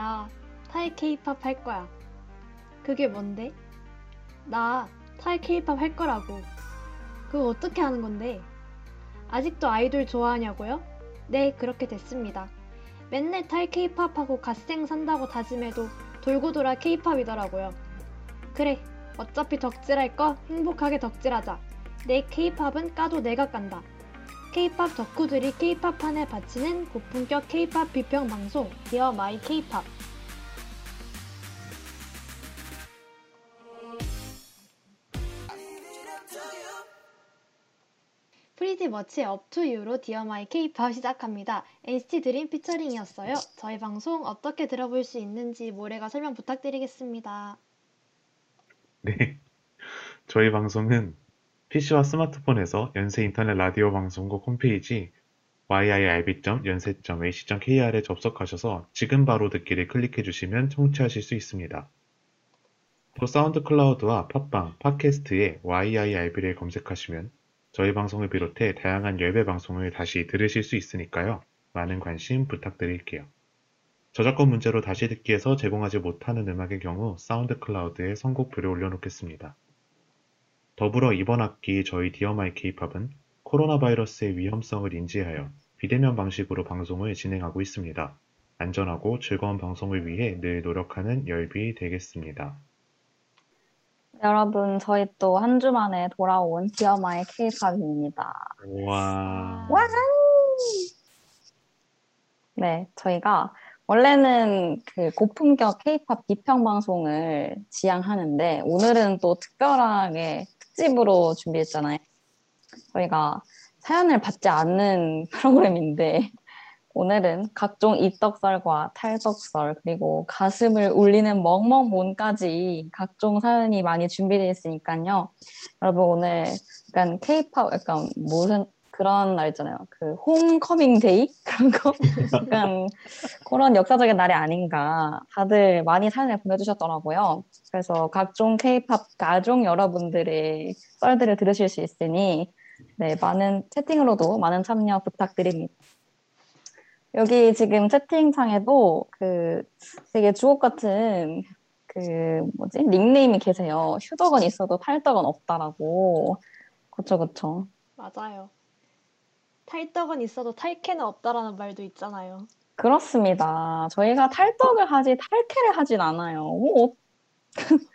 나 탈 케이팝 할 거야. 그게 뭔데? 나 탈 케이팝 할 거라고. 그거 어떻게 하는 건데? 아직도 아이돌 좋아하냐고요? 네, 그렇게 됐습니다. 맨날 탈 케이팝하고 갓생 산다고 다짐해도 돌고 돌아 케이팝이더라고요. 그래, 어차피 덕질할 거 행복하게 덕질하자. 내 케이팝은 까도 내가 깐다. 케이팝 덕후들이 케이팝판에 바치는 고품격 케이팝 비평 방송 Dear My 케이팝 PRETTYMUCH의 Up to You로 Dear My 케이팝 시작합니다. NCT 드림 피처링이었어요. 저희 방송 어떻게 들어볼 수 있는지 모래가 설명 부탁드리겠습니다. 네. 저희 방송은 PC와 스마트폰에서 연세 인터넷 라디오 방송국 홈페이지 yirb.yonsei.ac.kr에 접속하셔서 지금 바로 듣기를 클릭해 주시면 청취하실 수 있습니다. 또 사운드 클라우드와 팟빵, 팟캐스트에 yirb를 검색하시면 저희 방송을 비롯해 다양한 열비 방송을 다시 들으실 수 있으니까요. 많은 관심 부탁드릴게요. 저작권 문제로 다시 듣기에서 제공하지 못하는 음악의 경우 사운드 클라우드에 선곡표를 올려놓겠습니다. 더불어 이번 학기 저희 Dear My 케이팝은 코로나 바이러스의 위험성을 인지하여 비대면 방식으로 방송을 진행하고 있습니다. 안전하고 즐거운 방송을 위해 늘 노력하는 열비 되겠습니다. 여러분, 저희 또 한 주 만에 돌아온 디어마의 케이팝입니다. 와. 와! 네, 저희가 원래는 그 고품격 케이팝 비평 방송을 지향하는데 오늘은 또 특별하게 특집으로 준비했잖아요. 저희가 사연을 받지 않는 프로그램인데 오늘은 각종 입덕설과 탈덕설 그리고 가슴을 울리는 멍멍몬까지 각종 사연이 많이 준비되어 있으니까요. 여러분 오늘 약간 케이팝 약간 무슨 그런 날 있잖아요. 그 homecoming day 그런 거 약간 그런 역사적인 날이 아닌가. 다들 많이 사연을 보내주셨더라고요. 그래서 각종 케이팝 가족 여러분들의 썰들을 들으실 수 있으니 네 많은 채팅으로도 많은 참여 부탁드립니다. 여기 지금 채팅창에도 그 되게 주옥 같은 그 뭐지 닉네임이 계세요. 휴덕은 있어도 탈덕은 없다라고. 그쵸 그쵸. 맞아요. 탈떡은 있어도 탈캐는 없다라는 말도 있잖아요. 그렇습니다. 저희가 탈덕을 하지 탈캐를 하진 않아요. 뭐,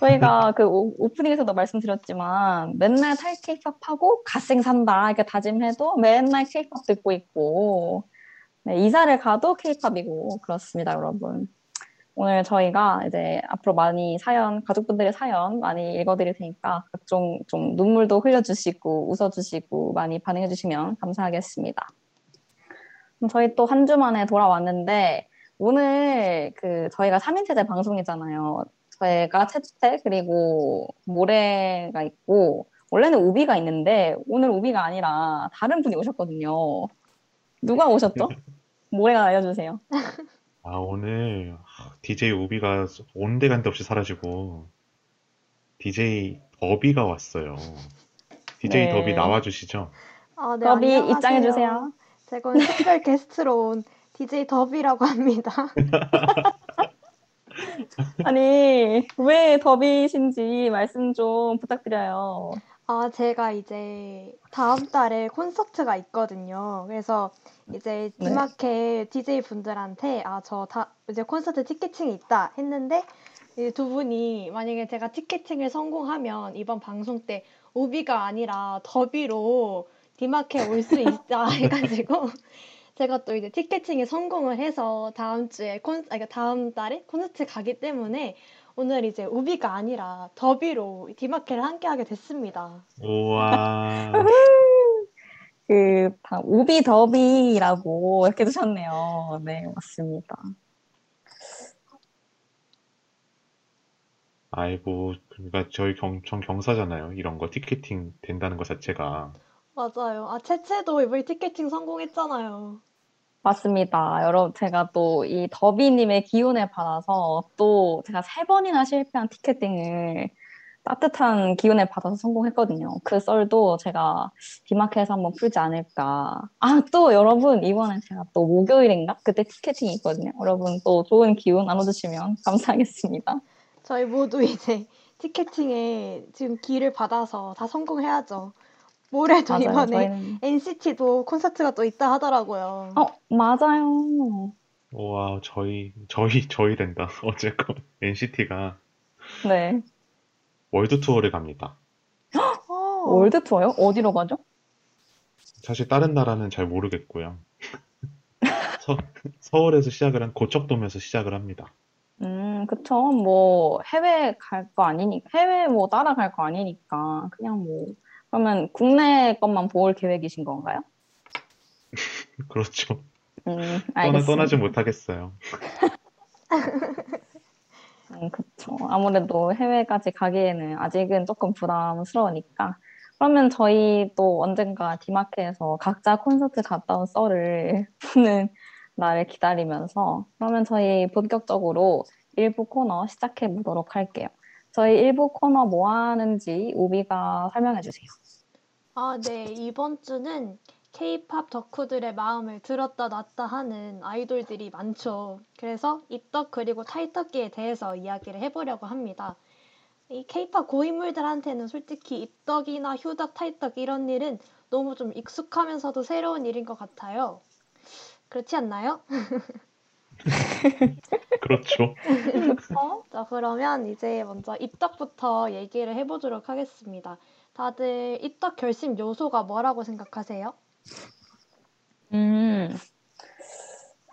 저희가 그 오, 오프닝에서도 말씀드렸지만 맨날 탈 케이팝 하고 갓생 산다 이렇게 다짐해도 맨날 케이팝 듣고 있고 네, 이사를 가도 케이팝이고 그렇습니다, 여러분. 오늘 저희가 이제 앞으로 많이 사연, 가족분들의 사연 많이 읽어드릴 테니까 각종 좀 눈물도 흘려주시고 웃어주시고 많이 반응해주시면 감사하겠습니다. 저희 또 한 주 만에 돌아왔는데 오늘 그 저희가 3인 체제 방송이잖아요. 저희가 채채 그리고 모래가 있고 원래는 우비가 있는데 오늘 우비가 아니라 다른 분이 오셨거든요. 누가 오셨죠? 모래가 알려주세요. 아, 오늘 DJ 우비가 온데간데 없이 사라지고 DJ 더비가 왔어요. DJ 네. 더비 나와주시죠. 아, 네, 더비 안녕하세요. 입장해주세요. 제가 오늘 특별 게스트로 온 DJ 더비라고 합니다. 아니 왜 더비신지 말씀 좀 부탁드려요. 아, 제가 이제 다음 달에 콘서트가 있거든요. 그래서 이제 네. 디마케 DJ 분들한테 아, 저 다 이제 콘서트 티켓팅이 있다 했는데 이 두 분이 만약에 제가 티켓팅을 성공하면 이번 방송 때 오비가 아니라 더비로 디마케 올 수 있다 해가지고 제가 또 이제 티켓팅에 성공을 해서 다음 주에 콘, 아, 그러니까 다음 달에 콘서트 가기 때문에 오늘 이제 우비가 아니라 더비로 디마켓을 함께 하게 됐습니다. 우와. 그 다- 오비 더비라고 이렇게 두셨네요. 네 맞습니다. 아이고, 그러니까 저희 경, 전 경사잖아요. 이런 거 티켓팅 된다는 것 자체가. 맞아요. 아, 채채도 이번에 티켓팅 성공했잖아요. 맞습니다. 여러분, 제가 또 이 더비님의 기운을 받아서 또 제가 세 번이나 실패한 티켓팅을 따뜻한 기운을 받아서 성공했거든요. 그 썰도 제가 디마켓에서 한번 풀지 않을까. 아, 또 여러분, 이번엔 제가 또 목요일인가? 그때 티켓팅이 있거든요. 여러분 또 좋은 기운 나눠주시면 감사하겠습니다. 저희 모두 이제 티켓팅에 지금 기를 받아서 다 성공해야죠. 모레도 맞아요. 이번에 저희는 NCT도 콘서트가 또 있다 하더라고요. 어, 맞아요. 와, 저희, 저희, 저희 된다. 어쨌건 NCT가 네. world tour를 갑니다. 어, world tour요? 어디로 가죠? 사실 다른 나라는 잘 모르겠고요. 서, 서울에서 시작을 한 고척돔에서 시작을 합니다. 음, 그쵸. 뭐, 해외 갈 거 아니니까, 해외 뭐 따라갈 거 아니니까, 그냥 뭐, 그러면 국내 것만 볼 계획이신 건가요? 그렇죠. 음, 떠나. 떠나지 못하겠어요. 음, 그쵸. 아무래도 해외까지 가기에는 아직은 조금 부담스러우니까. 그러면 저희 또 언젠가 디마켓에서 각자 콘서트 갔다 온 썰을 푸는 날을 기다리면서 그러면 저희 본격적으로 일부 코너 시작해 보도록 할게요. 저희 일부 코너 뭐 하는지 우비가 설명해 주세요. 아, 네. 이번 주는 K-팝 덕후들의 마음을 들었다 놨다 하는 아이돌들이 많죠. 그래서 입덕 그리고 타이떡기에 대해서 이야기를 해보려고 합니다. 이 K-팝 고인물들한테는 솔직히 입덕이나 휴덕, 타이떡 이런 일은 너무 좀 익숙하면서도 새로운 일인 것 같아요. 그렇지 않나요? 그렇죠. 자, 그러면 이제 먼저 입덕부터 얘기를 해보도록 하겠습니다. 다들 입덕 결심 요소가 뭐라고 생각하세요? 음,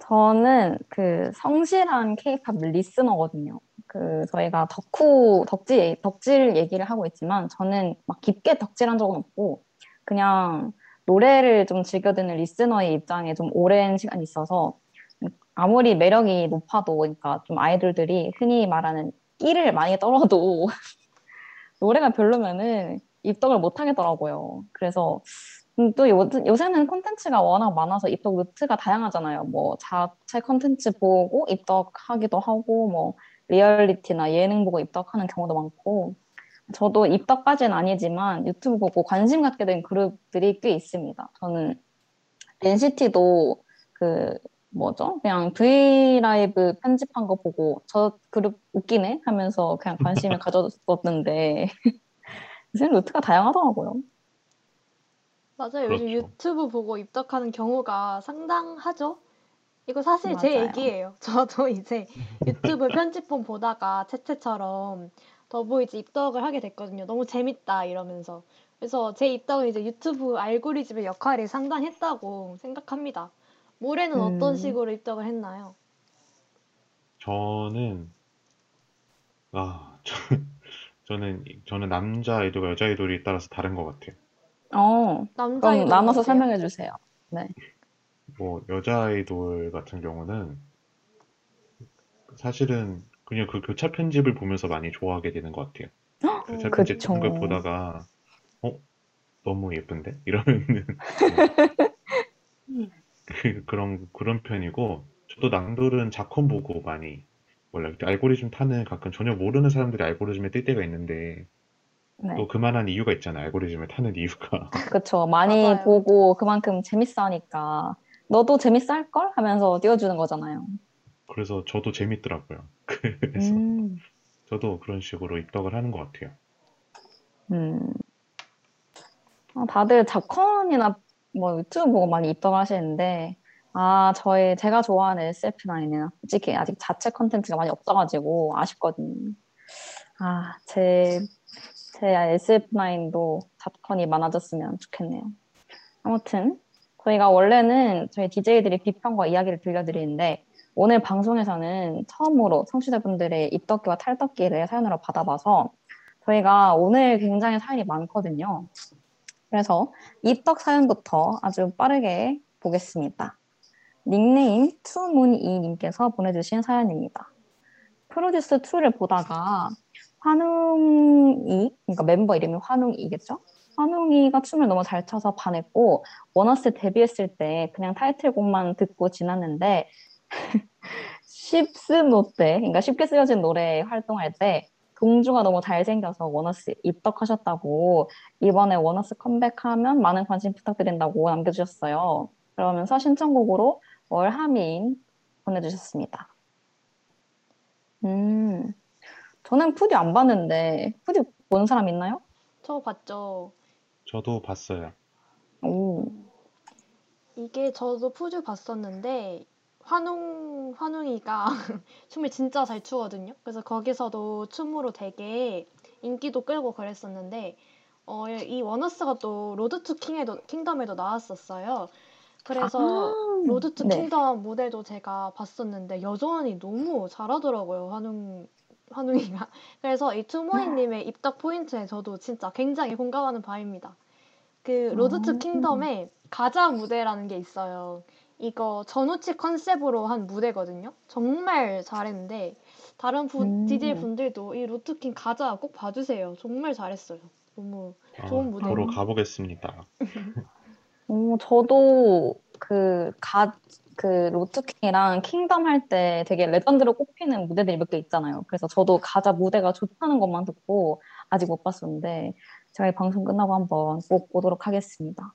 저는 그 성실한 케이팝 리스너거든요. 그 저희가 덕후, 덕질, 덕질 얘기를 하고 있지만 저는 막 깊게 덕질한 적은 없고 그냥 노래를 좀 즐겨 듣는 리스너의 입장에 좀 오랜 시간이 있어서 아무리 매력이 높아도 그러니까 좀 아이돌들이 흔히 말하는 끼를 많이 떨어도 노래가 별로면은 입덕을 못 하겠더라고요. 그래서 음, 또 요, 요새는 콘텐츠가 워낙 많아서 입덕 루트가 다양하잖아요. 뭐 자체 콘텐츠 보고 입덕하기도 하고 뭐 리얼리티나 예능 보고 입덕하는 경우도 많고 저도 입덕까지는 아니지만 유튜브 보고 관심 갖게 된 그룹들이 꽤 있습니다. 저는 NCT도 그 뭐죠? 그냥 브이라이브 편집한 거 보고 저 그룹 웃기네 하면서 그냥 관심을 가졌었는데 요새 루트가 다양하더라고요. 맞아요. 요즘 그렇죠. 유튜브 보고 입덕하는 경우가 상당하죠? 이거 사실 제 맞아요. 얘기예요. 저도 이제 유튜브 편집본 보다가 채채처럼 더보이즈 입덕을 하게 됐거든요. 너무 재밌다 이러면서. 그래서 제 입덕은 이제 유튜브 알고리즘의 역할이 상당했다고 생각합니다. 모레는 어떤 음. 식으로 입덕을 했나요? 저는, 아, 저, 저는, 저는 남자 아이돌과 여자 아이돌이 따라서 다른 것 같아요. 어, 남자 그럼 아이돌 나눠서? 설명해 주세요. 뭐, 여자 아이돌 같은 경우는 사실은 그냥 그 교차 편집을 보면서 많이 좋아하게 되는 것 같아요. 교차 편집 그쵸. 같은 걸 보다가, 어? 너무 예쁜데? 이러면은, 그, 그런, 그런 편이고, 저도 낭돌은 작품 보고 많이, 몰라. 알고리즘 타는 가끔 전혀 모르는 사람들이 알고리즘에 뜰 때가 있는데, 네, 또 그만한 이유가 있잖아요. 알고리즘을 타는 이유가. 그쵸. 많이 맞아요. 보고 그만큼 재밌어 하니까 너도 재밌어 할 걸? 하면서 띄워주는 거잖아요. 그래서 저도 재밌더라고요. 그래서 음, 저도 그런 식으로 입덕을 하는 것 같아요. 음. 아, 다들 잡컨이나 뭐 유튜브 보고 많이 입덕을 하시는데, 아, 저의, 제가 좋아하는 SF9은 솔직히 아직 자체 컨텐츠가 많이 없어가지고 아쉽거든요. 아, 제, 제 SF9도 잡컨이 많아졌으면 좋겠네요. 아무튼, 저희가 원래는 저희 DJ들이 비평과 이야기를 들려드리는데, 오늘 방송에서는 처음으로 청취자분들의 입덕기와 탈덕기를 사연으로 받아봐서 저희가 오늘 굉장히 사연이 많거든요. 그래서 입덕 사연부터 아주 빠르게 보겠습니다. 닉네임 투문이님께서 보내주신 사연입니다. 프로듀스 2를 보다가 환웅이, 그러니까 멤버 이름이 환웅이겠죠? 환웅이가 춤을 너무 잘 춰서 반했고 원어스 데뷔했을 때 그냥 타이틀곡만 듣고 지났는데 쉽쓰노 때, 그러니까 쉽게 쓰여진 노래 활동할 때 동주가 너무 잘생겨서 원어스 입덕하셨다고 이번에 원어스 컴백하면 많은 관심 부탁드린다고 남겨주셨어요. 그러면서 신청곡으로 월하미인 보내주셨습니다. 음, 저는 프듀 안 봤는데 프듀 본 사람 있나요? 저 봤죠. 저도 봤어요. 오, 이게 저도 푸주 봤었는데 환웅 환웅이가 춤을 진짜 잘 추거든요. 그래서 거기서도 춤으로 되게 인기도 끌고 그랬었는데 어, 이 원어스가 또 로드 투 킹에도 킹덤에도 나왔었어요. 그래서 아, 로드 투 네. 킹덤 무대도 제가 봤었는데 여전히 너무 잘하더라고요. 환웅 환웅이가. 그래서 이 투문이님의 입덕 포인트에 저도 진짜 굉장히 공감하는 바입니다. 그 로드 투 아. 킹덤에 가자 무대라는 게 있어요. 이거 전우치 컨셉으로 한 무대거든요. 정말 잘했는데 다른 부, 음. DJ 분들도 이 로드킹 가자 꼭 봐주세요. 정말 잘했어요. 너무 아, 좋은 무대. 보러 가보겠습니다. 오, 저도 그 가, 그 로드킹이랑 킹덤 할 때 되게 레전드로 꼽히는 무대들이 몇 개 있잖아요. 그래서 저도 가자 무대가 좋다는 것만 듣고 아직 못 봤었는데 제가 이 방송 끝나고 한번 꼭 보도록 하겠습니다.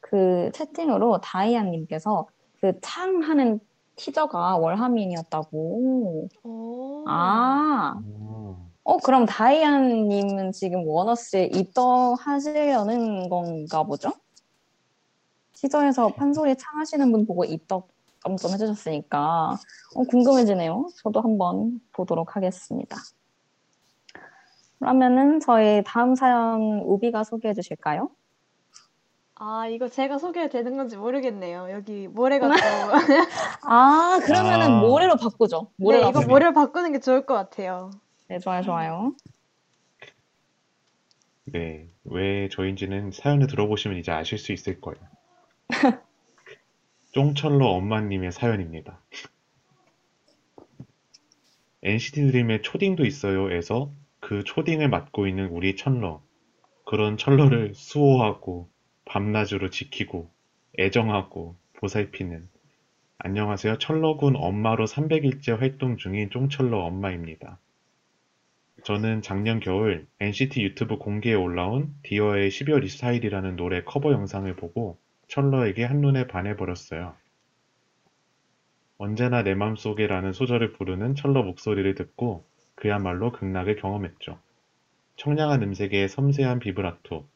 그 채팅으로 다이아님께서 그 창 하는 티저가 월하미인이었다고. 오. 아, 음, 어, 그럼 다이아님은 지금 원어스에 입덕하시려는 건가 보죠? 티저에서 판소리 창하시는 분 보고 입덕 점점 해주셨으니까 어, 궁금해지네요. 저도 한번 보도록 하겠습니다. 그러면은 저희 다음 사연 우비가 소개해 주실까요? 아, 이거 제가 소개해도 되는 건지 모르겠네요. 여기 모래가 또. 아, 그러면은 아. 모래로 바꾸죠. 모래로 네, 이거. 모래를 바꾸는 게 좋을 것 같아요. 네, 좋아요, 좋아요. 네, 왜 저인지는 사연을 들어보시면 이제 아실 수 있을 거예요. 쫑철로 엄마님의 사연입니다. NCT 드림의 초딩도 있어요에서 그 초딩을 맡고 있는 우리 철러. 그런 철러를 수호하고 밤낮으로 지키고 애정하고 보살피는 안녕하세요. 철러군 엄마로 300일째 활동 중인 쫑철러 엄마입니다. 저는 작년 겨울 NCT 유튜브 공계에 올라온 디어의 12월 24일이라는 노래 커버 영상을 보고 천러에게 한눈에 반해버렸어요. 언제나 내 맘속에라는 소절을 부르는 천러 목소리를 듣고 그야말로 극락을 경험했죠. 청량한 음색의 섬세한 비브라토,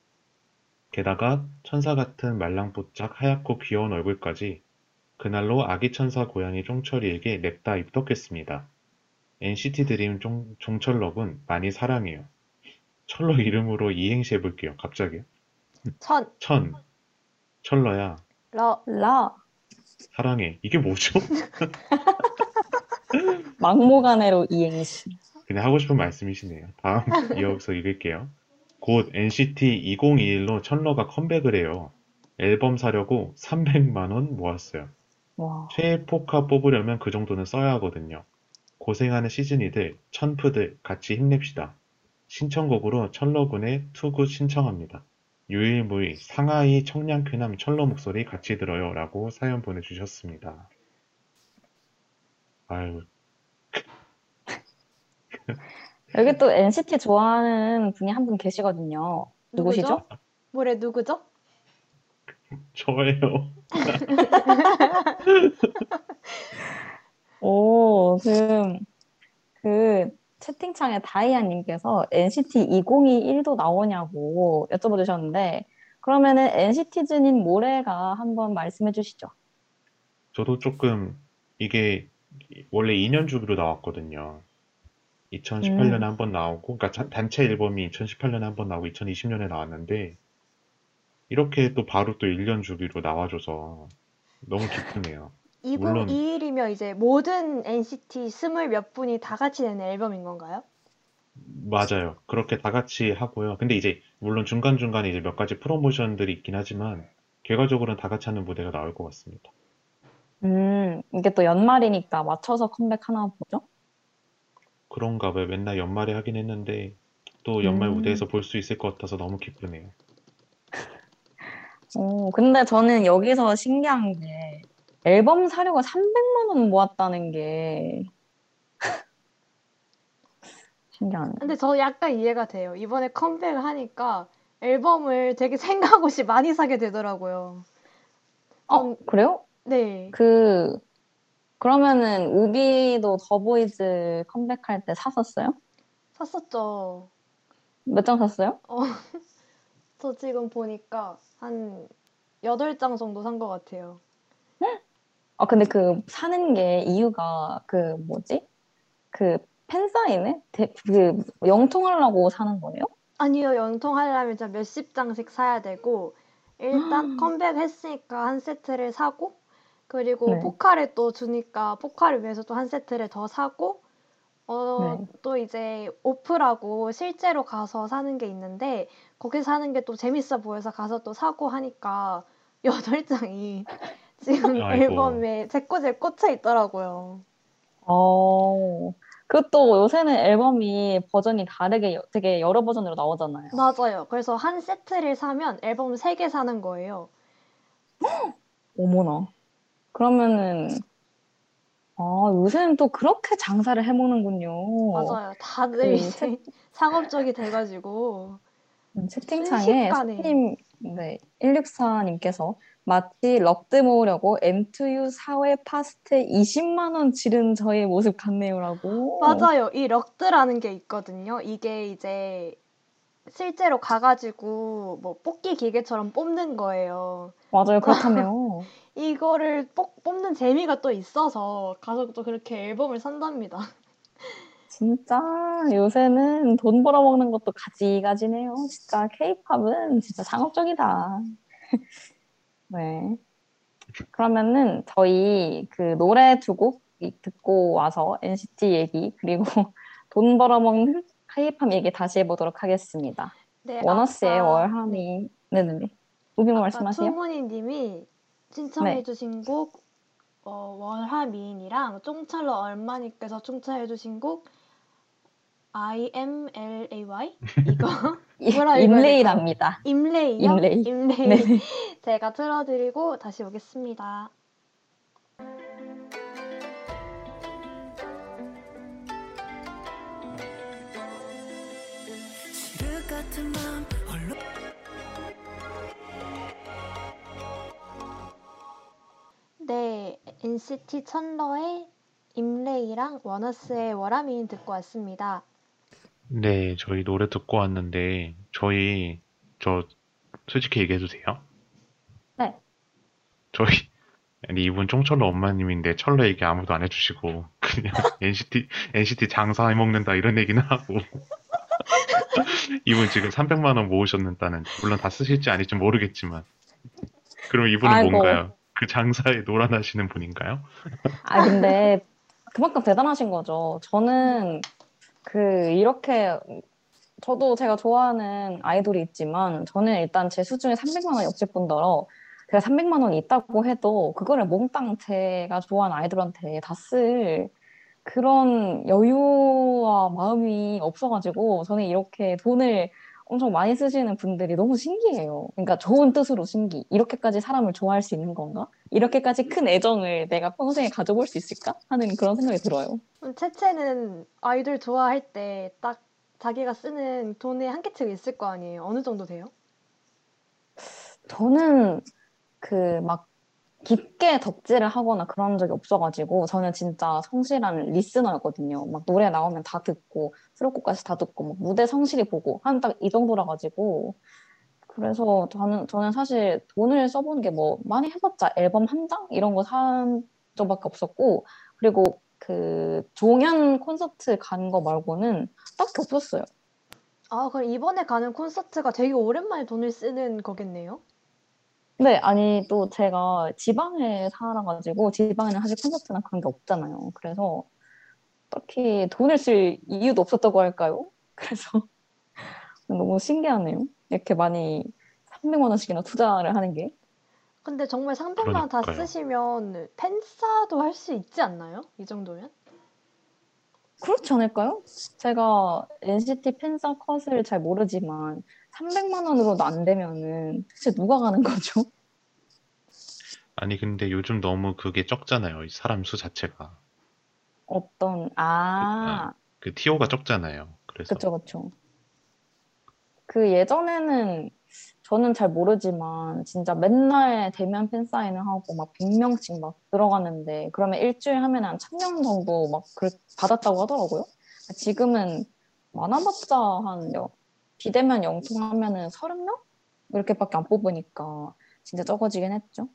게다가 천사 같은 말랑뽀짝 하얗고 귀여운 얼굴까지 그날로 아기 천사 고양이 쫑천러에게 냅다 입덕했습니다. NCT 드림 종, 종천러군 많이 사랑해요. 천러 이름으로 이행시 해볼게요. 갑자기. 천, 천. 천러야. 러, 라, 사랑해. 이게 뭐죠? 막무가내로 이행시. 그냥 하고 싶은 말씀이시네요. 다음 이어서 읽을게요. 곧 NCT 2021로 천러가 컴백을 해요. 앨범 사려고 300만 원 모았어요. 와, 최애 포카 뽑으려면 그 정도는 써야 하거든요. 고생하는 시즈니들, 천프들 같이 힘냅시다. 신청곡으로 철러군의 투구 신청합니다. 유일무이 상하이 청량쾌남 철러 목소리 같이 들어요 라고 사연 보내주셨습니다. 아유, 여기 또 NCT 좋아하는 분이 한 분 계시거든요. 누구시죠? 모래 누구죠? 저예요. 오, 지금 그 채팅창에 다이아님께서 NCT 2021도 나오냐고 여쭤봐 주셨는데 그러면은 NCT즌인 모래가 한번 말씀해 주시죠. 저도 조금 이게 원래 2년 주기로 나왔거든요. 2018년에 음. 한번 나오고, 그러니까 자- 단체 앨범이 2018년에 한번 나오고 2020년에 나왔는데 이렇게 또 바로 또 1년 주기로 나와줘서 너무 기쁘네요. 물론- 2021이면 이제 모든 NCT 스물 몇 분이 다 같이 내는 앨범인 건가요? 맞아요. 그렇게 다 같이 하고요. 근데 이제 물론 중간 중간에 이제 몇 가지 프로모션들이 있긴 하지만 결과적으로는 다 같이 하는 무대가 나올 것 같습니다. 음, 이게 또 연말이니까 맞춰서 컴백하나 보죠? 그런가 봐요. 맨날 연말에 하긴 했는데 또 연말 음. 무대에서 볼 수 있을 것 같아서 너무 기쁘네요. 오, 근데 저는 여기서 신기한 게 앨범 사려고 300만 원 모았다는 게 신기하네. 근데 저 약간 이해가 돼요. 이번에 컴백을 하니까 앨범을 되게 생각 없이 많이 사게 되더라고요. 어, 그래요? 네. 그, 그러면은 우비도 더보이즈 컴백할 때 샀었어요? 샀었죠. 몇 장 샀어요? 저 지금 보니까 한 8장 정도 산 것 같아요. 아, 근데 그 사는 게 이유가 그 뭐지? 그 팬사인회? 대- 그 영통하려고 사는 거예요? 아니요, 영통하려면 진짜 몇십 장씩 사야 되고, 일단 컴백 했으니까 한 세트를 사고, 그리고 네. 포카를 또 주니까 포카를 위해서 또 한 세트를 더 사고, 어, 네. 또 이제 오프라고 실제로 가서 사는 게 있는데, 거기 사는 게 또 재밌어 보여서 가서 또 사고 하니까, 여덟 장이 지금 아이고. 앨범에 제꼬지에 꽂혀 있더라고요. 어, 그것도 요새는 앨범이 버전이 다르게 여- 되게 여러 버전으로 나오잖아요. 맞아요. 그래서 한 세트를 사면 앨범 3개 사는 거예요. 어머나. 그러면은, 아, 요새는 또 그렇게 장사를 해먹는군요. 맞아요. 다들 그 이제 상업적이 돼가지고. 음, 채팅창에. 스팀 네, 164님께서 마치 럭드 모으려고 M2U 사회 파스텔 20만 원 지른 저의 모습 같네요라고. 맞아요. 이 럭드라는 게 있거든요. 이게 이제 실제로 가가지고 뭐 뽑기 기계처럼 뽑는 거예요. 맞아요. 그렇다며. 이거를 뽑, 뽑는 재미가 또 있어서 가서 또 그렇게 앨범을 산답니다. 진짜 요새는 돈 벌어먹는 것도 가지가지네요. 진짜 케이팝은 진짜 상업적이다. 네. 그러면은 저희 그 노래 두 곡 듣고 와서 NCT 얘기 그리고 돈 벌어먹는 케이팝 얘기 다시 해보도록 하겠습니다. 네, 원어스의 월하미. 네네네. 우빈 말씀하세요. 투모니 님이 신청해주신 곡 어, 월하미인이랑 쫑찰러 얼마니께서 청취해주신 곡 I M L A Y 이거 뭐라 읽어야 임레이랍니다. 임레이요? 임레이. 임레이 네. 제가 틀어드리고 다시 오겠습니다. 같은 홀로 네, NCT 천러의 임레이랑 원어스의 월하미인 듣고 왔습니다. 네, 저희 노래 듣고 왔는데, 저희, 저, 솔직히 얘기해도 돼요? 네. 저희, 아니, 이분 쫑철러 엄마님인데, 철러 얘기 아무도 안 해주시고, 그냥 NCT, NCT 장사해 먹는다, 이런 얘기는 하고. 이분 지금 300만원 모으셨는다는, 물론 다 쓰실지 아닐지 모르겠지만. 그럼 이분은 아이고. 뭔가요? 그 장사에 노란하시는 분인가요? 아, 근데 그만큼 대단하신 거죠. 저는 그 이렇게 저도 제가 좋아하는 아이돌이 있지만 저는 일단 제 수중에 300만 원이 없을 뿐더러 제가 300만 원이 있다고 해도 그거를 몽땅 제가 좋아하는 아이돌한테 다 쓸 그런 여유와 마음이 없어가지고 저는 이렇게 돈을 엄청 많이 쓰시는 분들이 너무 신기해요. 그러니까 좋은 뜻으로 신기. 이렇게까지 사람을 좋아할 수 있는 건가? 이렇게까지 큰 애정을 내가 평생에 가져볼 수 있을까? 하는 그런 생각이 들어요. 채채는 아이돌 좋아할 때 딱 자기가 쓰는 돈의 한계치가 있을 거 아니에요? 어느 정도 돼요? 저는 그 막 깊게 덕질을 하거나 그런 적이 없어가지고 저는 진짜 성실한 리스너였거든요. 막 노래 나오면 다 듣고 수록곡까지 다 듣고 막 무대 성실히 보고 한 딱 이 정도라 가지고 그래서 저는 저는 사실 돈을 써보는 게 뭐 많이 해봤자 앨범 한 장 이런 거 산 적밖에 없었고 그리고 그 종현 콘서트 간 거 말고는 딱히 없었어요. 아, 그럼 이번에 가는 콘서트가 되게 오랜만에 돈을 쓰는 거겠네요? 네, 아니, 또 제가 지방에 살아가지고, 지방에는 사실 콘서트나 그런 게 없잖아요. 그래서 딱히 돈을 쓸 이유도 없었다고 할까요? 그래서 너무 신기하네요. 이렇게 많이 300만 원씩이나 투자를 하는 게. 근데 정말 300만 원다 그러니까요. 쓰시면 팬싸도 할 수 있지 않나요? 이 정도면? 그렇지 않을까요? 제가 NCT 팬사 컷을 잘 모르지만, 300만 원으로도 안 되면은 대체 누가 가는 거죠? 아니, 근데 요즘 너무 그게 적잖아요. 이 사람 수 자체가. 어떤, 아, 그 티오가 적잖아요. 그래서 그쵸, 그쵸. 그 예전에는 저는 잘 모르지만 진짜 맨날 대면 팬사인을 하고 막 100명씩 막 들어가는데 그러면 일주일 하면 한 1000명 정도 막 그- 받았다고 하더라고요. 지금은 많아봤자 한 여- 비대면 영통하면은 30명? 이렇게밖에 안 뽑으니까 진짜 적어지긴 했죠.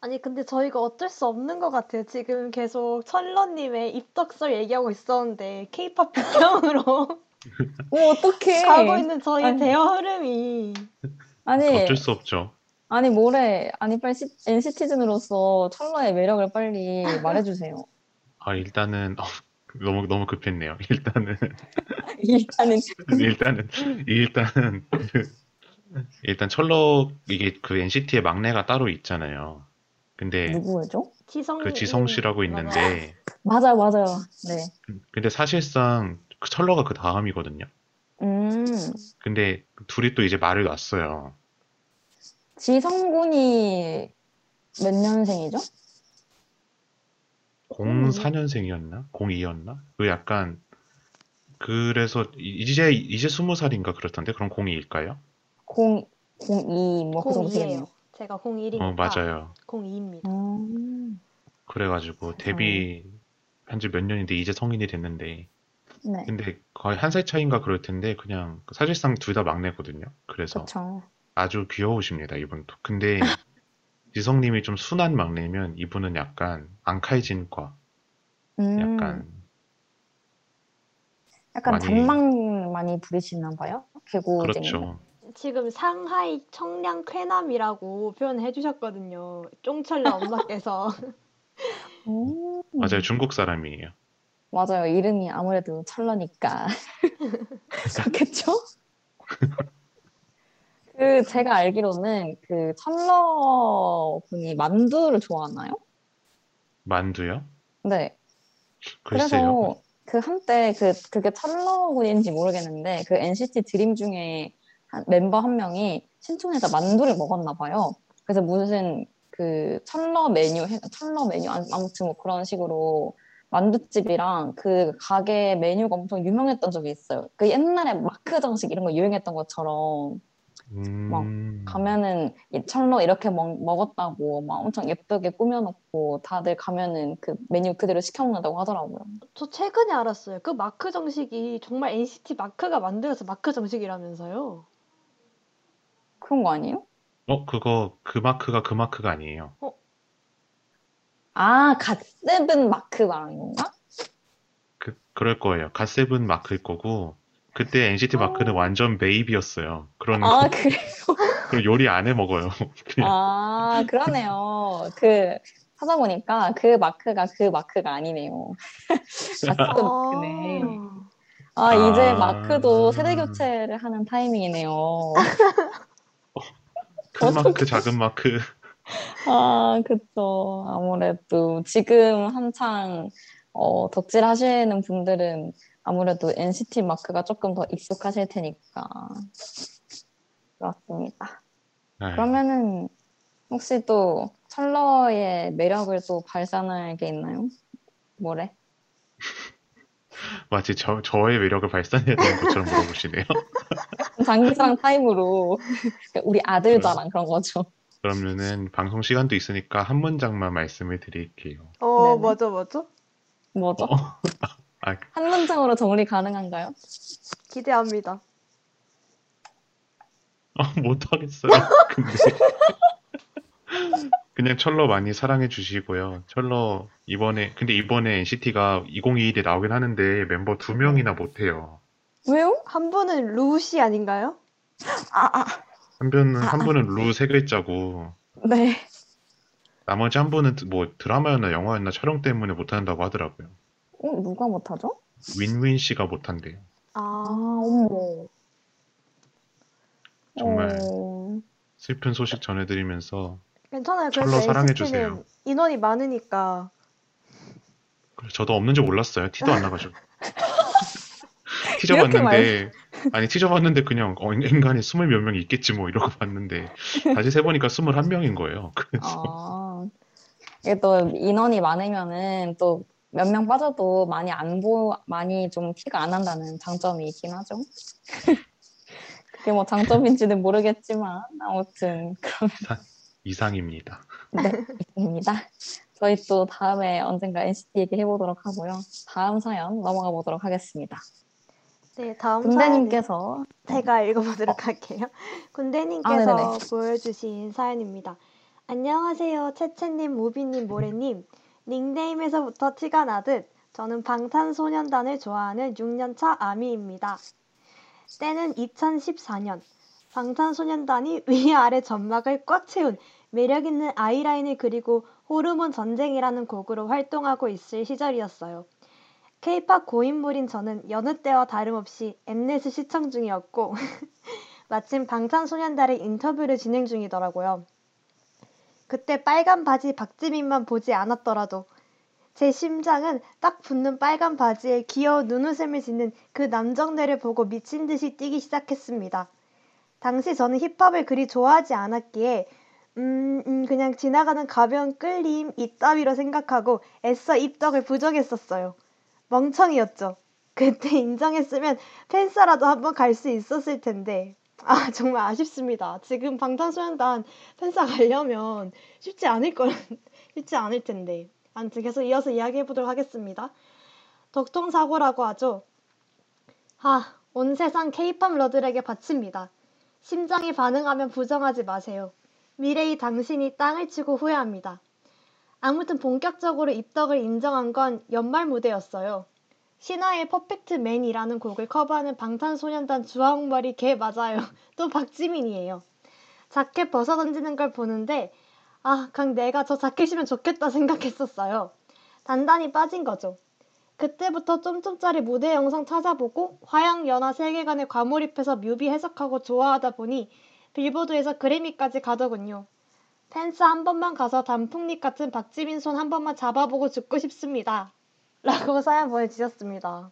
아니, 근데 저희가 어쩔 수 없는 것 같아요. 지금 계속 철러님의 입덕설 얘기하고 있었는데, 케이팝 비평으로 오, 어떡해. 가고 있는 저희 아니. 대화 흐름이. 아니, 어쩔 수 없죠. 아니 뭐래. 아니 빨리 시- NC티즌으로서 철러의 매력을 빨리 말해주세요. 아, 일단은 어, 너무 너무 급했네요. 일단은 일단은 일단은 일단은 그, 일단 철로 이게 그 NCT의 막내가 따로 있잖아요. 근데 누구죠? 지성 그 지성 씨라고 있는데 맞아요, 맞아요. 네. 근데 사실상 그 철러가 그 다음이거든요. 음, 근데 둘이 또 이제 말을 놨어요. 지성군이 몇 년생이죠? 04년생이었나? 02였나? 그 약간 그래서 이- 이제 이제 20살인가 그렇던데 그럼 02일까요? 0, 02, 뭐 그 정도 02예요. 되겠네요. 제가 01이니까 어, 맞아요. 02입니다. 음, 그래가지고 데뷔 한지 몇 년인데 이제 성인이 됐는데 네. 근데 거의 한 살 차이인가 그럴 텐데 그냥 사실상 둘 다 막내거든요. 그래서 그쵸. 아주 귀여우십니다, 이분도. 근데 지성님이 좀 순한 막내면 이분은 약간 앙칼진과 음, 약간 약간 많이- 잔망 많이 부리시나 봐요? 개구쟁이. 그렇죠. 지금 상하이 청량 쾌남이라고 표현해 주셨거든요. 쫑철러 엄마께서. 음, 맞아요, 중국 사람이에요. 맞아요. 이름이 아무래도 철러니까. 그렇겠죠? 그 제가 알기로는 그 철러 분이 만두를 좋아하나요? 만두요? 네. 글쎄요. 그래서 그 한때 그 그게 철러군인지 모르겠는데 그 NCT 드림 중에 한, 멤버 한 명이 신촌에서 만두를 먹었나 봐요. 그래서 무슨 그 철러 메뉴 해- 철러 메뉴 아- 아무튼 뭐 그런 식으로 만두집이랑 그 가게 메뉴가 엄청 유명했던 적이 있어요. 그 옛날에 마크 정식 이런 거 유행했던 것처럼 음, 가면은 이 천러 이렇게 먹, 먹었다고 막 엄청 예쁘게 꾸며놓고 다들 가면은 그 메뉴 그대로 시켜 먹는다고 하더라고요. 저 최근에 알았어요. 그 마크 정식이 정말 NCT 마크가 만들어서 마크 정식이라면서요. 그런 거 아니에요? 어, 그거 그 마크가 그 마크가 아니에요. 아, 갓세븐 마크 말하는 건가? 그 그럴 거예요. 갓세븐 마크일 거고 그때 NCT 마크는 완전 베이비였어요. 그런 아, 그래. 그런 요리 안 해 먹어요. 아, 그러네요. 그, 찾아보니까 그 마크가 그 마크가 아니네요. 갓세븐 마크네. 아, 이제 아. 마크도 세대 교체를 하는 타이밍이네요. 큰 마크, 작은 마크. 아, 그쵸. 아무래도 지금 한창 어, 덕질 하시는 분들은 아무래도 NCT 마크가 조금 더 익숙하실 테니까. 그렇습니다. 네. 그러면은 혹시 또 철러의 매력을 또 발산할 게 있나요? 뭐래? 마치 저, 저의 매력을 발산해야 되는 것처럼 물어보시네요. 장기사랑 타임으로 우리 아들 자랑 그런 거죠. 그러면은 방송 시간도 있으니까 한 문장만 말씀을 드릴게요. 어, 네네. 맞아, 맞아. 뭐죠? 아, 한 문장으로 정리 가능한가요? 기대합니다. 아, 못하겠어요. 근데 그냥 철러 많이 사랑해 주시고요. 철러 이번에 근데 이번에 NCT가 2021에 나오긴 하는데 멤버 두 명이나 못해요. 왜요? 한 분은 루시 아닌가요? 아, 아, 한 분은 아, 한 아. 분은 루 세 글자고 네. 나머지 한 분은 뭐 드라마였나 영화였나 촬영 때문에 못한다고 하더라고요. 어, 누가 못하죠? 윈윈 씨가 못한대요. 아, 아, 어머. 정말 어, 슬픈 소식 전해드리면서 괜찮아요. 철러 그래서 사랑해 NCT는 주세요. 인원이 많으니까. 저도 없는 줄 몰랐어요. 티도 안 나가지고. 티저 이렇게 봤는데 아니 티저 봤는데 그냥 어, 인간이 스물 몇명 있겠지 뭐 이러고 봤는데 다시 세보니까 스물한 명인 거예요. 그래서 아, 이게 또 인원이 많으면은 또 몇 명 빠져도 많이 안 보, 많이 좀 티가 안 난다는 장점이 있긴 하죠. 그게 뭐 장점인지는 모르겠지만 아무튼 이상 입니다. 네, 입니다. 저희 또 다음에 언젠가 NCT 얘기 해 보도록 하고요. 다음 사연 넘어가 보도록 하겠습니다. 네, 다음 군대님께서 제가 읽어보도록 할게요. 군대님께서 아, 네네네. 보여주신 사연입니다. 안녕하세요. 채채님, 무비님, 모래님. 닉네임에서부터 티가 나듯 저는 방탄소년단을 좋아하는 6년차 아미입니다. 때는 2014년. 방탄소년단이 위아래 점막을 꽉 채운 매력있는 아이라인을 그리고 호르몬 전쟁이라는 곡으로 활동하고 있을 시절이었어요. K-팝 고인물인 저는 여느 때와 다름없이 엠넷을 시청 중이었고 마침 방탄소년단의 인터뷰를 진행 중이더라고요. 그때 빨간 바지 박지민만 보지 않았더라도 제 심장은 딱 붙는 빨간 바지에 귀여운 눈웃음을 짓는 그 남정네를 보고 미친 듯이 뛰기 시작했습니다. 당시 저는 힙합을 그리 좋아하지 않았기에 음, 음, 그냥 지나가는 가벼운 끌림 이따위로 생각하고 애써 입덕을 부정했었어요. 멍청이였죠. 그때 인정했으면 팬싸라도 한번 갈 수 있었을 텐데. 아, 정말 아쉽습니다. 지금 방탄소년단 팬싸 가려면 쉽지 않을 거, 쉽지 않을 텐데. 아무튼 계속 이어서 이야기해 보도록 하겠습니다. 덕통사고라고 하죠. 아, 온 세상 케이팝 러들에게 바칩니다. 심장이 반응하면 부정하지 마세요. 미래의 당신이 땅을 치고 후회합니다. 아무튼 본격적으로 입덕을 인정한 건 연말 무대였어요. 신화의 퍼펙트 맨이라는 곡을 커버하는 방탄소년단 주황머리 걔 맞아요. 또 박지민이에요. 자켓 벗어 던지는 걸 보는데 아, 강 내가 저 자켓이면 좋겠다 생각했었어요. 단단히 빠진 거죠. 그때부터 쫌쫌짜리 무대 영상 찾아보고 화양 연화 세계관에 과몰입해서 뮤비 해석하고 좋아하다 보니 빌보드에서 그래미까지 가더군요. 팬싸 한 번만 가서 단풍잎 같은 박지민 손 한 번만 잡아보고 죽고 싶습니다. 라고 사연 보내주셨습니다.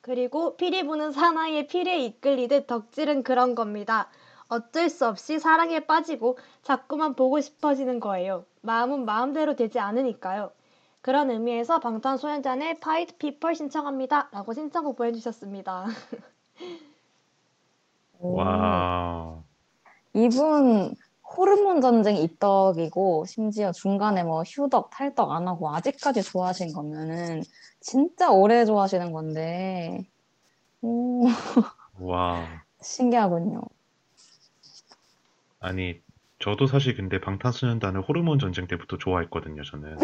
그리고 피리 부는 사나이의 피리에 이끌리듯 덕질은 그런 겁니다. 어쩔 수 없이 사랑에 빠지고 자꾸만 보고 싶어지는 거예요. 마음은 마음대로 되지 않으니까요. 그런 의미에서 방탄소년단의 Pied Piper 신청합니다. 라고 신청곡 보내주셨습니다. 오, 와, 이분 호르몬 전쟁 입덕이고 심지어 중간에 뭐 휴덕, 탈덕 안 하고 아직까지 좋아하시는 거면은 진짜 오래 좋아하시는 건데 오, 와. 신기하군요. 아니, 저도 사실 근데 방탄소년단을 호르몬 전쟁 때부터 좋아했거든요, 저는.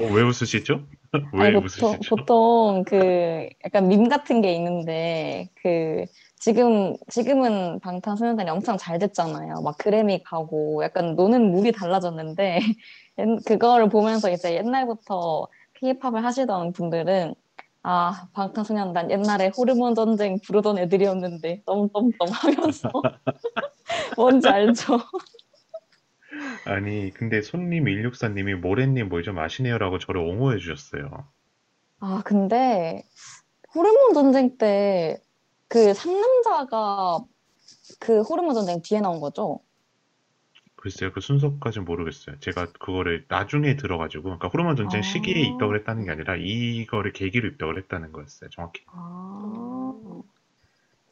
어, 왜 웃으시죠? 왜 아니, 보통, 웃으시죠? 보통 그 약간 밈 같은 게 있는데 그 지금 지금은 방탄소년단이 엄청 잘 됐잖아요. 막 그래미 가고 약간 노는 물이 달라졌는데 옛- 그거를 보면서 이제 옛날부터 K-팝을 하시던 분들은 아 방탄소년단 옛날에 호르몬 전쟁 부르던 애들이었는데 똠똠똠 하면서 뭔지 알죠? 아니, 근데 손님 164님이 모래님 뭘 좀 아시네요라고 저를 옹호해 주셨어요. 아, 근데 호르몬 전쟁 때 그 상남자가 그 호르몬 전쟁 뒤에 나온 거죠? 글쎄요, 그 순서까지 는 모르겠어요. 제가 그거를 나중에 들어가지고, 그러니까 호르몬 전쟁 아. 시기에 입덕을 했다는 게 아니라 이거를 계기로 입덕을 했다는 거였어요, 정확히. 아.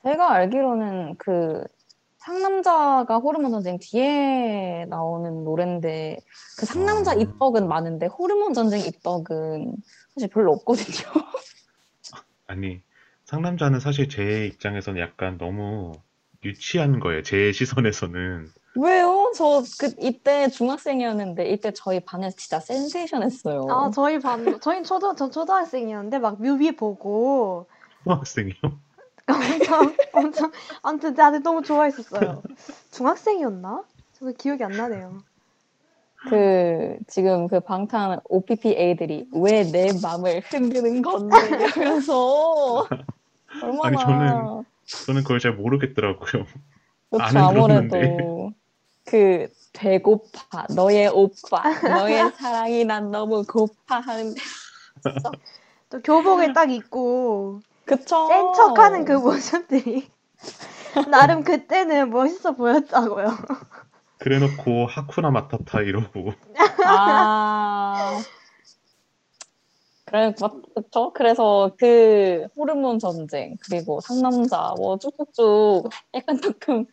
제가 알기로는 그 상남자가 호르몬 전쟁 뒤에 나오는 노래인데 그 상남자 아. 입덕은 많은데 호르몬 전쟁 입덕은 사실 별로 없거든요. 아니, 상남자는 사실 제 입장에서는 약간 너무 유치한 거예요. 제 시선에서는. 왜요? 저 그 이때 중학생이었는데 이때 저희 반에서 진짜 센세이션 했어요. 아, 저희 반, 저희 초등, 전 초등학생이었는데 막 뮤비 보고 초등학생이요. 엄청, 엄청, 아무튼 다들 너무 좋아했었어요. 중학생이었나? 저도 기억이 안 나네요. 그 지금 그 방탄 OPPA들이 왜 내 마음을 흔드는 건데 이러면서 얼마나 아니, 저는 저는 그걸 잘 모르겠더라고요. 그렇죠 아무래도. 그 배고파 너의 오빠 너의 사랑이 난 너무 고파 하는데 또 교복을 딱 입고 그쵸 센 척하는 그 모습들이 나름 그때는 멋있어 보였다고요. 그래놓고 하쿠나 마타타 이러고 아. 그래, 그렇죠. 그래서 그 호르몬 전쟁 그리고 상남자 뭐 쭉쭉쭉 약간 조금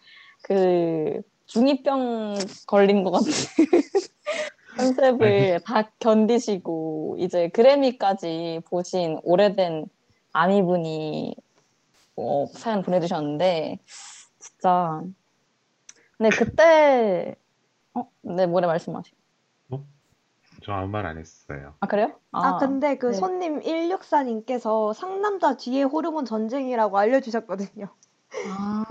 그 중이병 걸린 것 같은 컨셉을 다 견디시고 이제 그래미까지 보신 오래된 아미분이 어, 사연 보내주셨는데 진짜 근데 그때 어, 네 뭐래 말씀하시? 저 아무 말 안 했어요. 아 그래요? 아, 근데 그 네. 손님 164님께서 상남자 뒤에 호르몬 전쟁이라고 알려주셨거든요. 아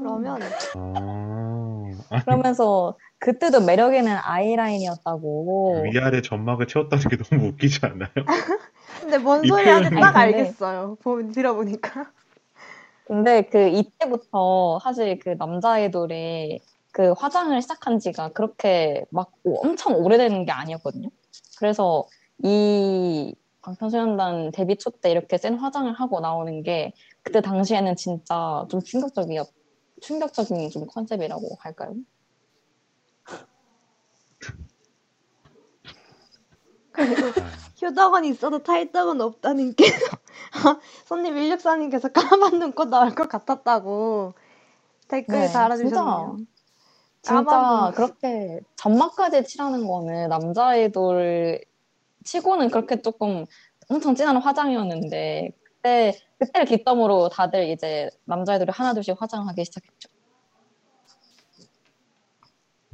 그러면 어... 그러면서 그때도 매력에는 아이라인이었다고. 위아래 점막을 채웠다는 게 너무 웃기지 않나요? 근데 뭔이 소리 하는지 딱 알겠어요. 보, 들어보니까. 근데 그 이때부터 사실 그 남자 아이돌이 그 화장을 시작한 지가 그렇게 막 오- 엄청 오래되는 게 아니었거든요. 그래서 이 방탄소년단 데뷔 초 때 이렇게 센 화장을 하고 나오는 게 그때 당시에는 진짜 좀 충격적이었, 충격적인 좀 컨셉이라고 할까요? 효덕은 있어도 탈덕은 없다는 게 손님 164님께서 까만 눈꽃 나올 것 같았다고 댓글 네, 달아주셨네요. 진짜 눈. 그렇게 점막까지 칠하는 거는 남자 아이돌 치고는 그렇게 조금 엄청 진한 화장이었는데 그때 그때를 기점으로 다들 이제 남자 아이돌이 하나둘씩 화장하기 시작했죠.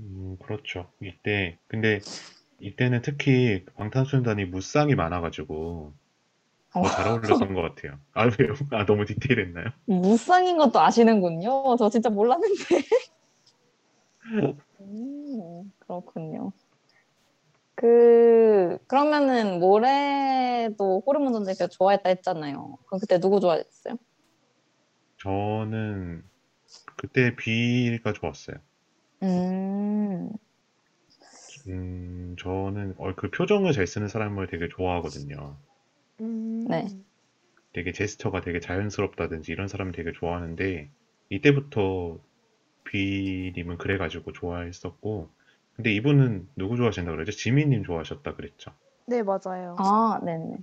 음, 그렇죠. 이때 근데 이때는 특히 방탄소년단이 무쌍이 많아가지고 더잘 어울렸던 것 같아요. 아 왜요? 아 너무 디테일했나요? 무쌍인 것도 아시는군요. 저 진짜 몰랐는데. 음, 그렇군요. 그 그러면은 모래도 호르몬 전쟁을 좋아했다 했잖아요. 그럼 그때 누구 좋아했어요? 저는 그때 비가 좋았어요. 음, 음, 저는 어, 그 표정을 잘 쓰는 사람을 되게 좋아하거든요. 음. 네. 되게 제스처가 되게 자연스럽다든지 이런 사람을 되게 좋아하는데 이때부터 비님은 그래가지고 좋아했었고 근데 이분은 누구 좋아하신다 그러죠? 지민님 좋아하셨다 그랬죠. 네, 맞아요. 아, 네네.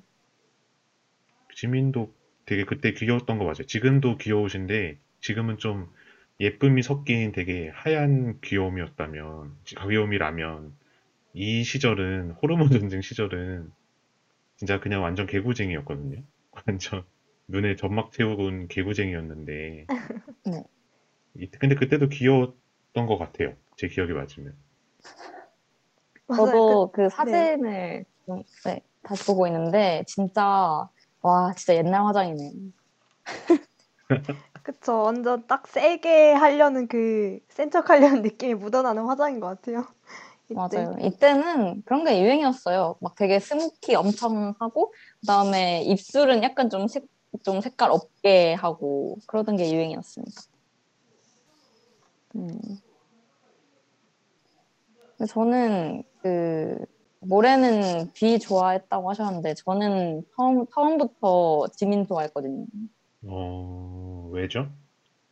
지민도 되게 그때 귀여웠던 거 맞아요. 지금도 귀여우신데 지금은 좀 예쁨이 섞인 되게 하얀 귀여움이었다면 귀여움이라면 이 시절은 호르몬 전쟁 시절은 진짜 그냥 완전 개구쟁이였거든요. 완전 눈에 점막 채우고 개구쟁이였는데 네. 이- 근데 그때도 귀여웠던 것 같아요. 제 기억이 맞으면. 저도 그 사진을 좀, 네, 다시 보고 있는데 진짜 와 진짜 옛날 화장이네. 그, 그쵸. 완전 딱 세게 하려는 그 센 척 하려는 느낌이 묻어나는 화장인 것 같아요. 이때. 맞아요. 이때는 그런 게 유행이었어요. 막 되게 스모키 엄청 하고 그다음에 입술은 약간 좀, 색, 좀 색깔 없게 하고 그러던 게 유행이었습니다. 음. 저는 그 원래는 뷔 좋아했다고 하셨는데 저는 처음 처음부터 지민 좋아했거든요. 어, 왜죠?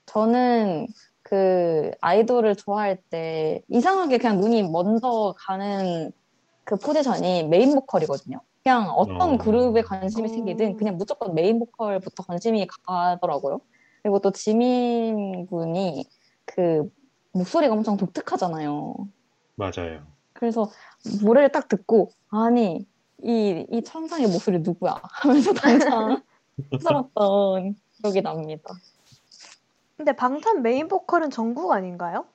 저는 그 아이돌을 좋아할 때 이상하게 그냥 눈이 먼저 가는 그 포지션이 메인 보컬이거든요. 그냥 어떤 어. 그룹에 관심이 어. 생기든 그냥 무조건 메인 보컬부터 관심이 가더라고요. 그리고 또 지민 군이 그 목소리가 엄청 독특하잖아요. 맞아요. 그래서 노래를 딱 듣고 아니 이, 이 천상의 목소리 누구야 하면서 당장 찾아봤던 기억이 납니다. 근데 방탄 메인 보컬은 정국 아닌가요?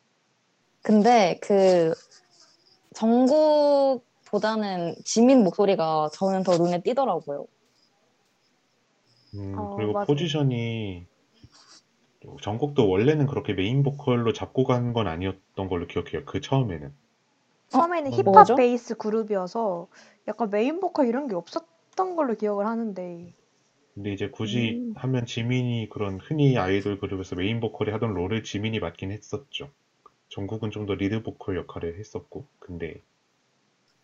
근데 그 정국보다는 지민 목소리가 저는 더 눈에 띄더라고요. 음, 어, 그리고 맞아요. 포지션이 정국도 원래는 그렇게 메인 보컬로 잡고 간 건 아니었던 걸로 기억해요. 그 처음에는. 처음에는 어, 힙합 뭐죠? 베이스 그룹이어서 약간 메인 보컬 이런 게 없었던 걸로 기억을 하는데. 근데 이제 굳이 음. 하면 지민이 그런 흔히 아이돌 그룹에서 메인 보컬이 하던 롤을 지민이 맡긴 했었죠. 정국은 좀 더 리드 보컬 역할을 했었고, 근데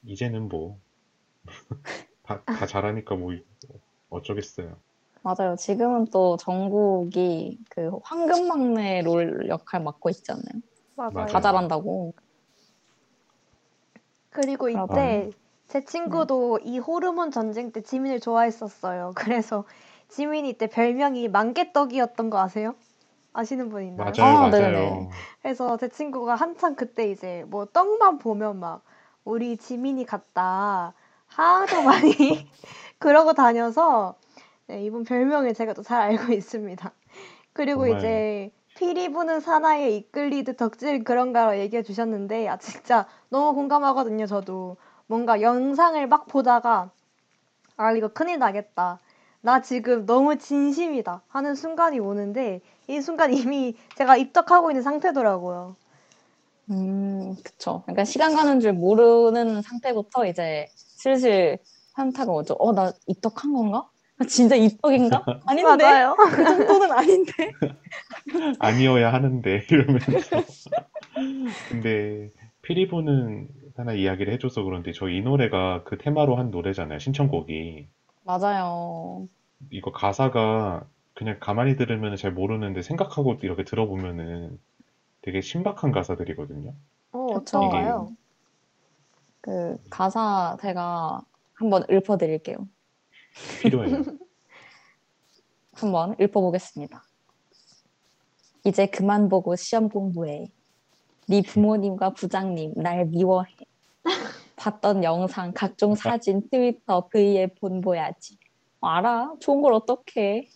이제는 뭐 다, 다 잘하니까 뭐 어쩌겠어요. 맞아요. 지금은 또 정국이 그 황금 막내 롤 역할 맡고 있잖아요. 맞아요. 다 잘한다고. 그리고. 이때 제 친구도 이 호르몬 전쟁 때 지민을 좋아했었어요. 그래서 지민이 이때 별명이 만개떡이었던 거 아세요? 아시는 분 있나요? 맞아요, 아, 맞아요. 네네네. 그래서 제 친구가 한창 그때 이제 뭐 떡만 보면 막 우리 지민이 같다 하도 많이 그러고 다녀서 네, 이분 별명을 제가 또 잘 알고 있습니다. 그리고 정말. 이제 피리 부는 사나이에 이끌리듯 덕질 그런가로 얘기해 주셨는데 아 진짜 너무 공감하거든요. 저도 뭔가 영상을 막 보다가 아 이거 큰일 나겠다. 나 지금 너무 진심이다 하는 순간이 오는데 이 순간 이미 제가 입덕하고 있는 상태더라고요. 음, 그쵸. 그러니까 시간 가는 줄 모르는 상태부터 이제 슬슬 현타가 오죠. 어, 나 입덕한 건가? 나 진짜 입덕인가? 아닌데? 맞아요. 그 정도는 아닌데? 아니어야 하는데 이러면서 근데 피리부는 하나 이야기를 해줘서 그런데 저 이 노래가 그 테마로 한 노래잖아요 신청곡이 맞아요. 이거 가사가 그냥 가만히 들으면 잘 모르는데 생각하고 이렇게 들어보면은 되게 신박한 가사들이거든요 어. 어떤가요? 그 가사 제가 한번 읊어드릴게요. 필요해요 한번 읊어보겠습니다. 이제 그만 보고 시험 공부해. 네 부모님과 부장님 날 미워해. 봤던 영상, 각종 사진, 트위터, V에 본보야지. 어, 알아? 좋은 걸 어떡해.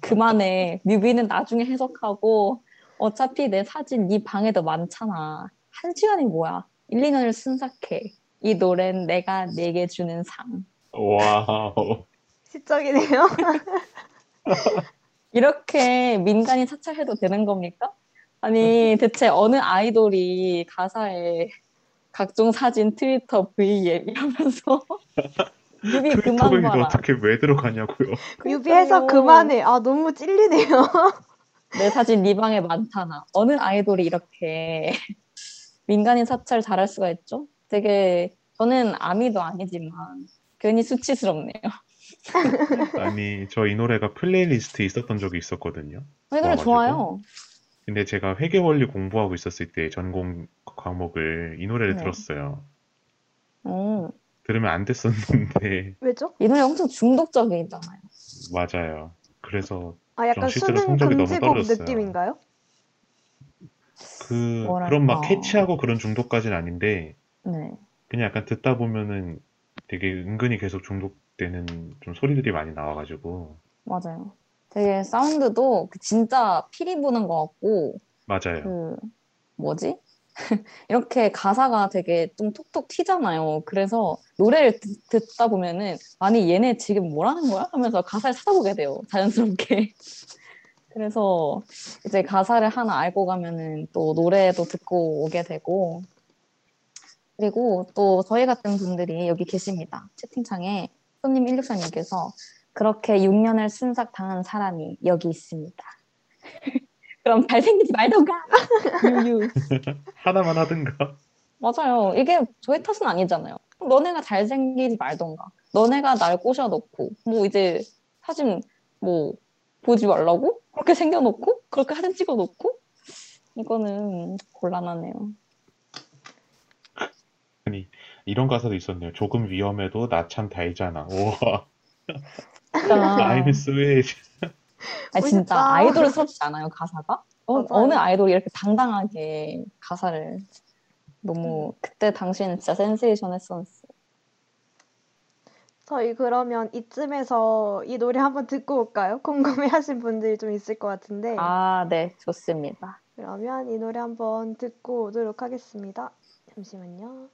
그만해. 뮤비는 나중에 해석하고 어차피 내 사진 네 방에도 많잖아. 한 시간이 뭐야? 1, 2년을 순삭해. 이 노래는 내가 내게 주는 상. 와우 시적이네요. 이렇게 민간인 사찰해도 되는 겁니까? 아니, 대체 어느 아이돌이 가사에 각종 사진, 트위터, V앱 이러면서 뮤비 그만 봐라. 어떻게 왜 들어가냐고요 뮤비해서. 그만해. 아 너무 찔리네요. 내 사진 네 방에 많다나. 어느 아이돌이 이렇게 민간인 사찰 잘할 수가 있죠? 되게 저는 아미도 아니지만 괜히 수치스럽네요. 아니 저 이 노래가 playlist에 있었던 적이 있었거든요 이 노래. 좋아요. 근데 제가 회계 원리 공부하고 있었을 때 전공 과목을 이 노래를 네. 들었어요 어, 들으면 안 됐었는데 왜죠? 이 노래 엄청 중독적이잖아요. 맞아요 그래서 아 약간 수능 성적이 너무 금지곡 떨어졌어요. 느낌인가요? 그 뭐랄까. 그런 막 캐치하고 그런 중독까지는 아닌데 네. 그냥 약간 듣다 보면은 되게 은근히 계속 중독 되는 좀 소리들이 많이 나와가지고 맞아요. 되게 사운드도 그 진짜 피리 부는 것 같고 맞아요. 그 뭐지? 이렇게 가사가 되게 좀 톡톡 튀잖아요. 그래서 노래를 듣, 듣다 보면은 아니 얘네 지금 뭐라는 거야? 하면서 가사를 찾아보게 돼요. 자연스럽게. 그래서 이제 가사를 하나 알고 가면은 또 노래도 듣고 오게 되고 그리고 또 저희 같은 분들이 여기 계십니다. 채팅창에 손님 164님께서 그렇게 6년을 순삭 당한 사람이 여기 있습니다. 그럼 잘생기지 말던가. 유유. 하나만 하든가. 맞아요. 이게 저희 탓은 아니잖아요. 너네가 잘생기지 말던가. 너네가 날 꼬셔놓고 뭐 이제 사진 뭐 보지 말라고? 그렇게 생겨놓고 그렇게 사진 찍어놓고 이거는 곤란하네요. 아니 이런 가사도 있었네요. 조금 위험해도 나 참 달잖아. 우와. I'm sweet. 아니, 진짜. 아이돌스럽지 않아요 가사가? 어. 어느 아이돌이 이렇게 당당하게 가사를 너무 그때 당시에는 진짜 센세이션 했었어요. 저희 그러면 이쯤에서 이 노래 한번 듣고 올까요? 궁금해하신 분들이 좀 있을 것 같은데 아, 네, 좋습니다. 그러면 이 노래 한번 듣고 오도록 하겠습니다. 잠시만요.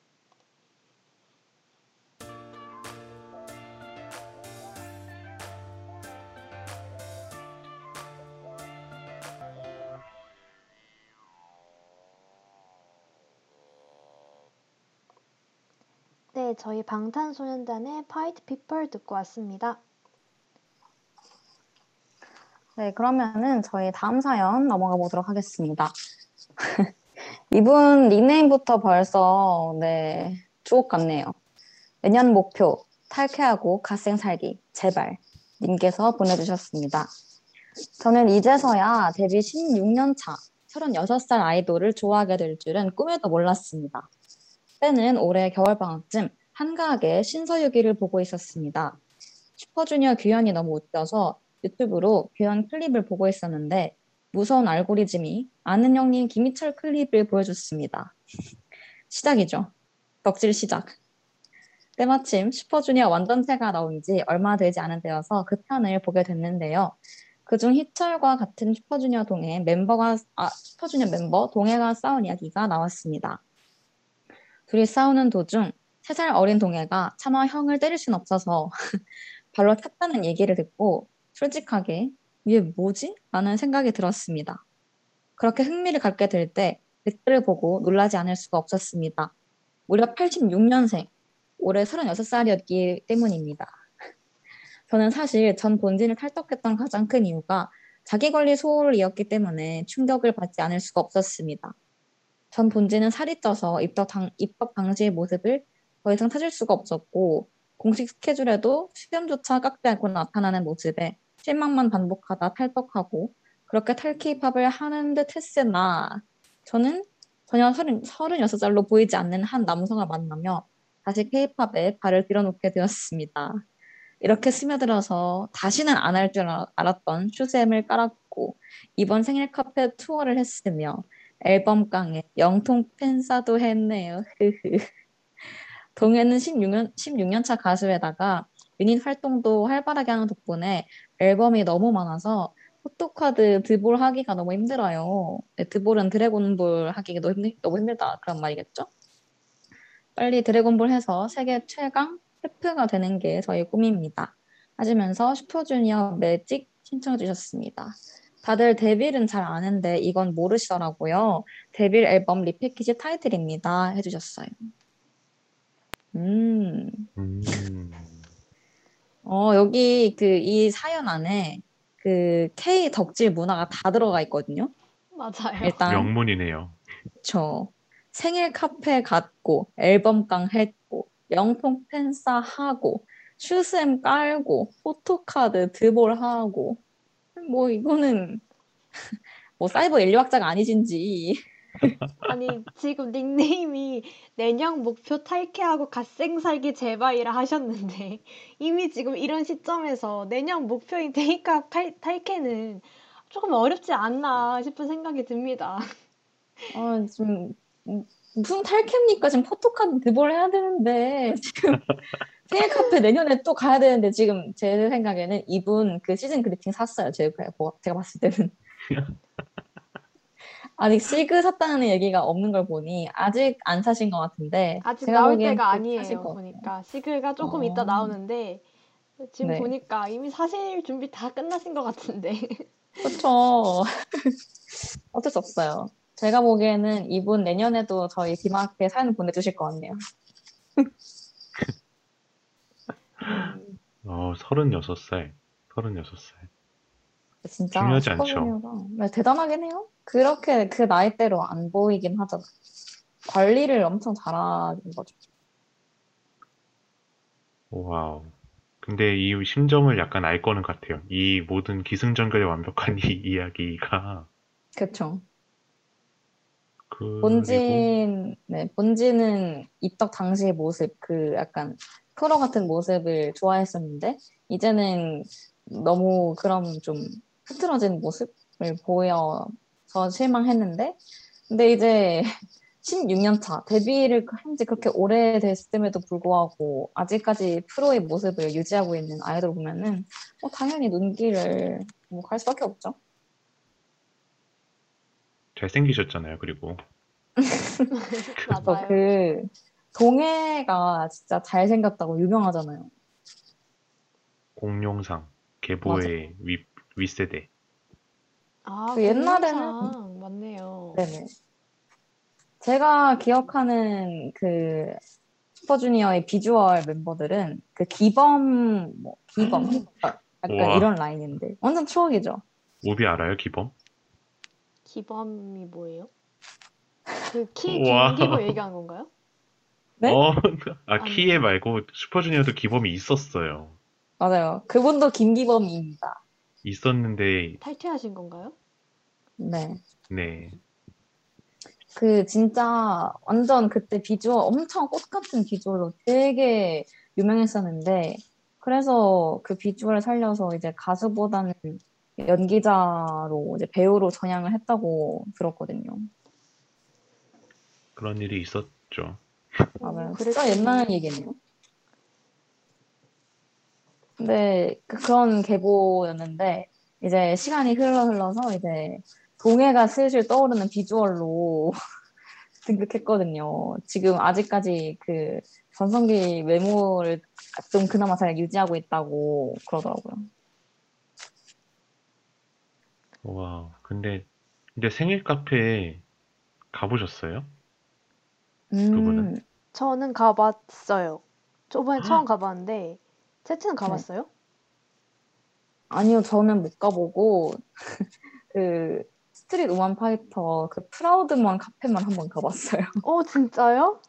네, 저희 방탄소년단의 Fight People 듣고 왔습니다. 네, 그러면은 저희 다음 사연 넘어가 보도록 하겠습니다. 이분 닉네임부터 벌써 네 주옥 같네요. 내년 목표 탈퇴하고 갓생 살기 제발 님께서 보내주셨습니다. 저는 이제서야 데뷔 16년 차 36살 아이돌을 좋아하게 될 줄은 꿈에도 몰랐습니다. 때는 올해 겨울방학쯤 한가하게 신서유기를 보고 있었습니다. 슈퍼주니어 규현이 너무 웃겨서 유튜브로 규현 클립을 보고 있었는데 무서운 알고리즘이 아는 형님 김희철 클립을 보여줬습니다. 시작이죠. 덕질 시작. 때마침 슈퍼주니어 완전체가 나온 지 얼마 되지 않은 때여서 그 편을 보게 됐는데요. 그중 희철과 같은 슈퍼주니어 동해 멤버가 아, 슈퍼주니어 멤버 동해가 싸운 이야기가 나왔습니다. 둘이 싸우는 도중 3살 어린 동해가 차마 형을 때릴 순 없어서 발로 찼다는 얘기를 듣고 솔직하게 이게 뭐지? 라는 생각이 들었습니다. 그렇게 흥미를 갖게 될 때 댓글을 보고 놀라지 않을 수가 없었습니다. 무려 86년생, 올해 36살이었기 때문입니다. 저는 사실 전 본진을 탈덕했던 가장 큰 이유가 자기 관리 소홀이었기 때문에 충격을 받지 않을 수가 없었습니다. 전 본진은 살이 쪄서 입덕, 당, 입덕 당시의 모습을 더 이상 찾을 수가 없었고 공식 스케줄에도 시험조차 깎지 않고 나타나는 모습에 실망만 반복하다 탈덕하고 그렇게 탈케이팝을 하는 듯 했으나 저는 전혀 30, 36살로 보이지 않는 한 남성을 만나며 다시 케이팝에 발을 들여놓게 되었습니다. 이렇게 스며들어서 다시는 안 할 줄 알았던 슈셈을 깔았고 이번 생일 카페 투어를 했으며 앨범 깡에 영통 팬사도 했네요. 동해는 16년, 16년차 가수에다가 유닛 활동도 활발하게 하는 덕분에 앨범이 너무 많아서 포토카드 드볼 하기가 너무 힘들어요. 네, 드볼은 드래곤볼 하기가 너무, 힘들, 너무 힘들다 그런 말이겠죠? 빨리 드래곤볼 해서 세계 최강 셰프가 되는 게 저희 꿈입니다. 하시면서 슈퍼주니어 매직 신청해 주셨습니다. 다들 데뷔는 잘 아는데 이건 모르시더라고요. 데뷔 앨범 리패키지 타이틀입니다. 해주셨어요. 음, 음, 어, 여기 그 이 사연 안에 그 K 덕질 문화가 다 들어가 있거든요. 맞아요. 일단 명문이네요. 저 생일 카페 갔고 앨범깡 했고 영통 팬싸 하고 슈스엠 깔고 포토카드 드볼 하고 뭐 이거는 뭐 사이버 인류학자가 아니신지 아니 지금 닉네임이 내년 목표 탈케하고 갓생 살기 제발이라 하셨는데 이미 지금 이런 시점에서 내년 목표인 케이팝 탈- 탈케는 조금 어렵지 않나 싶은 생각이 듭니다. 아 지금 음, 무슨 탈켑니까? 지금 포토카드 드볼 해야 되는데 지금 생일 카페 내년에 또 가야 되는데 지금 제 생각에는 이분 그 season greeting 샀어요. 제가 보- 제가 봤을 때는 아직 시그 샀다는 얘기가 없는 걸 보니 아직 안 사신 것 같은데 아직 제가 나올 때가 그 아니에요. 보니까 시그가 조금 어. 이따 나오는데 지금 네. 보니까 이미 사실 준비 다 끝나신 것 같은데. 그렇죠. 어쩔 수 없어요. 제가 보기에는 이분 내년에도 저희 디마크에 사연 보내주실 것 같네요. 어, 36살. 36살. 진짜 중요하지 않죠. 슈퍼주니어가 네, 대단하긴 해요. 그렇게 그 나이대로 안 보이긴 하잖아. 관리를 엄청 잘하는 거죠. 와우. 근데 이 심정을 약간 알 거는 같아요. 이 모든 기승전결에 완벽한 이 이야기가 그렇죠. 그리고 본진, 네, 본진은 입덕 당시의 모습, 그 약간 프로 같은 모습을 좋아했었는데, 이제는 너무 그런 좀 흐트러진 모습을 보여서 실망했는데, 근데 이제 16년 차, 데뷔를 한 지 그렇게 오래됐음에도 불구하고, 아직까지 프로의 모습을 유지하고 있는 아이돌 보면은, 뭐 당연히 눈길을 뭐 갈 수밖에 없죠. 잘생기셨잖아요. 그리고 저 맞아요. 그 동해가 진짜 잘생겼다고 유명하잖아요. 공룡상, 계보의 윗, 윗세대. 아, 그 옛날에는- 맞네요. 네네. 제가 기억하는 그 슈퍼주니어의 비주얼 멤버들은 그 기범, 뭐 기범, 약간 우와. 이런 라인인데 완전 추억이죠. 오비 알아요, 기범? 기범이 뭐예요? 그키 우와. 김기범 얘기한 건가요? 네? 어, 아. 키에 말고 슈퍼주니어도 기범이 있었어요. 맞아요. 그분도 김기범입니다. 있었는데, 탈퇴하신 건가요? 네. 네. 그 진짜 완전 그때 비주얼 엄청 꽃 같은 비주얼로 되게 유명했었는데 그래서 그 비주얼을 살려서 이제 가수보다는 연기자로 이제 배우로 전향을 했다고 들었거든요. 그런 일이 있었죠. 맞아요. 오, 진짜 그랬군요. 옛날 얘기네요. 근데 그- 그런 계보였는데 이제 시간이 흘러 흘러서 이제 동해가 슬슬 떠오르는 비주얼로 등극했거든요. 지금 아직까지 그 전성기 외모를 좀 그나마 잘 유지하고 있다고 그러더라고요. 와, 근데 근데 생일 카페에 가보셨어요? 분은? 음, 저는 가봤어요. 저번에 처음 가봤는데 채채는 가봤어요? 아니요, 저는 못 가보고 그 스트릿 우먼 파이터 그 프라우드먼 카페만 한번 가봤어요. 어 진짜요?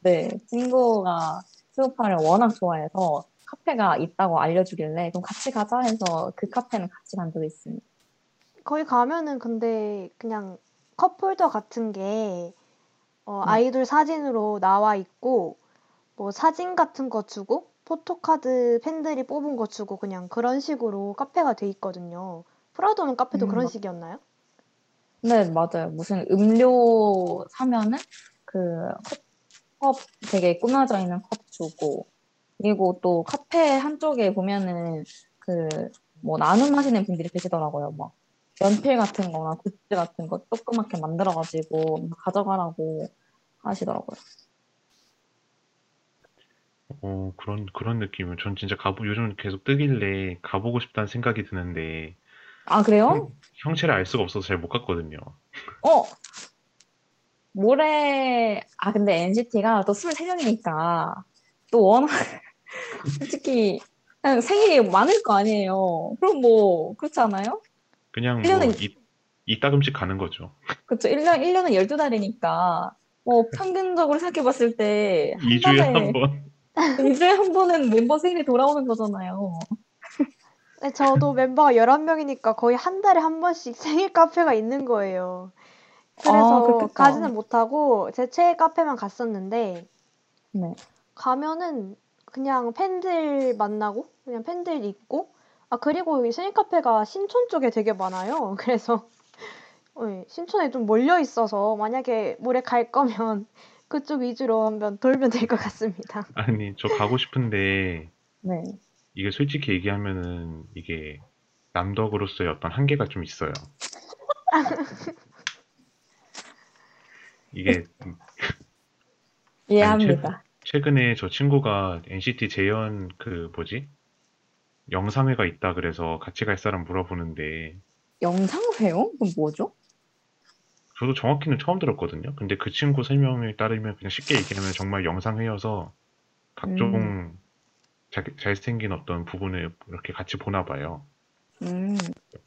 네, 친구가 스우파를 워낙 좋아해서 카페가 있다고 알려주길래 그럼 같이 가자 해서 그 카페는 같이 간 적이 있습니다. 거기 가면은 근데 그냥 컵홀더 같은 게 어, 네. 아이돌 사진으로 나와 있고 뭐 사진 같은 거 주고 포토카드 팬들이 뽑은 거 주고 그냥 그런 식으로 카페가 돼 있거든요. 프라우드먼 카페도 음, 그런 맞- 식이었나요? 네, 맞아요. 무슨 음료 사면은 그 컵 되게 꾸며져 있는 컵 주고 그리고 또 카페 한쪽에 보면은 그 뭐 나눔 하시는 분들이 계시더라고요. 막 연필 같은 거나 굿즈 같은 거 조그맣게 만들어 가지고 가져가라고 하시더라고요. 어, 그런 그런 느낌은 전 진짜 가보 요즘 계속 뜨길래 가보고 싶다는 생각이 드는데 아, 그래요? 형체를 알 수가 없어서 잘 못 갔거든요. 어, 모레, 아, 근데 NCT가 또 23명이니까 또 워낙, 솔직히, 그냥 생일이 많을 거 아니에요. 그럼 뭐, 그렇지 않아요? 그냥 뭐 1년에, 이, 이따금씩 가는 거죠. 그쵸. 1년, 1년은 12달이니까, 뭐, 평균적으로 생각해 봤을 때, 한 2주에 한 달에, 번. 2주에 한 번은 멤버 생일이 돌아오는 거잖아요. 네, 저도 멤버가 11명이니까 거의 한 달에 한 번씩 생일 카페가 있는 거예요. 아, 그래서 그렇겠다. 가지는 못하고 제 최애 카페만 갔었는데 네. 가면은 그냥 팬들 만나고 그냥 팬들 있고 아 그리고 여기 생일 카페가 신촌 쪽에 되게 많아요. 그래서 어, 신촌에 좀 몰려 있어서 만약에 모레 갈 거면 그쪽 위주로 한번 돌면 될 것 같습니다. 아니, 저 가고 싶은데 네. 이게 솔직히 얘기하면은 이게 남덕으로서의 어떤 한계가 좀 있어요. 이게 아니, 최, 이해합니다. 최근에 저 친구가 NCT 재현 그 뭐지? 영상회가 있다 그래서 같이 갈 사람 물어보는데 영상회요? 그건 뭐죠? 저도 정확히는 처음 들었거든요. 근데 그 친구 설명에 따르면 그냥 쉽게 얘기하면 정말 영상회여서 각종 음, 자, 잘생긴 어떤 부분을 이렇게 같이 보나 봐요. 음,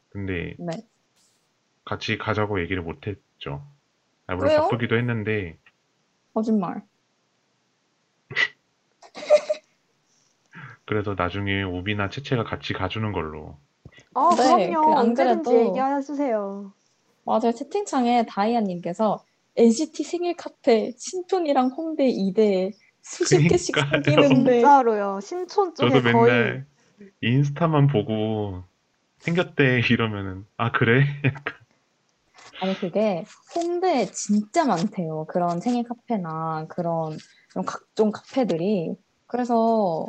근데 네. 같이 가자고 얘기를 못 했죠. 아, 물론 왜요? 바쁘기도 했는데 거짓말. 그래서 나중에 우비나 채채가 같이 가주는 걸로. 어, 네, 그 그럼요. 안 언제든지 그래도 얘기해 주세요. 맞아요. 채팅창에 다이아님께서 NCT 생일 카페 신촌이랑 홍대 2대에 수십 개씩 그니까요. 생기는데 진짜로요. 신촌 쪽에 저도 거의 맨날 인스타만 보고 생겼대 이러면은 아 그래? 아니 그게 홍대에 진짜 많대요. 그런 생일 카페나 그런 그런 각종 카페들이. 그래서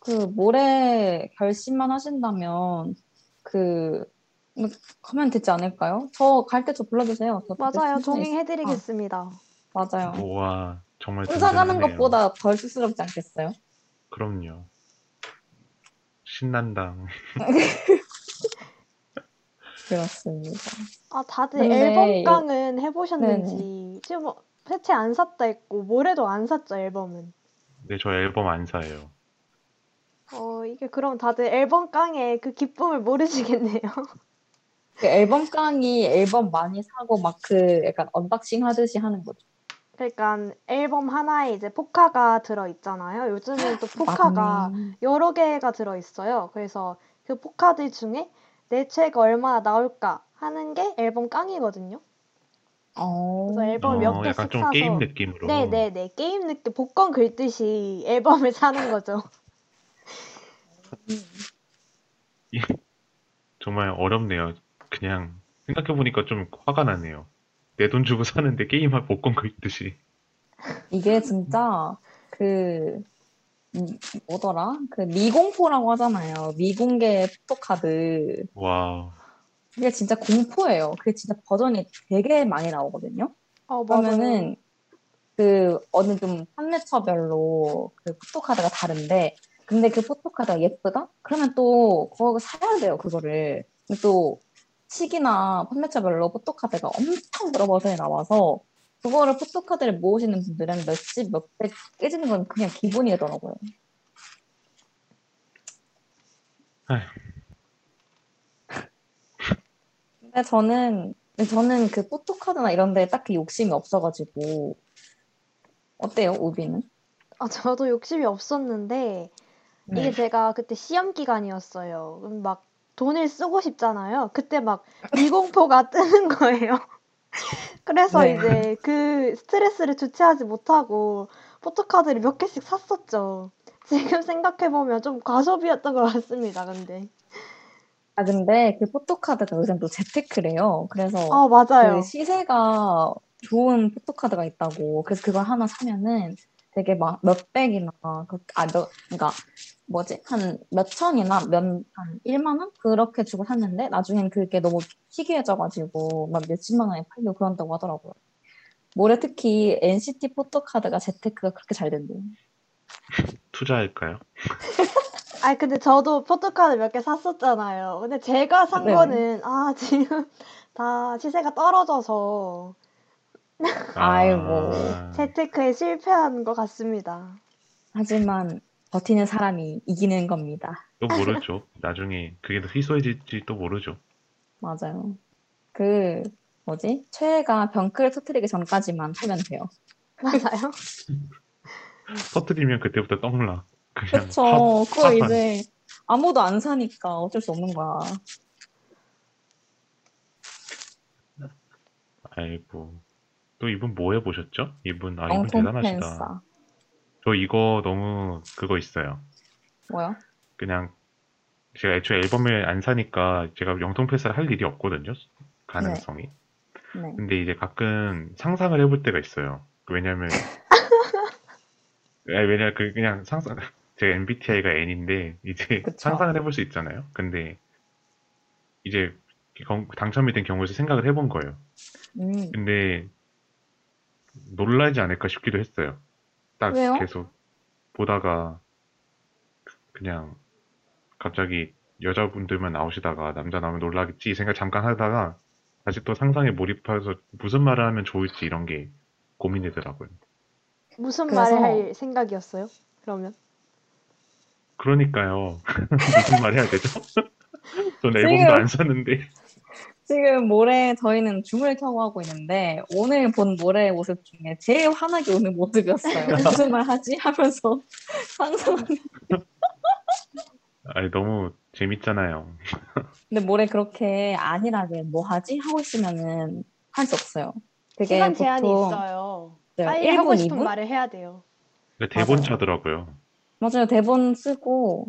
그 모레 결심만 하신다면 그 뭐, 가면 되지 않을까요? 저 갈 때 저 불러주세요. 저 맞아요. 있으니까. 동행해드리겠습니다. 맞아요. 우와 정말 혼자 가는. 것보다 덜 쑥스럽지 않겠어요? 그럼요. 신난다. 그렇습니다. 아, 다들 근데 앨범 요- 깡은 네네. 해보셨는지 지금 뭐 패치 안 샀다 했고 모레도 안 샀죠 앨범은. 근데 저 앨범 안 사요. 어 이게 그럼 다들 앨범 깡의 그 기쁨을 모르시겠네요. 그 앨범 깡이 앨범 많이 사고 막 그 약간 unboxing 하듯이 하는 거죠. 그러니까 앨범 하나에 이제 포카가 들어 있잖아요. 요즘은 또 포카가. 여러 개가 들어 있어요. 그래서 그 포카들 중에 내 최애 얼마나 나올까 하는 게 앨범 깡이거든요. 어. 그래서 앨범 어, 몇 개씩 약간 좀 사서 게임 느낌으로. 네 네 네 게임 느낌 복권 긁듯이 앨범을 사는 거죠. 정말 어렵네요. 그냥 생각해보니까 좀 화가 나네요. 내 돈 주고 사는데 게임할 복권 긁듯이. 이게 진짜 그 음, 뭐더라? 그 미공포라고 하잖아요. 미공개 포토카드. 와, 그게 진짜 공포예요. 그게 진짜 버전이 되게 많이 나오거든요. 어. 그러면은 그 어느 좀 판매처별로 그 포토카드가 다른데 근데 그 포토카드가 예쁘다? 그러면 또 그거 사야 돼요 그거를 또 시기나 판매처별로 포토카드가 엄청 여러 버전이 나와서 그거를 포토카드를 모으시는 분들은 몇십 몇백 깨지는 건 그냥 기본이더라고요 아휴. 근데 저는 근데 저는 그 포토카드나 이런 데 딱히 욕심이 없어가지고 어때요 우비는? 아 저도 욕심이 없었는데 네. 이게 제가 그때 시험 기간이었어요. 그럼 막 돈을 쓰고 싶잖아요. 그때 막 미공포가 뜨는 거예요. 그래서 네. 이제 그 스트레스를 주체하지 못하고 포토카드를 몇 개씩 샀었죠. 지금 생각해보면 좀 과소비였던 것 같습니다, 근데. 아 근데 그 포토카드가 요즘 또 재테크래요. 그래서 아, 맞아요. 그 시세가 좋은 포토카드가 있다고. 그래서 그걸 하나 사면은 되게 막 몇백이나 그, 아, 몇, 그러니까 뭐지? 한 몇 천이나 몇, 한 1만 원? 그렇게 주고 샀는데 나중엔 그게 너무 희귀해져가지고 막 몇십만 원에 팔리고 그런다고 하더라고요. 올해 특히 NCT 포토카드가 재테크가 그렇게 잘 된대요. 투자할까요? 아니, 근데 저도 포토카드 몇 개 샀었잖아요. 근데 제가 산 네. 거는, 아, 지금 다 시세가 떨어져서 아이고. 아, 재테크에 실패한 것 같습니다. 하지만 버티는 사람이 이기는 겁니다. 또 모르죠. 나중에 그게 더 희소해질지 또 모르죠. 맞아요. 그 뭐지? 최애가 병크를 터뜨리기 전까지만 하면 돼요. 맞아요. 터뜨리면 그때부터 떡나. 그냥 그쵸. 팝- 그거. 이제 아무도 안 사니까 어쩔 수 없는 거야. 아이고. 또 이분 뭐 해보셨죠? 이분, 아, 이분 대단하시다. 저 이거 너무 그거 있어요. 뭐야? 그냥 제가 애초에 앨범을 안 사니까 제가 영통 패스를 할 일이 없거든요. 가능성이. 네. 근데 이제 가끔 상상을 해볼 때가 있어요. 왜냐면 왜냐 그 그냥 상상 제가 MBTI가 N인데 이제 그쵸. 상상을 해볼 수 있잖아요. 근데 이제 경- 당첨이 된 경우에서 생각을 해본 거예요. 음. 근데 놀라지 않을까 싶기도 했어요. 딱 왜요? 계속 보다가 그냥 갑자기 여자분들만 나오시다가 남자 나오면 놀라겠지 이 생각 잠깐 하다가 다시 또 상상에 몰입해서 무슨 말을 하면 좋을지 이런 게 고민되더라고요. 무슨 그래서- 말을 할 생각이었어요? 그러면? 그러니까요. 무슨 말 해야 되죠? 전 앨범도 안 샀는데 지금 모레 저희는 줌을 켜고 하고 있는데 오늘 본 모래의 모습 중에 제일 환하게 우는 모습이었어요. 무슨 말 하지? 하면서 상상하는. 아니 너무 재밌잖아요. 근데 모레 그렇게 안일하게 뭐 하지? 하고 있으면은 할 수 없어요. 그게 시간 제한이 보통 있어요. 네, 빨리 1분, 하고 싶은 2분? 말을 해야 돼요. 그러니까 대본 맞아요. 차더라고요. 맞아요. 대본 쓰고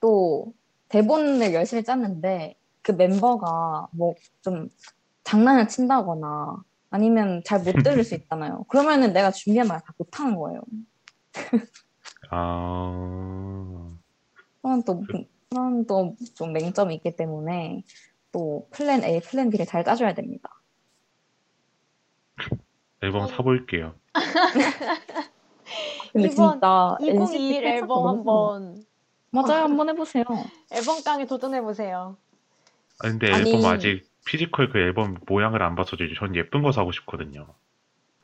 또 대본을 열심히 짰는데 그 멤버가 뭐 좀 장난을 친다거나 아니면 잘 못 들을 수 있잖아요. 그러면은 내가 준비한 말 다 못하는 거예요. 아 그런 또 그런 또 좀 맹점이 있기 때문에 또 plan A, plan B를 잘 짜줘야 됩니다. 앨범 사볼게요. 근데 이번 진짜 2021 NCT 팬사가 앨범 한번 맞아요. 한번 해보세요. 앨범 깡에 도전해 보세요. 아, 근데 아니- 앨범 아직 physical 그 앨범 모양을 안 봐서 전 예쁜 거 사고 싶거든요.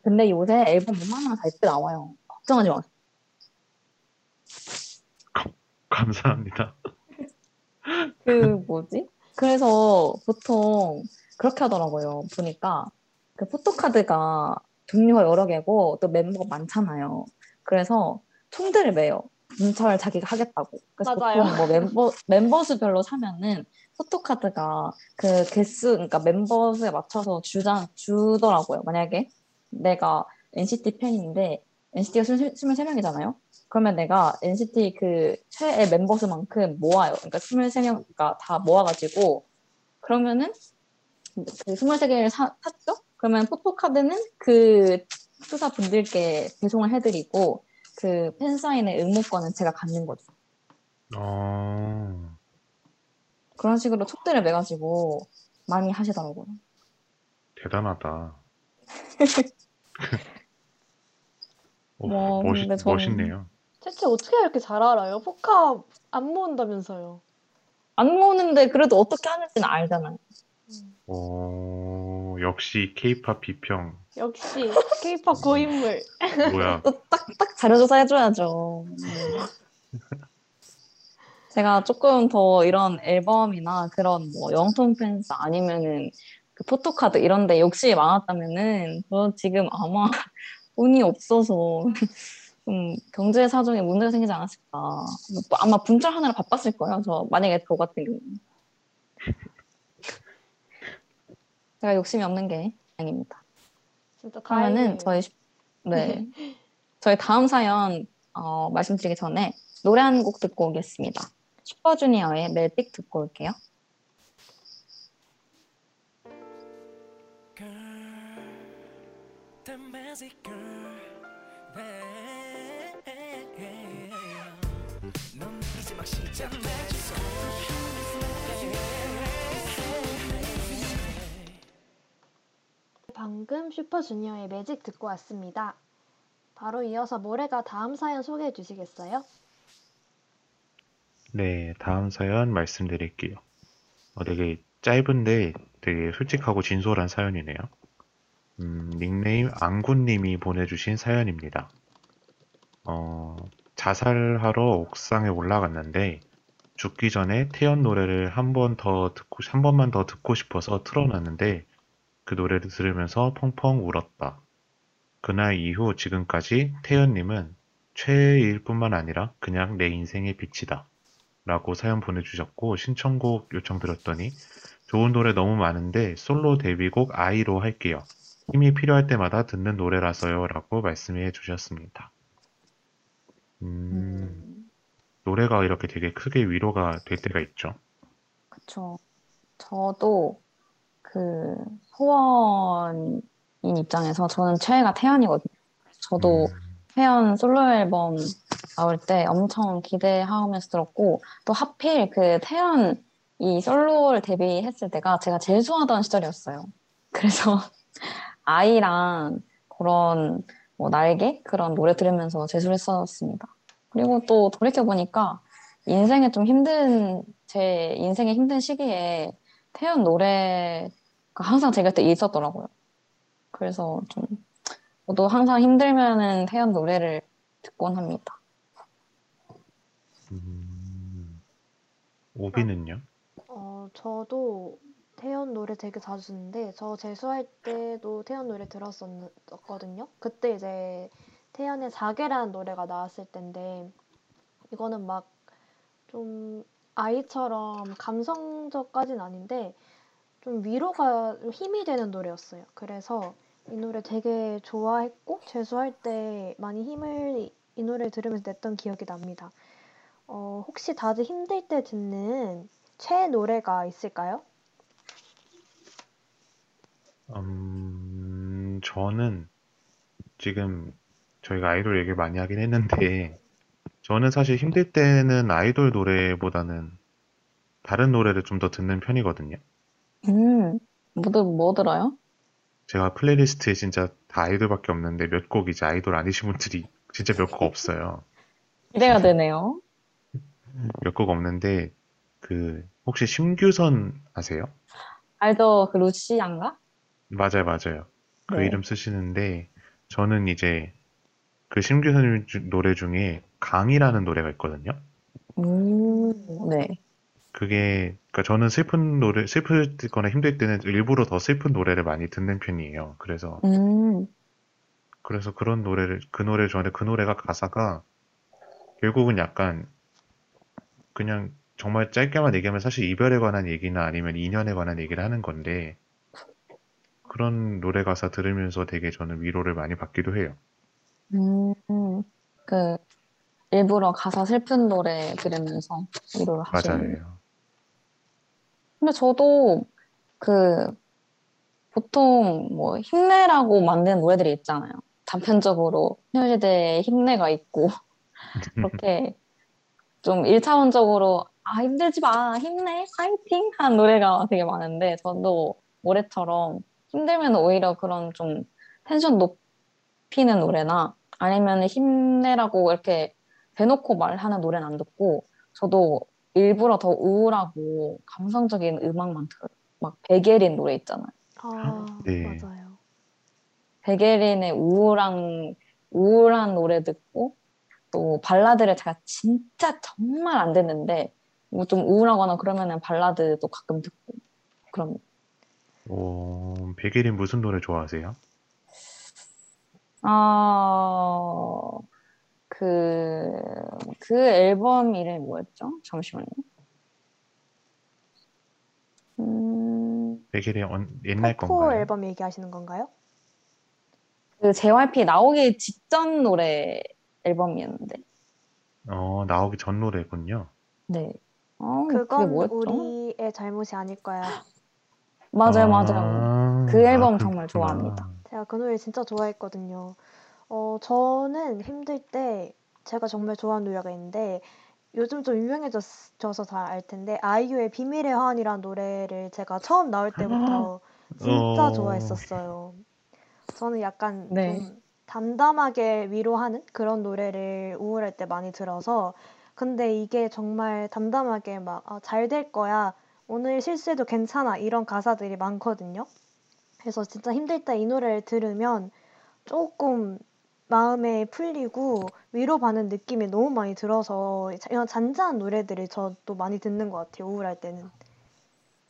근데 요새 앨범 웬만하면 다 예쁘게 나와요. 걱정하지 마. 감사합니다. 그 뭐지? 그래서 보통 그렇게 하더라고요. 보니까 그 포토카드가 종류가 여러 개고 또 멤버가 많잖아요. 그래서 총대를 매요. 분차를 자기가 하겠다고. 그래서 맞아요. 보통 뭐 멤버 멤버 수별로 사면은 포토카드가 그 개수, 그러니까 멤버 수에 맞춰서 주자, 주더라고요. 만약에 내가 NCT 팬인데 NCT가 23명이잖아요. 그러면 내가 NCT 그 최애 멤버 수만큼 모아요. 그러니까 23명, 그러니까 다 모아가지고 그러면은 그 23개를 사, 샀죠? 그러면 포토카드는 그 투사 분들께 배송을 해드리고 그 팬사인회 응모권은 제가 갖는 거죠. 어, 그런 식으로 촉들을 매가지고 많이 하시더라고요. 대단하다. 오, 뭐, 멋있, 근데 저는- 멋있네요. 대체 어떻게 이렇게 잘 알아요? 포카 안 모은다면서요. 안 모으는데 그래도 어떻게 하는지는 알잖아요. 오, 역시 K-팝 비평. 역시 케이팝 고인물. 뭐야, 또 딱 딱 자료조사 해줘야죠. 네. 제가 조금 더 이런 앨범이나 그런 뭐 영통 팬스 아니면은 그 포토카드 이런 데 욕심이 많았다면은 저 지금 아마 돈이 없어서 좀 경제 사정에 문제가 생기지 않았을까. 뭐 아마 분출하느라 바빴을 거예요. 저 만약에 저 같은 경우. 제가 욕심이 없는 게 다행입니다. 진짜 다행이에요. 그러면은 저희 시- 네 저희 다음 사연 어, 말씀드리기 전에 노래 한 곡 듣고 오겠습니다. 슈퍼주니어의 멜틱 듣고 올게요. 방금 슈퍼주니어의 매직 듣고 왔습니다. 바로 이어서 모래가 다음 사연 소개해 주시겠어요? 네, 다음 사연 말씀드릴게요. 어, 되게 짧은데 되게 솔직하고 진솔한 사연이네요. 음, 닉네임 앙군님이 보내주신 사연입니다. 어, 자살하러 옥상에 올라갔는데 죽기 전에 태연 노래를 한 번 더 듣고 한 번만 더 듣고 싶어서 틀어놨는데 그 노래를 들으면서 펑펑 울었다. 그날 이후 지금까지 태연님은 최애일 뿐만 아니라 그냥 내 인생의 빛이다. 라고 사연 보내주셨고 신청곡 요청드렸더니 좋은 노래 너무 많은데 솔로 데뷔곡 아이로 할게요. 힘이 필요할 때마다 듣는 노래라서요. 라고 말씀해 주셨습니다. 음, 노래가 이렇게 되게 크게 위로가 될 때가 있죠. 그쵸. 저도 그 소원인 입장에서 저는 최애가 태연이거든요. 저도 음, 태연 솔로 앨범 나올 때 엄청 기대하면서 들었고 또 하필 그 태연 이 솔로를 데뷔했을 때가 제가 좋아하던 시절이었어요. 그래서 아이랑 그런 뭐 날개 그런 노래 들으면서 재수를 했었습니다. 그리고 또 돌이켜 보니까 인생에 좀 힘든 제 인생의 힘든 시기에 태연 노래가 항상 제 곁에 있었더라고요. 그래서 좀 저도 항상 힘들면은 태연 노래를 듣곤 합니다. 음, 오비는요? 어, 저도 태연 노래 되게 자주 듣는데 저 재수할 때도 태연 노래 들었었거든요. 그때 이제 태연의 자개라는 노래가 나왔을 때인데 이거는 막 좀 아이처럼 감성적까진 아닌데 좀 위로가 좀 힘이 되는 노래였어요. 그래서 이 노래 되게 좋아했고 재수할 때 많이 힘을 이 노래 들으면서 냈던 기억이 납니다. 어, 혹시 다들 힘들 때 듣는 최애 노래가 있을까요? 음, 저는 지금 저희가 아이돌 얘기를 많이 하긴 했는데, 저는 사실 힘들 때는 아이돌 노래보다는 다른 노래를 좀 더 듣는 편이거든요. 음, 모두 뭐 들어요? 제가 playlist에 진짜 다 아이돌밖에 없는데 몇 곡 이제 아이돌 아니신 분들이 진짜 몇 곡 없어요. 기대가 되네요. 몇곡 없는데, 그, 혹시 심규선 아세요? 알죠? 그 루시안가? 맞아요, 맞아요. 그 네. 이름 쓰시는데, 저는 이제 그 심규선 주- 노래 중에 강이라는 노래가 있거든요. 음, 네. 그게, 그러니까 저는 슬픈 노래, 슬플 거나 힘들 때는 일부러 더 슬픈 노래를 많이 듣는 편이에요. 그래서, 음, 그래서 그런 노래를, 그 노래를 좋아하는데 그 노래가 가사가 결국은 약간 그냥 정말 짧게만 얘기하면 사실 이별에 관한 얘기나 아니면 인연에 관한 얘기를 하는 건데 그런 노래 가사 들으면서 되게 저는 위로를 많이 받기도 해요. 음, 그 일부러 가사 슬픈 노래 들으면서 위로를 하시는. 맞아요. 근데 저도 그 보통 뭐 힘내라고 만든 노래들이 있잖아요. 단편적으로 소녀시대의 힘내가 있고 그렇게 좀 일차원적으로 아 힘들지 마 힘내 파이팅 한 노래가 되게 많은데 저도 올해처럼 힘들면 오히려 그런 좀 텐션 높이는 노래나 아니면 힘내라고 이렇게 대놓고 말하는 노래는 안 듣고 저도 일부러 더 우울하고 감성적인 음악만 들어요. 막 베게린 노래 있잖아요. 아, 네. 맞아요. 베게린의 우울한 우울한 노래 듣고 또 발라드를 제가 진짜 정말 안 듣는데 뭐 좀 우울하거나 그러면은 발라드도 가끔 듣고 그럼 오, 백예린 무슨 노래 좋아하세요? 아, 그, 그 앨범 이름이 뭐였죠? 잠시만요. 음, 백예린 언- 옛날 코코 건가요? 앨범 얘기하시는 건가요? 그 JYP 나오기 직전 노래 앨범이었는데. 어, 나오기 전 노래군요. 네. 어, 그건? 우리의 잘못이 아닐 거야. 맞아요, 맞아요. 아, 그 앨범 아, 정말. 좋아합니다. 제가 그 노래 진짜 좋아했거든요. 어, 저는 힘들 때 제가 정말 좋아하는 노래가 있는데 요즘 좀 유명해져서 다알 텐데 아이유의 비밀의 화원이라는 노래를 제가 처음 나올 때부터 진짜 어. 좋아했었어요. 저는 약간 네. 좀 담담하게 위로하는 그런 노래를 우울할 때 많이 들어서 근데 이게 정말 담담하게 막 아, 잘 될 거야. 오늘 실수해도 괜찮아. 이런 가사들이 많거든요. 그래서 진짜 힘들 때 이 노래를 들으면 조금 마음에 풀리고 위로받는 느낌이 너무 많이 들어서 이런 잔잔한 노래들을 저도 많이 듣는 것 같아요. 우울할 때는.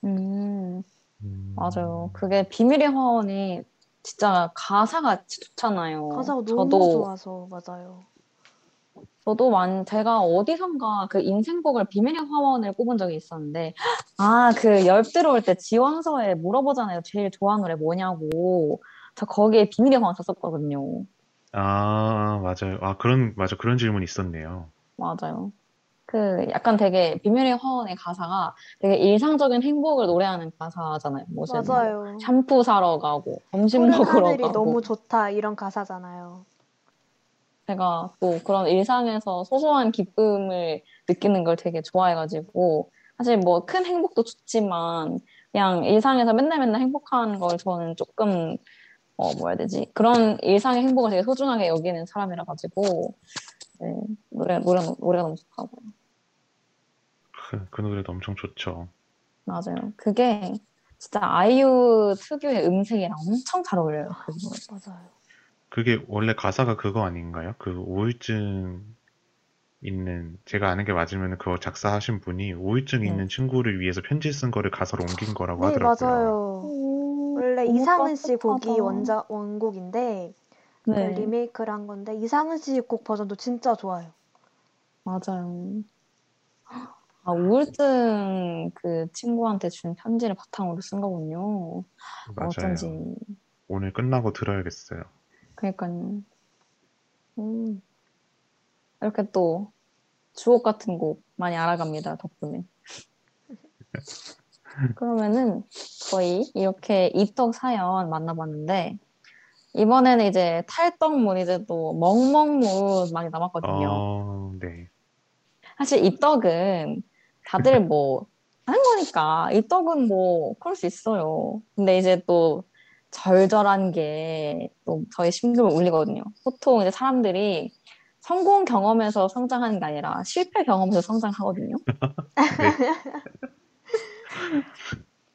음, 음. 맞아요. 그게 비밀의 화원이 진짜 가사가 좋잖아요. 가사가 너무 저도 좋아서 맞아요. 저도 만 제가 어디선가 그 인생곡을 비밀의 화원을 꼽은 적이 있었는데 아 그 열 들어올 때 지원서에 물어보잖아요. 제일 좋아하는 노래 뭐냐고. 저 거기에 비밀의 화원 썼었거든요. 아, 맞아요. 아, 그런, 맞아. 그런 질문이 있었네요. 맞아요. 그 약간 되게 비밀의 화원의 가사가 되게 일상적인 행복을 노래하는 가사잖아요. 무슨 뭐 맞아요. 샴푸 사러 가고 점심 먹으러 가고 너무 좋다 이런 가사잖아요. 제가 또 그런 일상에서 소소한 기쁨을 느끼는 걸 되게 좋아해가지고 사실 뭐 큰 행복도 좋지만 그냥 일상에서 맨날 맨날 행복한 걸 저는 조금 어 뭐라 해야 되지 그런 일상의 행복을 되게 소중하게 여기는 사람이라 가지고 네, 노래 노래 노래가 너무 좋다고요. 그, 그 노래도 엄청 좋죠. 맞아요. 그게 진짜 아이유 특유의 음색이랑 엄청 잘 어울려요. 그. 맞아요. 그게 원래 가사가 그거 아닌가요? 그 우울증 있는, 제가 아는 게 맞으면 그거 작사하신 분이 우울증 네. 있는 친구를 위해서 편지 쓴 거를 가사로 옮긴 거라고 네, 하더라고요. 맞아요. 원래 이상은 씨 곡이. 원작 원곡인데 그 네, 리메이크를 한 건데 이상은 씨 곡 버전도 진짜 좋아요. 맞아요. 아, 우울증 그 친구한테 준 편지를 바탕으로 쓴 거군요. 맞아요. 어쩐지. 오늘 끝나고 들어야겠어요. 그러니까요. 음. 이렇게 또 주옥 같은 곡 많이 알아갑니다, 덕분에. 그러면은 저희 이렇게 입덕 사연 만나봤는데 이번에는 이제 탈덕 문의들도 멍멍문 많이 남았거든요. 어, 네. 사실 입덕은 다들 뭐 하는 거니까 입덕은 뭐 그럴 수 있어요. 근데 이제 또 절절한 게 또 저희 심금을 울리거든요. 보통 이제 사람들이 성공 경험에서 성장하는 게 아니라 실패 경험에서 성장하거든요.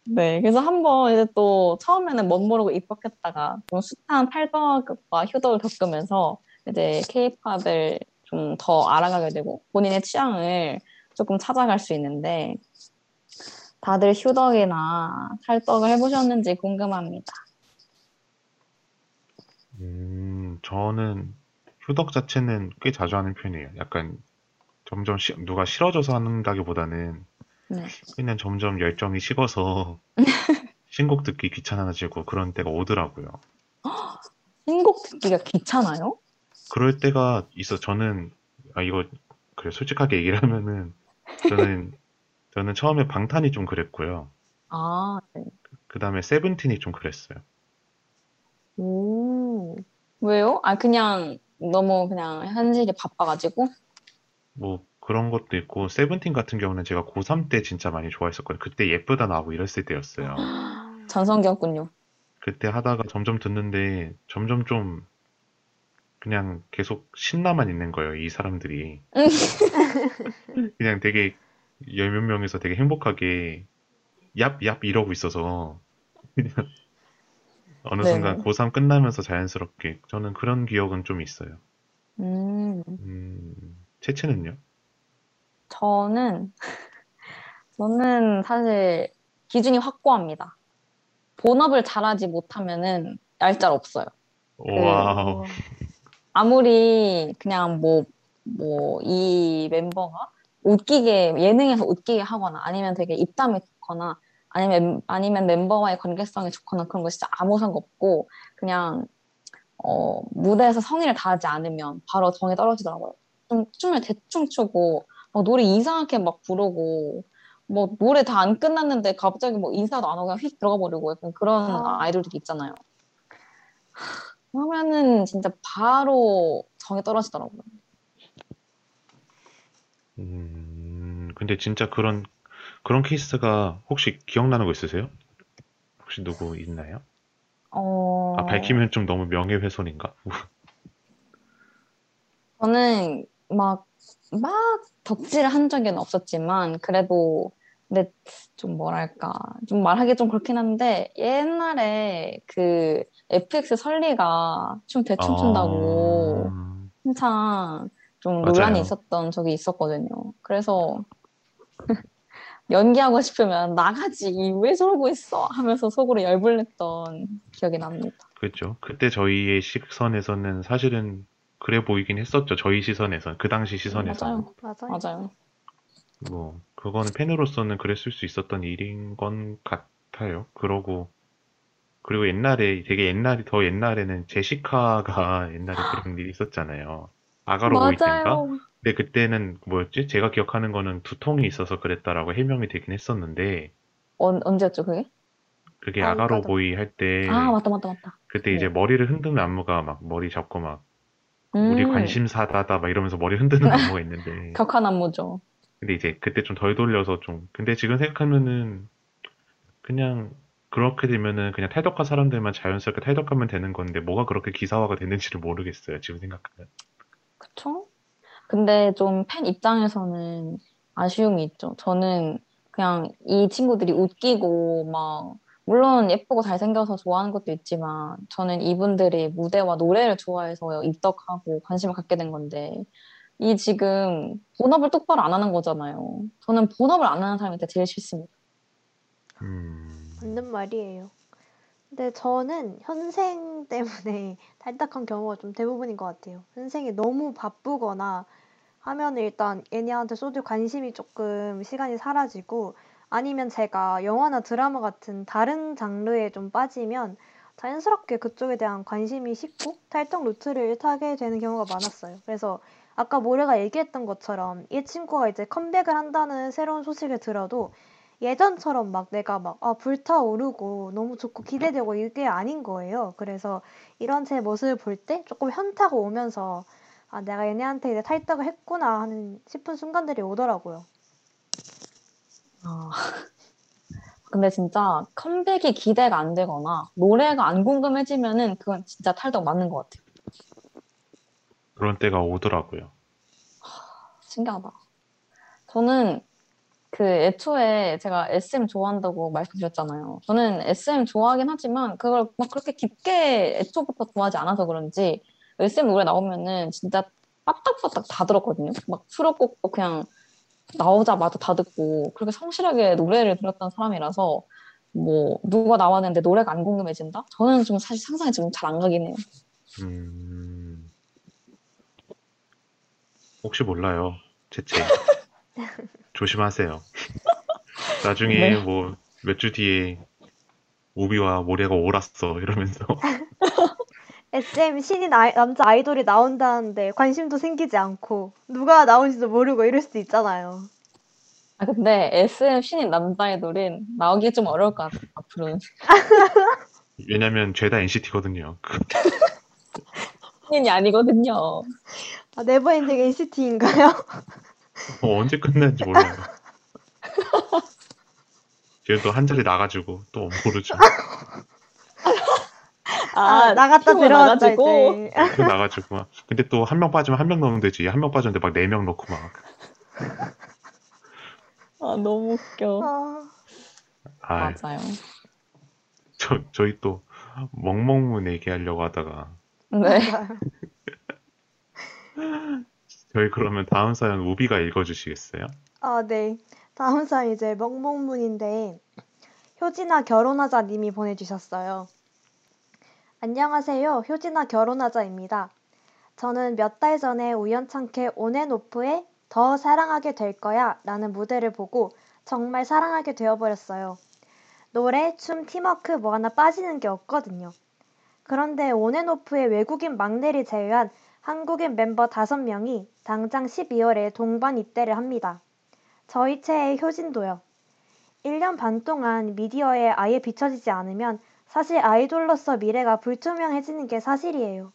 네, 그래서 한번 이제 또 처음에는 멋 모르고 입덕했다가 좀 숱한 탈덕과 효덕을 겪으면서 이제 케이팝을 좀 더 알아가게 되고 본인의 취향을 조금 찾아갈 수 있는데 다들 휴덕이나 탈덕을 해보셨는지 궁금합니다. 음, 저는 휴덕 자체는 꽤 자주 하는 편이에요. 약간 점점 시- 누가 싫어져서 한다기보다는 네. 그냥 점점 열정이 식어서 신곡 듣기 귀찮아지고 그런 때가 오더라고요. 신곡 듣기가 귀찮아요? 그럴 때가 있어. 저는 아 이거 그래 솔직하게 얘기를 하면은 저는 저는 처음에 방탄이 좀 그랬고요. 아, 네. 그 다음에 세븐틴이 좀 그랬어요. 오. 왜요? 아, 그냥 너무 그냥 현실이 바빠가지고? 뭐 그런 것도 있고 세븐틴 같은 경우는 제가 고3 때 진짜 많이 좋아했었거든요. 그때 예쁘다 나오고 이랬을 때였어요. 전성기였군요. 그때 하다가 점점 듣는데 점점 좀 그냥 계속 신나만 있는 거예요, 이 사람들이. 그냥 되게 열 몇 명이서 되게 행복하게 얍, 얍 이러고 있어서 그냥 어느 네네. 순간 고3 끝나면서 자연스럽게 저는 그런 기억은 좀 있어요. 음, 음, 채채는요? 저는, 저는 사실 기준이 확고합니다. 본업을 잘하지 못하면은 얄짤 없어요. 와우. 아무리 그냥 뭐, 뭐, 이 멤버가 웃기게, 예능에서 웃기게 하거나 아니면 되게 입담이 좋거나 아니면, 아니면 멤버와의 관계성이 좋거나 그런 거 진짜 아무 상관없고 그냥, 어, 무대에서 성의를 다하지 않으면 바로 정이 떨어지더라고요. 좀 춤을 대충 추고, 막 노래 이상하게 막 부르고, 뭐 노래 다 안 끝났는데 갑자기 뭐 인사도 안 하고 그냥 휙 들어가 버리고 약간 그런 아. 아이돌들이 있잖아요. 그러면은 진짜 바로 정이 떨어지더라고요. 음, 근데 진짜 그런, 그런 케이스가 혹시 기억나는 거 있으세요? 혹시 누구 있나요? 어... 아, 밝히면 좀 너무 명예훼손인가? 저는 막, 막 덕질을 한 적은 없었지만, 그래도, 근데 좀 뭐랄까, 좀 말하기 좀 그렇긴 한데, 옛날에 그 FX 설리가 춤 대충 춘다고 아, 한창 좀 맞아요. 논란이 있었던 적이 있었거든요. 그래서 연기하고 싶으면 나가지, 왜 저러고 있어? 하면서 속으로 열불냈던 기억이 납니다. 그렇죠. 그때 저희의 시선에서는 사실은 그래 보이긴 했었죠. 저희 시선에선, 그 당시 시선에서. 맞아요. 맞아요. 맞아요. 뭐, 그거는 팬으로서는 그랬을 수 있었던 일인 건 같아요. 그러고, 그리고 옛날에, 되게 옛날에, 더 옛날에는 제시카가 옛날에 그런 일이 있었잖아요. 아가로 보일 때인가? 근데 그때는 뭐였지? 제가 기억하는 거는 두통이 있어서 그랬다라고 해명이 되긴 했었는데, 언, 언제였죠, 그게? 그게 아, 아가로. 보이 할 때, 아, 맞다, 맞다, 맞다. 그때 이제 네. 머리를 흔드는 안무가 막 머리 잡고 막, 우리 음, 관심사다다 막 이러면서 머리 흔드는 안무가 있는데, 격한 안무죠. 근데 이제 그때 좀 덜 돌려서 좀, 근데 지금 생각하면은, 그냥, 그렇게 되면은 그냥 탈덕한 사람들만 자연스럽게 탈덕하면 되는 건데, 뭐가 그렇게 기사화가 됐는지를 모르겠어요, 지금 생각하면. 그쵸? 근데 좀 팬 입장에서는 아쉬움이 있죠. 저는 그냥 이 친구들이 웃기고 막 물론 예쁘고 잘생겨서 좋아하는 것도 있지만 저는 이분들이 무대와 노래를 좋아해서 입덕하고 관심을 갖게 된 건데 이 지금 본업을 똑바로 안 하는 거잖아요. 저는 본업을 안 하는 사람이 제일 싫습니다. 음, 맞는 말이에요. 근데 저는 현생 때문에 탈덕한 경우가 좀 대부분인 것 같아요. 현생이 너무 바쁘거나 하면 일단 얘네한테 쏟을 관심이 조금 시간이 사라지고 아니면 제가 영화나 드라마 같은 다른 장르에 좀 빠지면 자연스럽게 그쪽에 대한 관심이 식고 탈덕 루트를 타게 되는 경우가 많았어요. 그래서 아까 모래가 얘기했던 것처럼 이 친구가 이제 컴백을 한다는 새로운 소식을 들어도 예전처럼 막 내가 막 아, 불타오르고 너무 좋고 기대되고 이게 아닌 거예요. 그래서 이런 제 모습을 볼 때 조금 현타가 오면서 아, 내가 얘네한테 이제 탈덕을 했구나 하는 싶은 순간들이 오더라고요. 아, 근데 진짜 컴백이 기대가 안 되거나 노래가 안 궁금해지면은 그건 진짜 탈덕 맞는 것 같아요. 그런 때가 오더라고요. 신기하다. 저는 그 애초에 제가 SM 좋아한다고 말씀드렸잖아요. 저는 SM 좋아하긴 하지만 그걸 막 그렇게 깊게 애초부터 좋아하지 않아서 그런지 SM 노래 나오면은 진짜 빠딱빠딱 다 들었거든요. 막 수록곡도 그냥 나오자마자 다 듣고 그렇게 성실하게 노래를 들었던 사람이라서 뭐 누가 나왔는데 노래가 안 궁금해진다? 저는 좀 사실 상상이 지금 잘안 가긴 해요. 음, 혹시 몰라요. 채채. 조심하세요. 나중에 네. 뭐몇 주 뒤에 우비와 모래가 옳았어 이러면서 SM 신인 아이, 남자 아이돌이 나온다는데 관심도 생기지 않고 누가 나온지도 모르고 이럴 수도 있잖아요. 아 근데 SM 신인 남자 아이돌은 나오기 좀 어려울 것 같아 앞으로는 왜냐면 죄다 NCT거든요. 신인이 아니거든요. 아, never ending NCT인가요? 어, 언제 끝나는지 몰라요. 걔도 한 자리 나가지고 또 모르죠. 아, 나갔다 피부가 들어왔다 나가지고. 이제. 그 나가지고 막. 근데 또 한 명 빠지면 한 명 넣으면 되지. 한 명 빠졌는데 막 네 명 넣고 막. 아 너무 웃겨. 아, 아, 맞아요. 저 저희 또 멍멍문 얘기하려고 하다가 네. 저희 그러면 다음 사연 우비가 읽어주시겠어요? 아, 네. 다음 사연 이제 멍멍문인데 효진아 결혼하자 님이 보내주셨어요. 안녕하세요. 효진아 결혼하자입니다. 저는 몇 달 전에 우연찮게 온앤오프의 더 사랑하게 될 거야 라는 무대를 보고 정말 사랑하게 되어버렸어요. 노래, 춤, 팀워크 뭐 하나 빠지는 게 없거든요. 그런데 온앤오프의 외국인 막내를 제외한 한국인 멤버 5명이 당장 12월에 동반 입대를 합니다. 저희 채의 효진도요. 1년 반 동안 미디어에 아예 비춰지지 않으면 사실 아이돌로서 미래가 불투명해지는 게 사실이에요.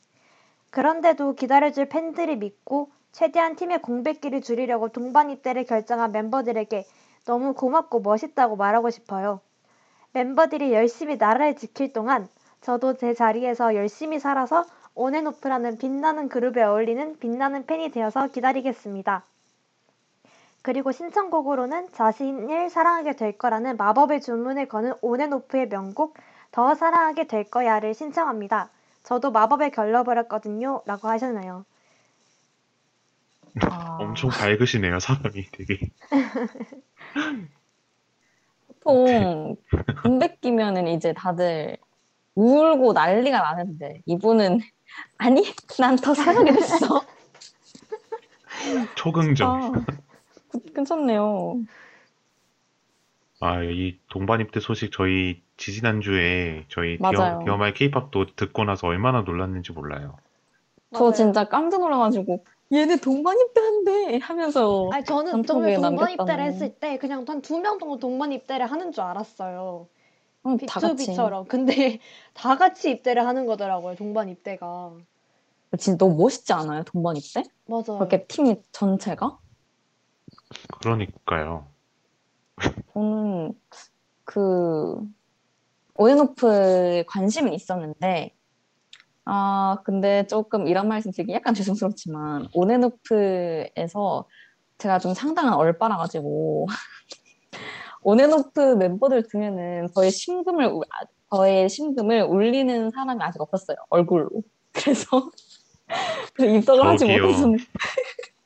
그런데도 기다려줄 팬들을 믿고 최대한 팀의 공백기를 줄이려고 동반 입대를 결정한 멤버들에게 너무 고맙고 멋있다고 말하고 싶어요. 멤버들이 열심히 나라를 지킬 동안 저도 제 자리에서 열심히 살아서 온앤오프라는 빛나는 그룹에 어울리는 빛나는 팬이 되어서 기다리겠습니다. 그리고 신청곡으로는 자신을 사랑하게 될 거라는 마법의 주문을 거는 온앤오프의 명곡 더 사랑하게 될 거야를 신청합니다. 저도 마법에 결러버렸거든요. 라고 하셨나요? 아, 엄청 밝으시네요, 사람이 되게. 보통 군대 끼면은 이제 다들 울고 난리가 나는데 이분은 아니 난 더 사랑하게 됐어. 초긍정. 아, 괜찮네요. 아, 이 동반 입대 소식 저희 지지난주에 저희 맞아요. 디어, 디어마이 케이팝도 듣고 나서 얼마나 놀랐는지 몰라요. 저 진짜 깜짝 놀라가지고 얘네 동반 입대 한대 하면서 아니 저는 동반. 입대를 했을 때 그냥 한 두 명 정도 동반 입대를 하는 줄 알았어요. 응, B2B처럼. 근데 다 같이 입대를 하는 거더라고요. 동반 입대가. 진짜 너무 멋있지 않아요 동반 입대? 맞아요. 그렇게 팀 전체가? 그러니까요. 저는 그 온앤오프에 관심은 있었는데 아 근데 조금 이런 말씀 드리기 약간 죄송스럽지만 온앤오프에서 제가 좀 상당한 얼빠라 가지고 온앤오프 멤버들 중에는 저의 심금을 우- 아, 저의 심금을 울리는 사람이 아직 없었어요 얼굴로 그래서 입덕을 하지. 못해서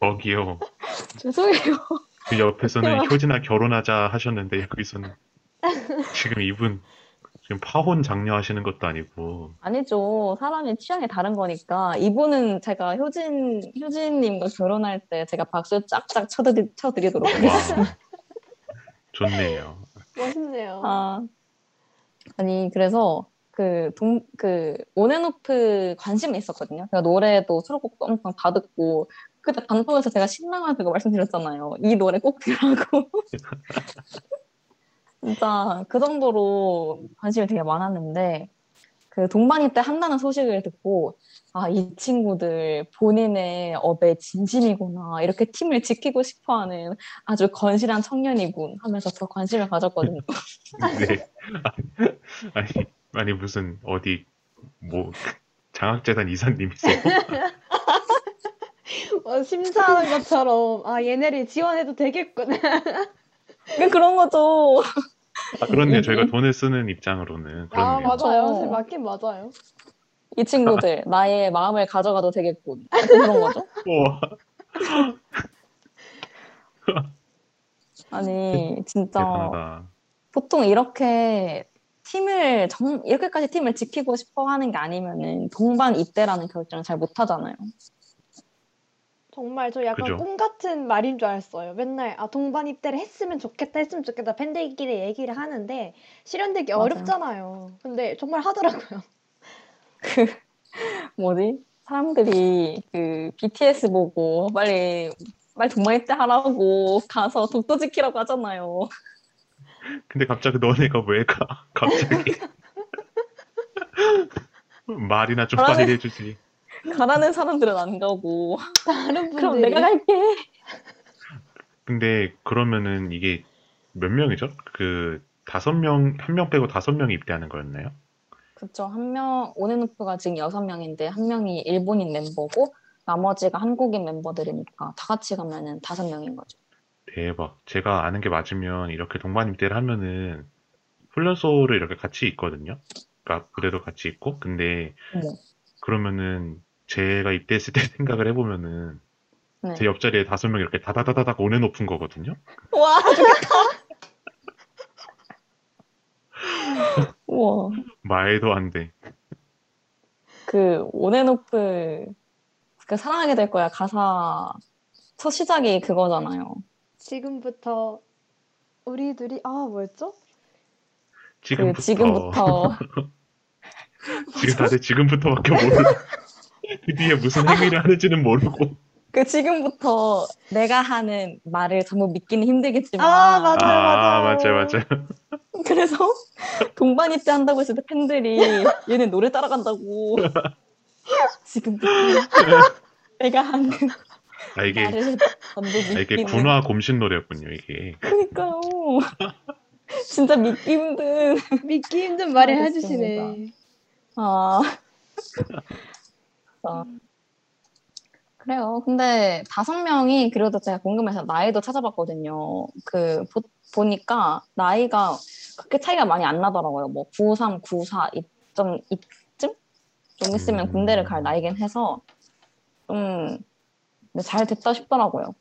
거기요. 죄송해요 그 옆에서는. 효진아 결혼하자 하셨는데 여기서는 지금 이분 지금 파혼 장려하시는 것도 아니고 아니죠. 사람이 취향이 다른 거니까. 이분은 제가 효진, 효진님과 결혼할 때 제가 박수 짝짝 쳐드리, 쳐드리도록 와 하겠습니다. 좋네요. 멋있네요. 아, 아니, 그래서 그, 동, 그, 온앤오프 관심이 있었거든요. 제가 노래도 수록곡도 엄청 다 듣고, 그때 방송에서 제가 신나가지고 말씀드렸잖아요. 이 노래 꼭 들으라고. 진짜 그 정도로 관심이 되게 많았는데, 그 동반입 때 한다는 소식을 듣고, 아, 이 친구들 본인의 업에 진심이구나. 이렇게 팀을 지키고 싶어 하는 아주 건실한 청년이군 하면서 더 관심을 가졌거든요. 네. 아니 아니 무슨 어디 뭐 장학재단 이사님이세요? 어, 심사하는 것처럼 아 얘네를 지원해도 되겠구나. 그런 거죠. 아 그렇네요. 저희가 돈을 쓰는 입장으로는 아 그렇네요. 맞아요. 그렇죠. 사실 맞긴 맞아요. 이 친구들 나의 마음을 가져가도 되겠군. 약간 그런 거죠. 우와, 아니 진짜 대단하다. 보통 이렇게 팀을 정 이렇게까지 팀을 지키고 싶어 하는 게 아니면은 동반 입대라는 결정을 잘 못 하잖아요. 정말 저 약간 그죠? 꿈 같은 말인 줄 알았어요. 맨날 아 동반 입대를 했으면 좋겠다 했으면 좋겠다 팬들끼리 얘기를 하는데 실현되기 맞아요. 어렵잖아요. 근데 정말 하더라고요. 뭐지? 사람들이 그 BTS 보고 빨리 빨리 동반 입대 하라고 가서 독도 지키라고 하잖아요. 근데 갑자기 너네가 왜 가? 갑자기. 말이나 좀. 빨리 해주지. 가라는 사람들은 안 가고 다른 그럼 분들이 내가 갈게. 근데 그러면은 이게 몇 명이죠? 그 다섯 명, 한 명 빼고 다섯 명이 입대하는 거였나요? 그쵸. 한 명, 온앤오프가 지금 여섯 명인데 한 명이 일본인 멤버고 나머지가 한국인 멤버들이니까 다 같이 가면은 다섯 명인 거죠. 대박. 제가 아는 게 맞으면 이렇게 동반 입대를 하면은 훈련소를 이렇게 같이 있거든요. 그러니까 부대도 같이 있고. 근데 어머. 그러면은 제가 입대했을 때 생각을 해보면은 네. 제 옆자리에 다섯 명 이렇게 다다다다닥 오내 높은 거거든요. 와, 좋겠다. 우와. 말도 안 돼. 그 온앤오프 그 사랑하게 될 거야 가사 첫 시작이 그거잖아요. 지금부터 우리 둘이 아 뭐였죠? 지금부터. 그 지금부터 지금 다들 지금부터밖에 모르고. 그 뒤에 무슨 행위를 하는지는 모르고. 그 지금부터 내가 하는 말을 전부 믿기는 힘들겠지만 아, 맞아. 아, 맞아요. 맞아요, 맞아요. 그래서 동반 입대 한다고 했을 때 팬들이 얘네 노래 따라간다고 지금부터 내가 하는 아, 이게, 말을 전부 아, 이게 군화 곰신 노래였군요, 이게. 그러니까요. 진짜 믿기 힘든 믿기 힘든 말을 알겠습니다. 해주시네. 아. 아. 그래요. 근데 다섯 명이 그래도 제가 궁금해서 나이도 찾아봤거든요. 그 보, 보니까 나이가 그렇게 차이가 많이 안 나더라고요. 뭐 93, 94 이점 이쯤 좀 있으면 음. 군대를 갈 나이긴 해서 좀잘 됐다 싶더라고요.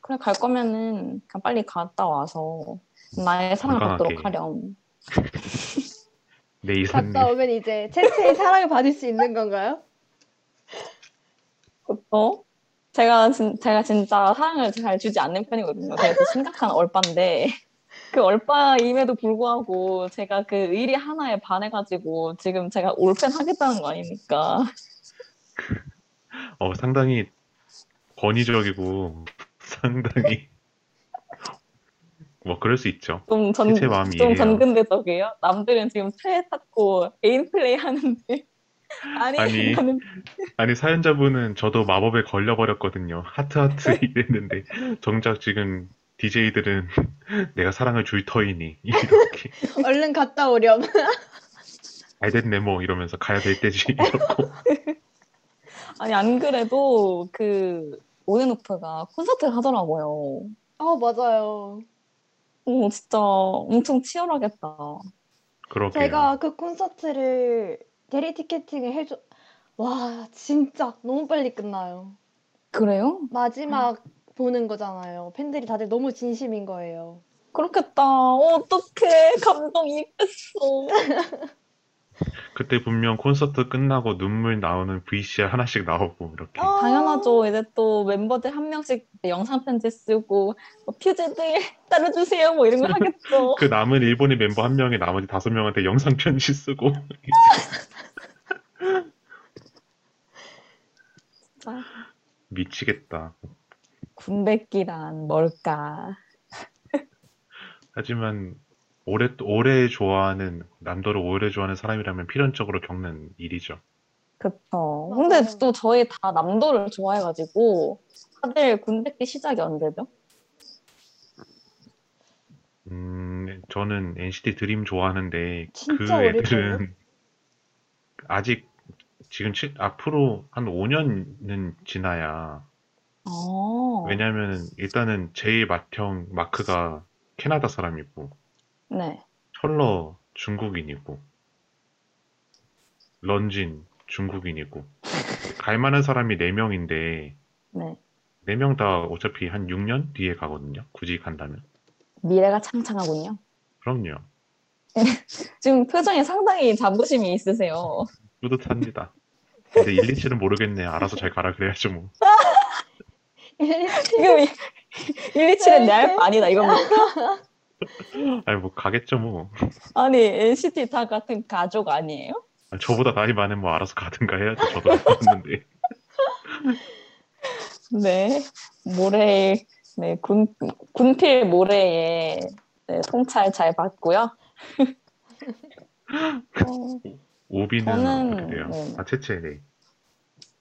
그래 갈 거면은 그냥 빨리 갔다 와서 나의 사랑을 건강하게. 받도록 하렴. 네, 이사님. 갔다 오면 이제 채채의 사랑을 받을 수 있는 건가요? 어? 제가 진, 제가 진짜 사랑을 잘 주지 않는 편이거든요. 제가 그 심각한 얼빠인데 그 얼빠임에도 불구하고 제가 그 의리 하나에 반해가지고 지금 제가 올팬 하겠다는 거 아닙니까? 어, 상당히 권위적이고 상당히 뭐 그럴 수 있죠. 좀 전, 제 마음이 좀. 전근대적이에요. 남들은 지금 최애 탔고 애인 플레이 하는데 아니, 아니. 나는 아니 사연자분은 저도 마법에 걸려버렸거든요. 하트 하트 이랬는데 정작 지금 DJ들은 내가 사랑을 줄 터이니 이렇게 얼른 갔다 오렴. 알됐네 뭐 이러면서 가야 될 때지 이러고 아니 안 그래도 그 오연오프가 콘서트를 하더라고요. 아 맞아요. 오 진짜 엄청 치열하겠다. 그러게요. 제가 그 콘서트를 대리 티켓팅을 해줘. 와 진짜 너무 빨리 끝나요. 그래요? 마지막 보는 거잖아요. 팬들이 다들 너무 진심인 거예요. 그렇겠다. 어떡해. 감동이입했어. 그때 분명 콘서트 끝나고 눈물 나오는 VCR 하나씩 나오고 이렇게 아. 당연하죠. 이제 또 멤버들 한 명씩 영상 편지 쓰고 뭐 퓨즈들 따라주세요 뭐 이런 거 하겠죠. 그 남은 일본인 멤버 한 명이 나머지 다섯 명한테 영상 편지 쓰고 진짜 미치겠다. 군대끼란 뭘까. 하지만 오래 오래 좋아하는 남도를 오래 좋아하는 사람이라면 필연적으로 겪는 일이죠. 그쵸. 근데. 또 저희 다 남도를 좋아해가지고 다들 군대끼 시작이 언제죠? 음, 저는 NCT 드림 좋아하는데 그 진짜 애들은 아직 지금 치- 앞으로 한 5년은 지나야 어. 왜냐면은 일단은 제일 맏형 마크가 캐나다 사람이고 네. 철러 중국인이고 런진 중국인이고 갈 만한 사람이 4명인데 네. 4명 다 어차피 한 6년 뒤에 가거든요. 굳이 간다면. 미래가 창창하군요. 그럼요. 지금 표정에 상당히 자부심이 있으세요. 뿌듯합니다. 근데 1, 2, 7은 모르겠네. 알아서 잘 가라 그래야죠 뭐. 지금 127은 내할거 아니다 이겁니까? 아니 뭐 가겠죠 뭐. 아니 NCT 다 같은 가족 아니에요? 아, 저보다 나이 많으면 뭐 알아서 가든가 해야죠. 저도 못봤는데 네 모래 네 군, 군필 모래에 네, 통찰 잘 받고요. 어, 오비는 저는- 어떻게 돼요? 네. 아 채채네.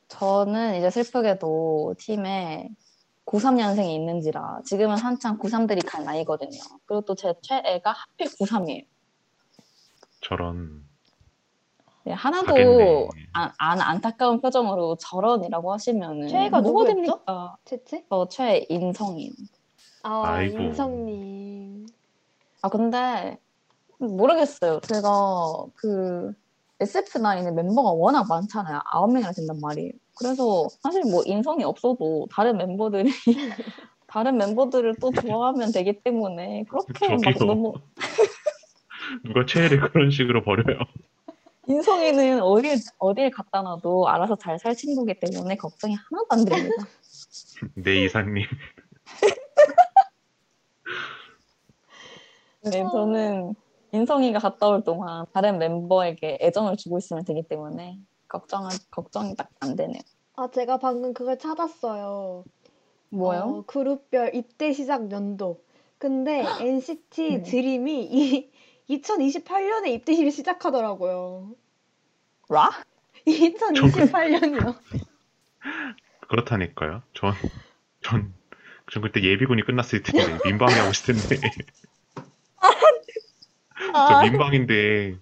저는 이제 슬프게도 팀에 93년생이 있는지라 지금은 한창 93들이 갈 나이거든요. 그리고 또 제 최애가 하필 93이에요. 저런 네, 하나도. 안, 안 안타까운 표정으로 저런이라고 하시면은 최애가 뭐가 누구였죠? 됩니까? 채채? 저 최애 인성인. 아 아이고. 인성님. 아 근데 모르겠어요. 제가 그 SF9의 멤버가 워낙 많잖아요. 아홉 명이나 된단 말이에요. 그래서 사실 뭐 인성이 없어도 다른 멤버들이 다른 멤버들을 또 좋아하면 되기 때문에 그렇게 막. 너무 누가 최애를 그런 식으로 버려요. 인성이는 어딜 어딜 갖다 놔도 알아서 잘 살 친구기 때문에 걱정이 하나도 안 됩니다. 네 이사님. 네, 저는 인성이가 갔다 올 동안 다른 멤버에게 애정을 주고 있으면 되기 때문에 걱정 걱정이 딱 안 되네요. 아 제가 방금 그걸 찾았어요. 뭐요? 어, 그룹별 입대 시작 연도. 근데 NCT 네. 드림이 이 2028년에 입대를 시작하더라고요. 라? 2028년이요. 그렇다니까요. 전, 전, 전 그때 예비군이 끝났을 텐데, 민방위 하고 있을 텐데. 저 아, 민방인데,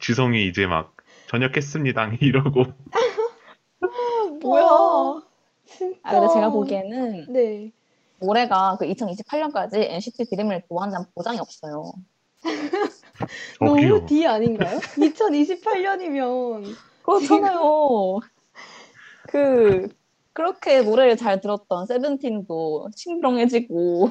지성이 이제 막, 전역했습니다. 이러고. 뭐야? 진짜. 아, 근데 제가 보기에는 네. 올해가 그 2028년까지 NCT 드림을 좋아한다는 보장이 없어요. 저기요. 너무 뒤 아닌가요? 2028년이면 그렇잖아요. 그 그렇게 노래를 잘 들었던 세븐틴도 싱그렁해지고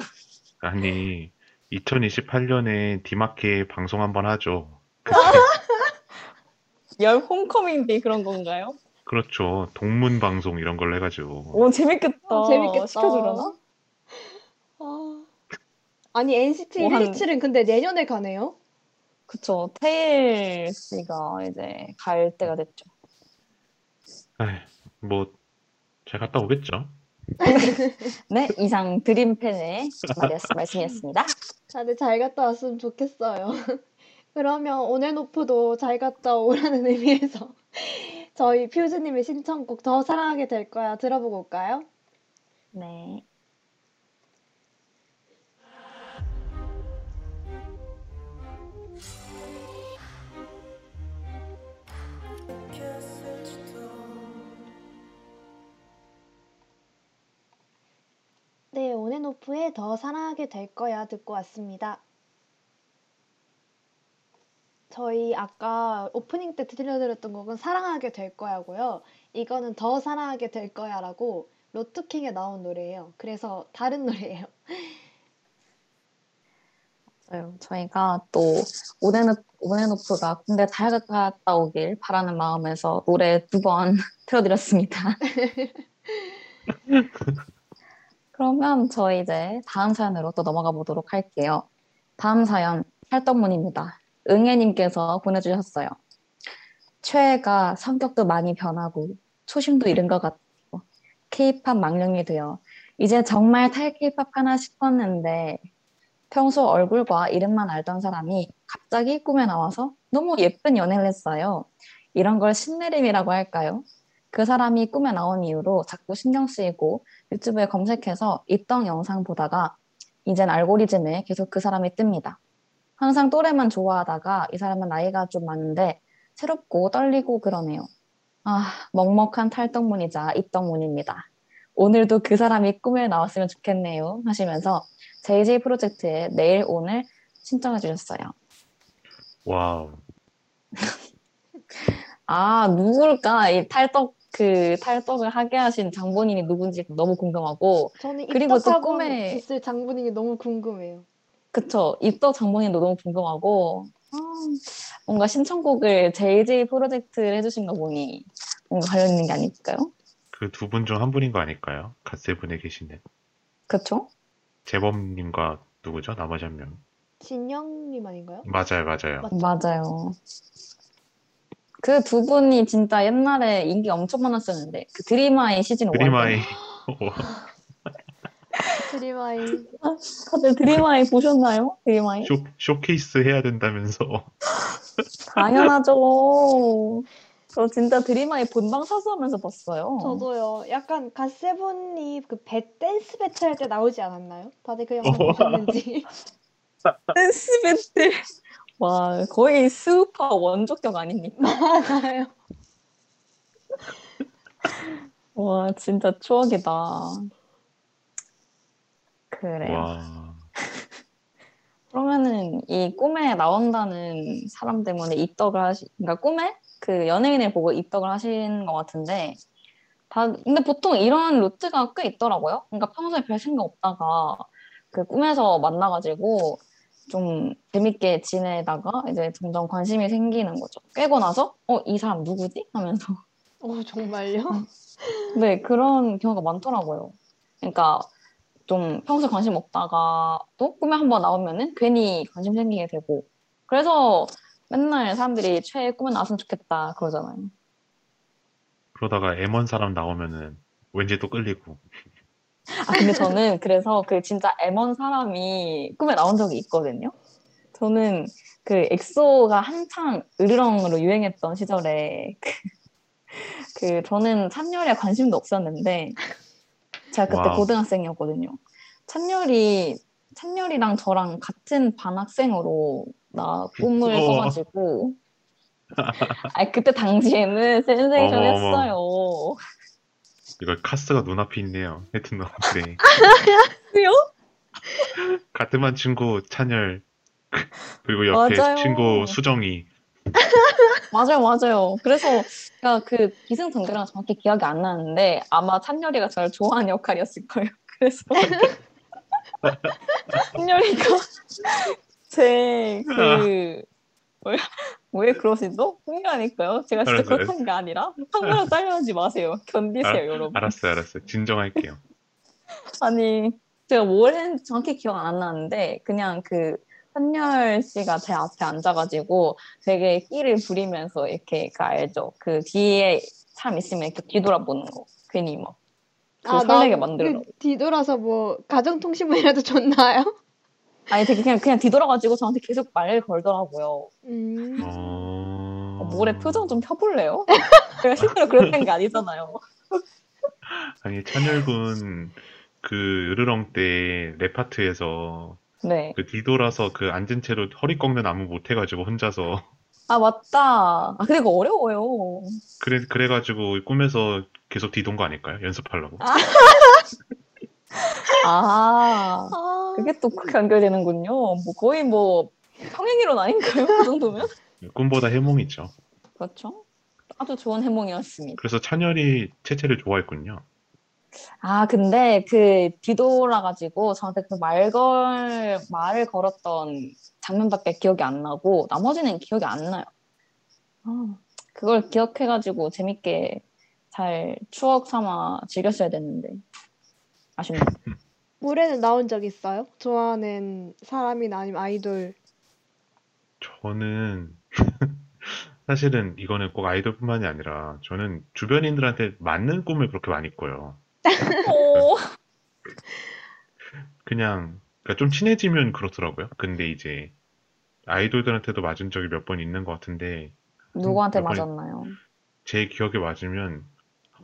아니, 2028년에 디마케 방송 한번 하죠. 열 홈커밍데이 그런 건가요? 그렇죠. 동문 방송 이런 걸로 해가지고. 오 재밌겠다. 어, 재밌겠다. 시켜주려나? 아. 아니 NCT 뭐 한- 127은 근데 내년에 가네요? 그쵸. 테일 씨가 이제 갈 때가 됐죠. 에이, 뭐, 잘 갔다 오겠죠. 네, 이상 드림팬의 말이었- 말씀이었습니다. 다들 잘 갔다 왔으면 좋겠어요. 그러면 온앤오프도 잘 갔다 오라는 의미에서 저희 퓨즈님의 신청곡 더 사랑하게 될 거야 들어보고 올까요? 네. 네, 온앤오프의 더 사랑하게 될 거야 듣고 왔습니다. 저희 아까 오프닝 때 들려드렸던 곡은 사랑하게 될 거야고요. 이거는 더 사랑하게 될 거야라고 로트킹에 나온 노래예요. 그래서 다른 노래예요. 맞아요. 저희가 또 온앤오, 온앤오프가 군대 잘 갔다 오길 바라는 마음에서 노래 두 번 틀어드렸습니다. 그러면 저희 이제 다음 사연으로 또 넘어가 보도록 할게요. 다음 사연 활동문입니다. 응애님께서 보내주셨어요. 최애가 성격도 많이 변하고 초심도 잃은 것 같고 케이팝 망령이 되어 이제 정말 탈 케이팝 하나 싶었는데 평소 얼굴과 이름만 알던 사람이 갑자기 꿈에 나와서 너무 예쁜 연애를 했어요. 이런 걸 신내림이라고 할까요? 그 사람이 꿈에 나온 이후로 자꾸 신경 쓰이고 유튜브에 검색해서 있던 영상 보다가 이젠 알고리즘에 계속 그 사람이 뜹니다. 항상 또래만 좋아하다가 이 사람은 나이가 좀 많은데 새롭고 떨리고 그러네요. 아, 먹먹한 탈덕문이자 입덕문입니다. 오늘도 그 사람이 꿈에 나왔으면 좋겠네요. 하시면서 JJ 프로젝트에 내일 오늘 신청해 주셨어요. wow. 아, 누굴까? 이 탈덕, 그 탈덕을 하게 하신 장본인이 누군지 너무 궁금하고, 저는 그리고 또 꿈에- 있을 장분위기 너무 궁금해요. 그쵸. 입덕 장본인도 너무 궁금하고, 아, 뭔가 신청곡을 JJ 프로젝트를 해주신 거 보니 뭔가 관련 있는 게 아닐까요? 그 두 분 중 한 분인 거 아닐까요? 갓세븐에 계시는 그쵸? 재범님과 누구죠? 나머지 한 명. 진영님 아닌가요? 맞아요, 맞아요. 맞- 맞아요. 그 두 분이 진짜 옛날에 인기 엄청 많았었는데 그 드림아이 시즌 5 드림아이 드림나이트. 다들 드림나이트 보셨나요? 드림나이트? 쇼, 쇼케이스 해야 된다면서 당연하죠. 저 진짜 드림나이트 본방 사수하면서 봤어요. 저도요. 약간 갓세븐이 그 배, 댄스 배틀 할 때 나오지 않았나요? 다들 그 영상 어. 보셨는지. 댄스 배틀. 와, 거의 스우파 원조격 아닙니까? 맞아요. 와, 진짜 추억이다. 그래요. 와 그러면은 이 꿈에 나온다는 사람 때문에 입덕을 하시, 그러니까 꿈에 그 연예인을 보고 입덕을 하신 것 같은데, 다, 근데 보통 이런 루트가 꽤 있더라고요. 그러니까 평소에 별 생각 없다가 그 꿈에서 만나가지고 좀 재밌게 지내다가 이제 점점 관심이 생기는 거죠. 깨고 나서, 어, 이 사람 누구지? 하면서. 어, 정말요? 네, 그런 경우가 많더라고요. 그러니까 좀 평소에 관심 없다가 또 꿈에 한번 나오면은 괜히 관심 생기게 되고 그래서 맨날 사람들이 최애 꿈에 나왔으면 좋겠다 그러잖아요. 그러다가 M1 사람 나오면은 왠지 또 끌리고 아 근데 저는 그래서 그 진짜 애먼 사람이 꿈에 나온 적이 있거든요. 저는 그 엑소가 한창 으르렁으로 유행했던 시절에 그, 그 저는 찬열에 관심도 없었는데 제가 그때 wow. 고등학생이었거든요. 찬열이 찬열이랑 저랑 같은 반 학생으로 나 꿈을 우와. 꿔가지고 아니 그때 당시에는 센세이션 어머, 어머. 했어요. 이거 카스가 눈앞에 있네요. 하여튼 뭐, 네. 그요? 같은 반 친구 찬열 그리고 옆에 맞아요. 친구 수정이 맞아요, 맞아요. 그래서 제가 그 기승전결은 정확히 기억이 안 나는데 아마 찬열이가 저를 좋아하는 역할이었을 거예요. 그래서 찬열이가 제그 왜 그러시죠? 꿈이라니까요. 제가 진짜 알았어요. 그렇다는 게 아니라 한번에 딸려하지 마세요. 견디세요, 알- 여러분. 알았어요, 알았어요. 진정할게요. 아니 제가 뭘 했는지 정확히 기억 안 나는데 그냥 그 한열 씨가 제 앞에 앉아가지고 되게 끼를 부리면서 이렇게 그 알죠? 그 뒤에 사람 있으면 이렇게 뒤돌아보는 거 괜히 막그 설레게 만들려고 그 뒤돌아서 뭐 가정통신문이라도 줬나요? 아니 되게 그냥 그냥 뒤돌아가지고 저한테 계속 말을 걸더라고요. 음. 어... 어, 모래 표정 좀 펴볼래요? 제가 실제로 그랬던 게 아니잖아요. 아니 찬열군 그 으르렁 때 랩파트에서 네. 그 뒤돌아서 그 앉은 채로 허리 꺾는 안무 못 해가지고 혼자서 아 맞다. 아 근데 그거 어려워요. 그래 그래가지고 꿈에서 계속 뒤돈 거 아닐까요? 연습하려고. 아 아, 그게 또 그렇게 연결되는군요. 뭐 거의 뭐 평행이론 아닌가요? 그 정도면? 꿈보다 해몽이죠. 그렇죠. 아주 좋은 해몽이었습니다. 그래서 찬열이 채채를 좋아했군요. 아 근데 그 뒤돌아가지고 저한테 그 말걸 말을 걸었던 장면밖에 기억이 안 나고 나머지는 기억이 안 나요. 아, 그걸 기억해가지고 재밌게 잘 추억 삼아 즐겼어야 됐는데 아쉽네요. 올해는 나온 적 있어요? 좋아하는 사람이나 아니면 아이돌. 저는 사실은 이거는 꼭 아이돌뿐만이 아니라 저는 주변인들한테 맞는 꿈을 그렇게 많이 꿔요. 오, 그냥 그러니까 좀 친해지면 그렇더라고요. 근데 이제 아이돌들한테도 맞은 적이 몇 번 있는 것 같은데 누구한테 맞았나요? 제 기억에 맞으면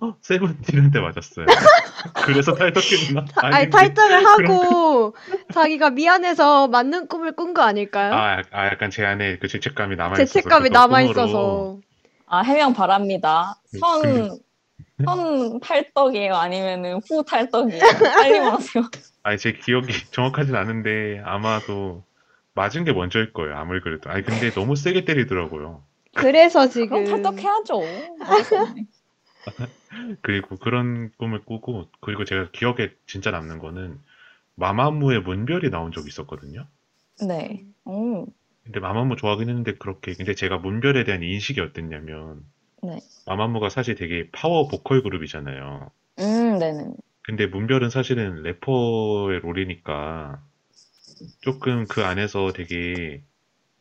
어, 세븐틴한테 맞았어요. 그래서 탈덕했나? 아니, 아닌데. 탈덕을 하고 자기가 미안해서 맞는 꿈을 꾼 거 아닐까요? 아, 아, 약간 제 안에 그 죄책감이 남아 있어서 죄책감이 그거 남아 있어서. 아 해명 바랍니다. 네, 선, 선 탈덕이에요? 아니면은 후 탈덕이에요? 빨리 말하세요. 아니 제 기억이 정확하진 않은데 아마도 맞은 게 먼저일 거예요. 아무리 그래도. 아니 근데 너무 세게 때리더라고요. 그래서 지금 그럼 탈덕해야죠. 없네. 그리고 그런 꿈을 꾸고 그리고 제가 기억에 진짜 남는 거는 마마무의 문별이 나온 적이 있었거든요. 네. 음. 근데 마마무 좋아하긴 했는데 그렇게 근데 제가 문별에 대한 인식이 어땠냐면 네. 마마무가 사실 되게 파워 보컬 그룹이잖아요. 음, 네네. 근데 문별은 사실은 래퍼의 롤이니까 조금 그 안에서 되게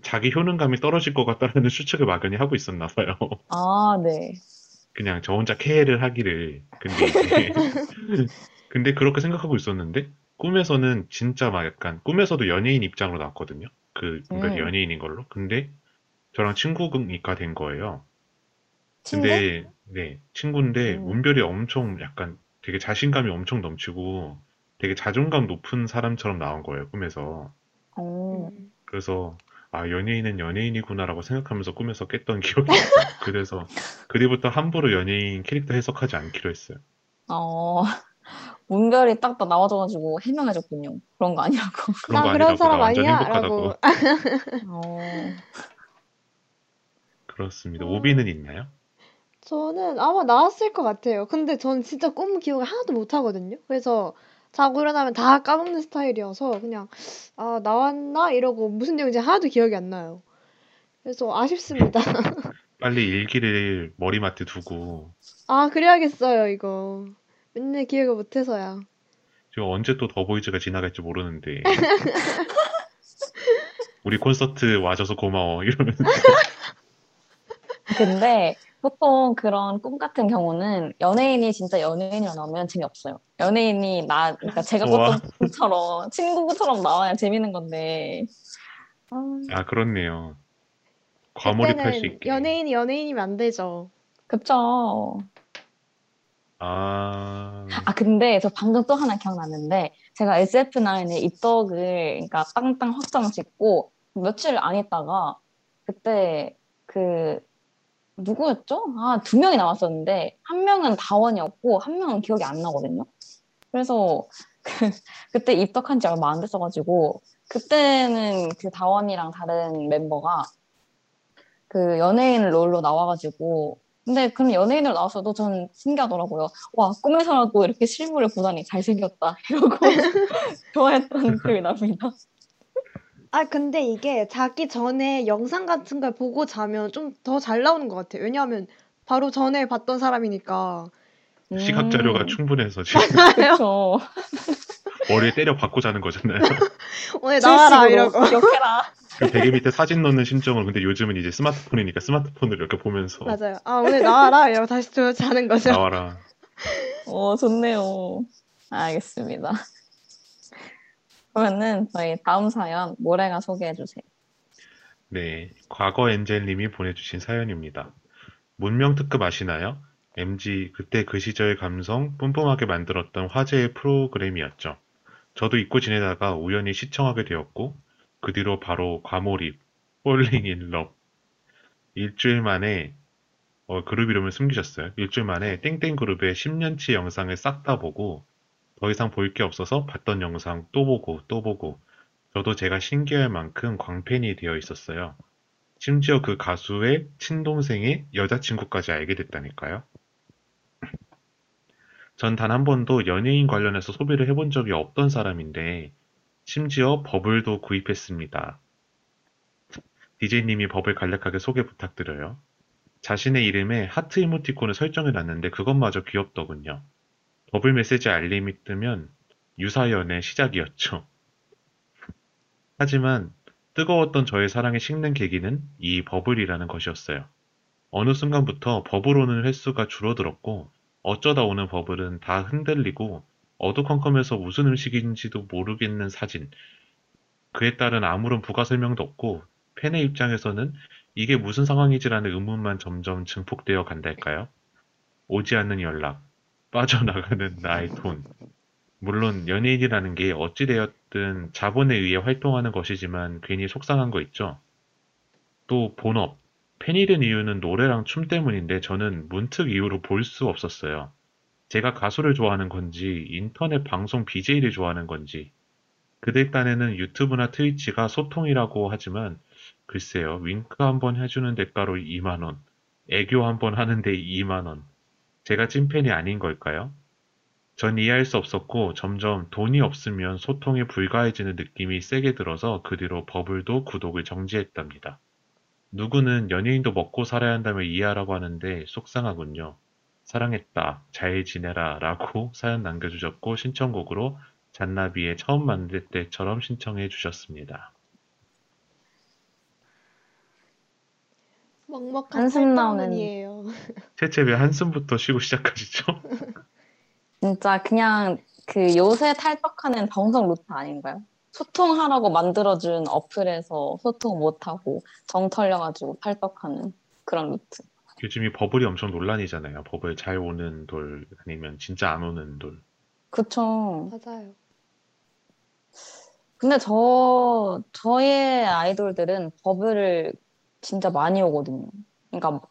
자기 효능감이 떨어질 것 같다는 추측을 막연히 하고 있었나 봐요. 아, 네. 그냥 저 혼자 캐를 하기를. 근데 근데 그렇게 생각하고 있었는데 꿈에서는 진짜 막 약간 꿈에서도 연예인 입장으로 나왔거든요. 그 문별이 음. 연예인인 걸로. 근데 저랑 친구니까 된 거예요. 친구? 근데 네 친구인데 음. 문별이 엄청 약간 되게 자신감이 엄청 넘치고 되게 자존감 높은 사람처럼 나온 거예요 꿈에서 어, 음. 그래서 아 연예인은 연예인이구나라고 생각하면서 꿈에서 깼던 기억이 있어요 그래서 그뒤부터 함부로 연예인 캐릭터 해석하지 않기로 했어요 어, 문별이 딱딱 나와줘가지고 해명해줬군요. 그런 거 아니라고. 그런 거나 아니라고 나 사람 완전 아니야? 행복하다고 라고. 어, 그렇습니다 음. 오비는 있나요? 저는 아마 나왔을 것 같아요. 근데 전 진짜 꿈 기억을 하나도 못 하거든요. 그래서 자고 일어나면 다 까먹는 스타일이어서 그냥 아 나왔나 이러고 무슨 내용인지 하나도 기억이 안 나요. 그래서 아쉽습니다. 빨리 일기를 머리맡에 두고 아 그래야겠어요 이거. 맨날 기억을 못해서야. 지금 언제 또 더 보이즈가 지나갈지 모르는데 우리 콘서트 와줘서 고마워 이러면서 근데 보통 그런 꿈 같은 경우는 연예인이 진짜 연예인으로 나오면 재미없어요. 연예인이 나, 그러니까 제가 와. 꿨던 꿈처럼 친구처럼 나와야 재밌는 건데. 아, 아 그렇네요 과몰입할 수 있게 연예인이 연예인이면 안 되죠. 그쵸. 아, 아, 근데 저 방금 또 하나 기억났는데, 제가 SF9의 입덕을, 그러니까 땅땅 확정 짓고, 며칠 안 있다가, 그때, 그, 누구였죠? 아, 두 명이 나왔었는데, 한 명은 다원이었고, 한 명은 기억이 안 나거든요? 그래서, 그, 그때 입덕한 지 얼마 안 됐어가지고, 그때는 그 다원이랑 다른 멤버가, 그 연예인 롤로 나와가지고, 근데 그럼 연예인으로 나왔어도 전 신기하더라고요. 와, 꿈에서라도 이렇게 실물을 보다니 잘생겼다. 이러고 좋아했던 기억이 납니다. 아 근데 이게 자기 전에 영상 같은 걸 보고 자면 좀 더 잘 나오는 것 같아요. 왜냐하면 바로 전에 봤던 사람이니까. 시각 자료가 음, 충분해서 지금 그쵸. 머리에 때려 박고 자는 거잖아요. 오늘 나와라 이러고. 기억해라. 그 베개 밑에 사진 넣는 심정으로 근데 요즘은 이제 스마트폰이니까 스마트폰을 이렇게 보면서 맞아요. 아 오늘 나와라 이러고 다시 또 자는 거죠. 나와라. 어, 좋네요. 알겠습니다. 그러면은 저희 다음 사연 모래가 소개해 주세요. 네, 과거 엔젤님이 보내주신 사연입니다. 문명 특급 아시나요? MG 그때 그 시절 감성 뿜뿜하게 만들었던 화제의 프로그램이었죠. 저도 잊고 지내다가 우연히 시청하게 되었고 그 뒤로 바로 과몰입, falling in love. 일주일 만에 어, 그룹 이름을 숨기셨어요. 일주일 만에 땡땡 그룹의 10년치 영상을 싹 다 보고 더 이상 볼 게 없어서 봤던 영상 또 보고 또 보고 저도 제가 신기할 만큼 광팬이 되어 있었어요. 심지어 그 가수의 친동생의 여자친구까지 알게 됐다니까요. 전 단 한 번도 연예인 관련해서 소비를 해본 적이 없던 사람인데, 심지어 버블도 구입했습니다. DJ님이 버블 간략하게 소개 부탁드려요. 자신의 이름에 하트 이모티콘을 설정해 놨는데 그것마저 귀엽더군요. 버블 메시지 알림이 뜨면 유사연의 시작이었죠. 하지만 뜨거웠던 저의 사랑에 식는 계기는 이 버블이라는 것이었어요. 어느 순간부터 버블 오는 횟수가 줄어들었고 어쩌다 오는 버블은 다 흔들리고 어두컴컴해서 무슨 음식인지도 모르겠는 사진. 그에 따른 아무런 부가 설명도 없고 팬의 입장에서는 이게 무슨 상황이지라는 의문만 점점 증폭되어 간달까요? 오지 않는 연락, 빠져나가는 나의 돈. 물론 연예인이라는 게 어찌되었든 자본에 의해 활동하는 것이지만 괜히 속상한 거 있죠? 또 본업, 팬이 된 이유는 노래랑 춤 때문인데 저는 문득 이유로 볼 수 없었어요. 제가 가수를 좋아하는 건지 인터넷 방송 BJ를 좋아하는 건지 그들 딴에는 유튜브나 트위치가 소통이라고 하지만 글쎄요 윙크 한 번 해주는 대가로 2만원 애교 한 번 하는데 2만원 제가 찐팬이 아닌 걸까요? 전 이해할 수 없었고 점점 돈이 없으면 소통이 불가해지는 느낌이 세게 들어서 그 뒤로 버블도 구독을 정지했답니다. 누구는 연예인도 먹고 살아야 한다며 이해하라고 하는데 속상하군요. 사랑했다. 잘 지내라. 라고 사연 남겨주셨고 신청곡으로 잔나비의 처음 만들 때처럼 신청해 주셨습니다. 먹먹한 한숨 나오는- 팔방문이에요. 채채 왜 한숨부터 쉬고 시작하시죠? 진짜 그냥 그 요새 탈덕하는 정석 루트 아닌가요? 소통하라고 만들어준 어플에서 소통 못하고 정 털려가지고 탈덕하는 그런 루트. 요즘이 버블이 엄청 논란이잖아요. 버블 잘 오는 돌 아니면 진짜 안 오는 돌. 그쵸. 맞아요. 근데 저, 저의 아이돌들은 버블을 진짜 많이 오거든요. 그러니까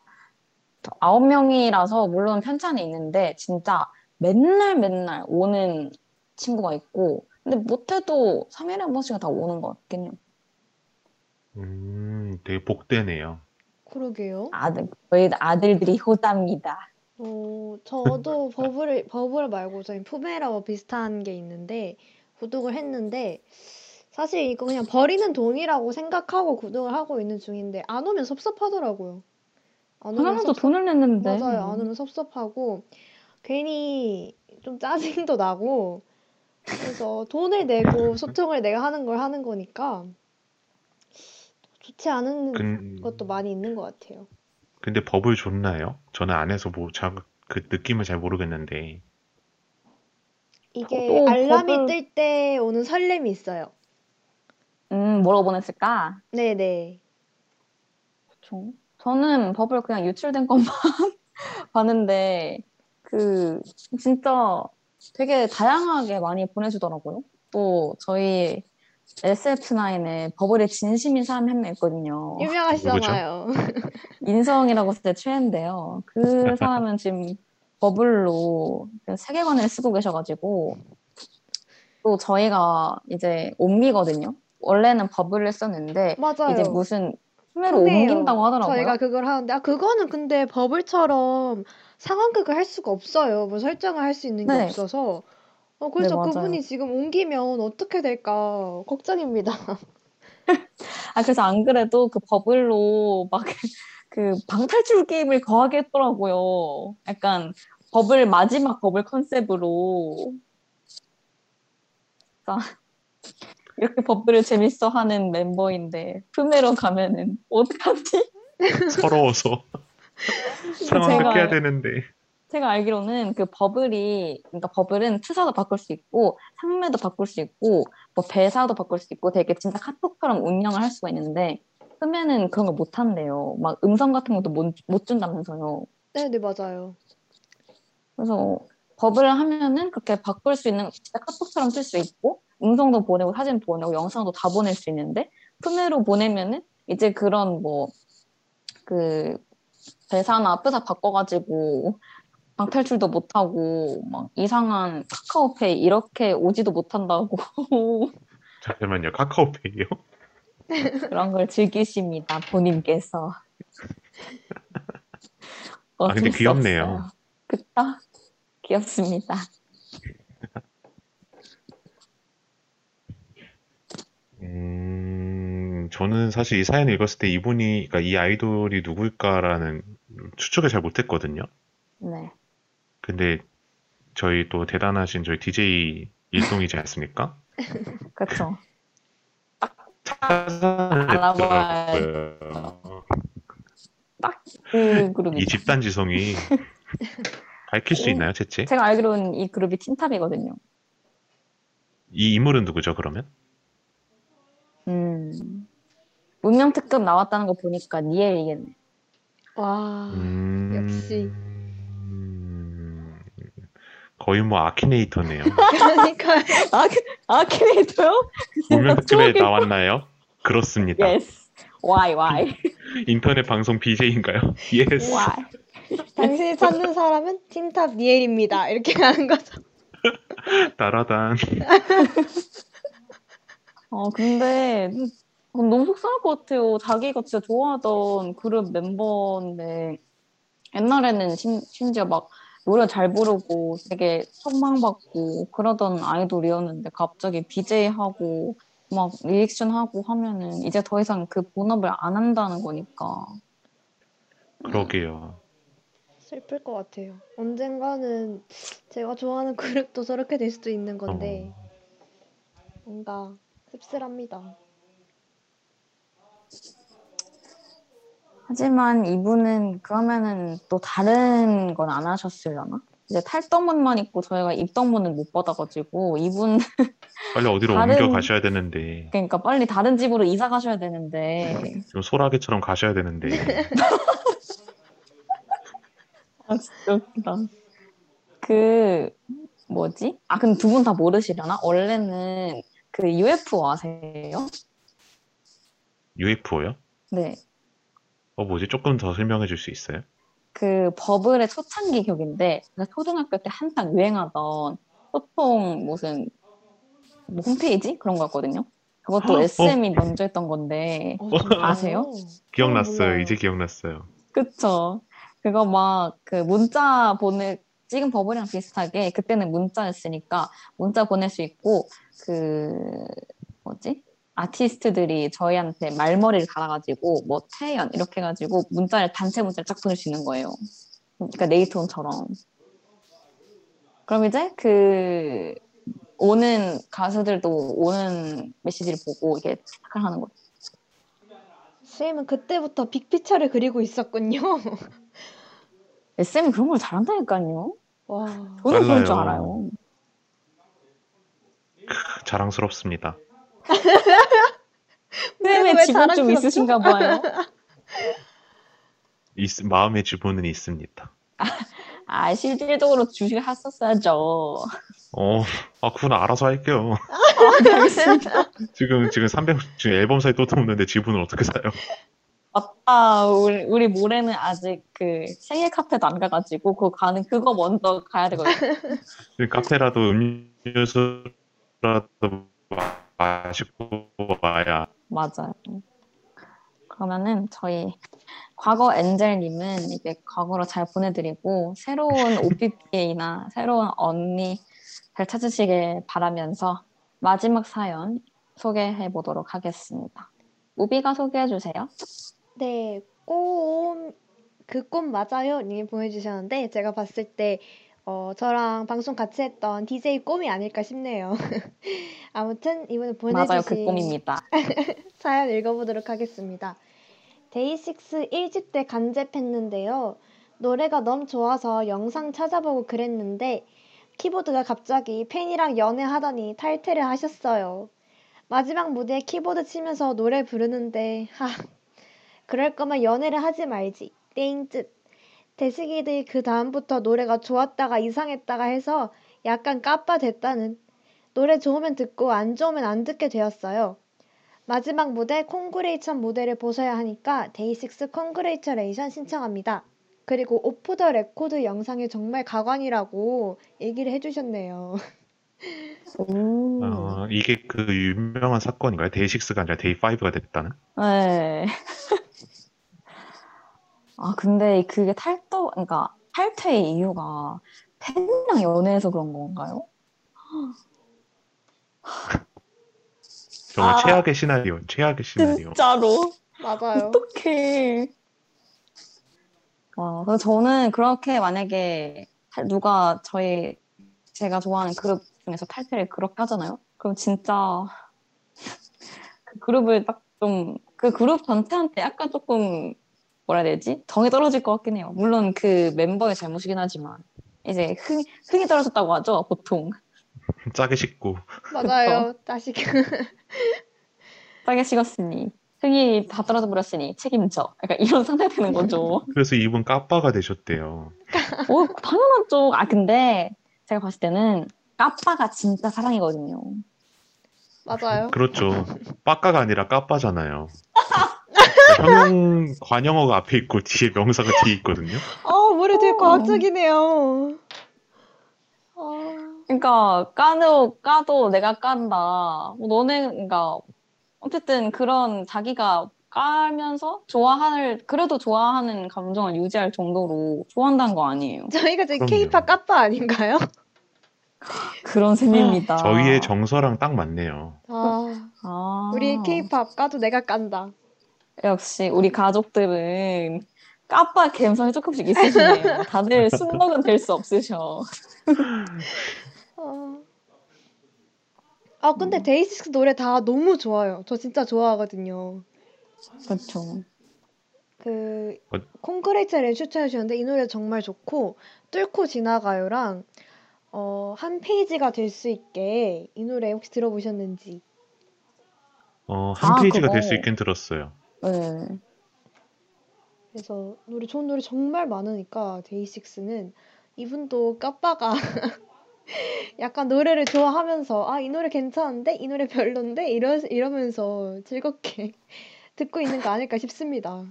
아홉 명이라서 물론 편차는 있는데 진짜 맨날 맨날 오는 친구가 있고 근데 못해도 3일에 한 번씩은 다 오는 것 같긴 해요. 음, 되게 복되네요. 그러게요. 아들, 저희 아들들이 효자입니다. 어, 저도 버블, 버블 말고 저희 푸메라와 비슷한 게 있는데, 구독을 했는데, 사실 이거 그냥 버리는 돈이라고 생각하고 구독을 하고 있는 중인데, 안 오면 섭섭하더라고요. 안 오면 하나도 섭섭, 돈을 냈는데. 맞아요. 안 오면 섭섭하고, 괜히 좀 짜증도 나고, 그래서 돈을 내고 소통을 내가 하는 걸 하는 거니까, 좋지 않은 근, 것도 많이 있는 것 같아요. 근데 버블 좋나요? 저는 안 해서 뭐, 자, 그 느낌을 잘 모르겠는데. 이게 저도 알람이 뜰 때 오는 설렘이 있어요. 음, 뭐라고 보냈을까? 네네. 그쵸. 저는 버블 그냥 유출된 것만 봤는데, 그, 진짜 되게 다양하게 많이 보내주더라고요. 또, 저희 SF9에 버블에 진심인 사람이 한명 있거든요. 유명하시잖아요. 인성이라고 쓸때 최애인데요. 그 사람은 지금 버블로 그 세계관을 쓰고 계셔가지고, 또 저희가 이제 옴미거든요. 원래는 버블을 썼는데, 맞아요. 이제 무슨 그래요. 옮긴다고 하더라고요. 저희가 그걸 하는데 아 그거는 근데 버블처럼 상황극을 할 수가 없어요. 뭐 설정을 할 수 있는 게 네. 없어서. 어 그래서 네. 그분이 지금 옮기면 어떻게 될까 걱정입니다. 아, 그래서 안 그래도 그 버블로 막 그 방탈출 게임을 거하게 했더라고요. 약간 버블, 마지막 버블 컨셉으로. 자, 이렇게 버블을 재밌어 하는 멤버인데, 품에로 가면은 어떡하지? 서러워서. 상황 제가- 해야 되는데. 제가 알기로는 그 버블이, 그러니까 버블은 투사도 바꿀 수 있고, 상매도 바꿀 수 있고, 뭐 배사도 바꿀 수 있고, 되게 진짜 카톡처럼 운영을 할 수가 있는데, 끄면은 그런 걸못 한대요. 막 음성 같은 것도 못, 못 준다면서요. 네 네 맞아요. 그래서 버블을 하면은 그렇게 바꿀 수 있는 진짜 카톡처럼 쓸 수 있고 음성도 보내고 사진 보내고 영상도 다 보낼 수 있는데 품에로 보내면은 이제 그런 뭐 그 대사나 프사 바꿔가지고 방탈출도 못하고 막 이상한 카카오페이 이렇게 오지도 못한다고 잠깐만요. 카카오페이요? 그런 걸 즐기십니다 본인께서 아, 근데 귀엽네요. 그쵸? 귀엽습니다. 음, 저는 사실 이 사연을 읽었을 때 이분이, 그러니까 이 아이돌이 누굴까라는 추측을 잘 못했거든요. 네. 근데 저희 또 대단하신 저희 DJ 일동이지 않습니까? 그쵸. 찾아냈더라고요. 알아봐야 그 그룹이 이 집단 지성이 밝힐 수 있나요, 채채? 제가 알기로는 이 그룹이 틴탑이거든요. 이 인물은 누구죠, 그러면? 음. 문명 특급 나왔다는 거 보니까 니엘이겠네. 와 음, 역시. 음, 거의 뭐 아키네이터네요. 그러니까 아, 아키네이터요? 문명 특급에 나왔나요? 그렇습니다. Yes. Why, why? 인터넷 방송 BJ인가요? Yes. Why? 당신이 찾는 사람은 틴탑 니엘입니다. 이렇게 하는 거죠. 따라단. 어, 근데 어, 너무 속상할 것 같아요. 자기가 진짜 좋아하던 그룹 멤버인데 옛날에는 심, 심지어 막 노래 잘 부르고 되게 선망받고 그러던 아이돌이었는데 갑자기 BJ 하고 막 리액션 하고 하면은 이제 더 이상 그 본업을 안 한다는 거니까. 그러게요. 슬플 것 같아요. 언젠가는 제가 좋아하는 그룹도 저렇게 될 수도 있는 건데 어, 뭔가 씁쓸합니다. 하지만 이분은 그러면은 또 다른 건 안 하셨으려나? 이제 탈덕문만 있고 저희가 입덕문은 못 받아가지고 이분 빨리 어디로 다른- 옮겨 가셔야 되는데 그러니까 빨리 다른 집으로 이사 가셔야 되는데 좀 소라게처럼 가셔야 되는데 아 진짜 웃기다. 그 뭐지? 아 근데 두 분 다 모르시려나? 원래는 그 UFO 아세요? UFO요? 네. 어 뭐지? 조금 더 설명해 줄 수 있어요? 그 버블의 초창기曲인데 제가 초등학교 때 한창 유행하던 소통 무슨 뭐 홈페이지 그런 거였거든요. 그것도 어? SM이 먼저 했던 건데 어, 아세요? 기억났어요. 이제 기억났어요. 그쵸. 그거 막 그 문자 보내 지금 버블이랑 비슷하게 그때는 문자였으니까 문자 보낼 수 있고 그 뭐지? 아티스트들이 저희한테 말머리를 달아가지고 뭐 태연 이렇게 해가지고 문자를 단체 문자를 쫙 보낼 수 있는 거예요. 그러니까 네이트온처럼. 그럼 이제 그 오는 가수들도 오는 메시지를 보고 이게 착각을 하는 거죠. 쌤은 그때부터 빅피처를 그리고 있었군요. SM이 그런 걸 잘한다니까요. 와. 저는 그럴 줄. 알아요. 크, 자랑스럽습니다. 왜 쌤의 지분 좀? 있으신가 봐요. 있- 마음의 지분은 있습니다. 아, 실질적으로 주식을 했었어야죠. 어, 아 그건 알아서 할게요. 네, 알겠습니다. 지금 지금 300 지금 앨범 사이 또 없는데 지분을 어떻게 사요? 맞다. 우리, 우리 모레는 아직 그 생일 카페도 안 가가지고 그거 가는 그거 먼저 가야 되거든요. 지금 카페라도 음료수라도 마- 마시고 와야 맞아요. 그러면은 저희 과거 엔젤님은 이제 과거로 잘 보내드리고 새로운 OPPA나 새로운 언니 잘 찾으시길 바라면서 마지막 사연 소개해 보도록 하겠습니다. 우비가 소개해 주세요. 네, 꽃, 그꽃 맞아요? 님이 보내주셨는데, 제가 봤을 때, 어, 저랑 방송 같이 했던 DJ 꿈이 아닐까 싶네요. 아무튼, 이번에 보내주신 맞아요, 그 꿈입니다. 사연 읽어보도록 하겠습니다. 데이식스 1집 때 간접했는데요. 노래가 너무 좋아서 영상 찾아보고 그랬는데, 키보드가 갑자기 팬이랑 연애하더니 탈퇴를 하셨어요. 마지막 무대에 키보드 치면서 노래 부르는데, 하, 그럴 거면 연애를 하지 말지. 땡뜻. 데식이들 그 다음부터 노래가 좋았다가 이상했다가 해서 약간 까빠 됐다는. 노래 좋으면 듣고 안 좋으면 안 듣게 되었어요. 마지막 무대 Congratulation 무대를 보셔야 하니까 데이식스 Congratulations 신청합니다. 그리고 오프 더 레코드 영상이 정말 가관이라고 얘기를 해주셨네요. 오. 어, 이게 그 유명한 사건인가요? 데이식스가 아니라 데이5가 됐다는? 네. 아, 근데 그게 탈도, 그러니까 탈퇴의 이유가 팬이랑 연애해서 그런 건가요? 정말 아. 최악의 시나리오, 최악의 시나리오. 진짜로? 맞아요. 어떡해. 와, 그래서 저는 그렇게 만약에 탈- 누가 저희, 제가 좋아하는 그룹 중에서 탈퇴를 그렇게 하잖아요? 그럼 진짜 그 그룹을 딱 좀, 그 그룹 전체한테 약간 조금, 뭐라 해야 되지? 정이 떨어질 것 같긴 해요. 물론 그 멤버의 잘못이긴 하지만. 이제 흥, 흥이 떨어졌다고 하죠, 보통. 짜게 식고. 맞아요. 다시 싸게 식었으니. 흥이 다 떨어져 버렸으니 책임져. 약간 이런 상태가 되는 거죠. 그래서 이분 까빠가 되셨대요. 어, 당연하죠. 아, 근데 제가 봤을 때는 까빠가 진짜 사랑이거든요. 맞아요. 그렇죠. 빠까가 아니라 까빠잖아요. 형용 관용어가 앞에 있고 뒤에 명사가 뒤에 있거든요. 어, 머리 되게 어. 과학적이네요. 어, 그러니까 까도 까도 내가 깐다. 뭐 너네 그러니까 어쨌든 그런 자기가 깔면서 좋아할 그래도 좋아하는 감정을 유지할 정도로 좋아한다는 거 아니에요. 저희가 지금 그럼요. 케이팝 까빠 아닌가요? 그런 셈입니다. 저희의 정서랑 딱 맞네요. 아, 아 아, 우리 케이팝 까도 내가 깐다. 역시 우리 가족들은 까빠 감성이 조금씩 있으시네요. 다들 순먹은 될 수 없으셔. 어. 아 근데 음. 데이식스 노래 다 너무 좋아요. 저 진짜 좋아하거든요. 그렇죠. 그 어. 콘크리트를 추천해 주셨는데 이 노래 정말 좋고 뚫고 지나가요랑 어, 한 페이지가 될 수 있게 이 노래 혹시 들어보셨는지 어, 한 아, 페이지가. 될 수 있긴 들었어요. 네. 그래서 노래 좋은 노래 정말 많으니까 데이식스는 이분도 까빠가 약간 노래를 좋아하면서 아 이 노래 괜찮은데 이 노래 별론데 이러 이러면서 즐겁게 듣고 있는 거 아닐까 싶습니다.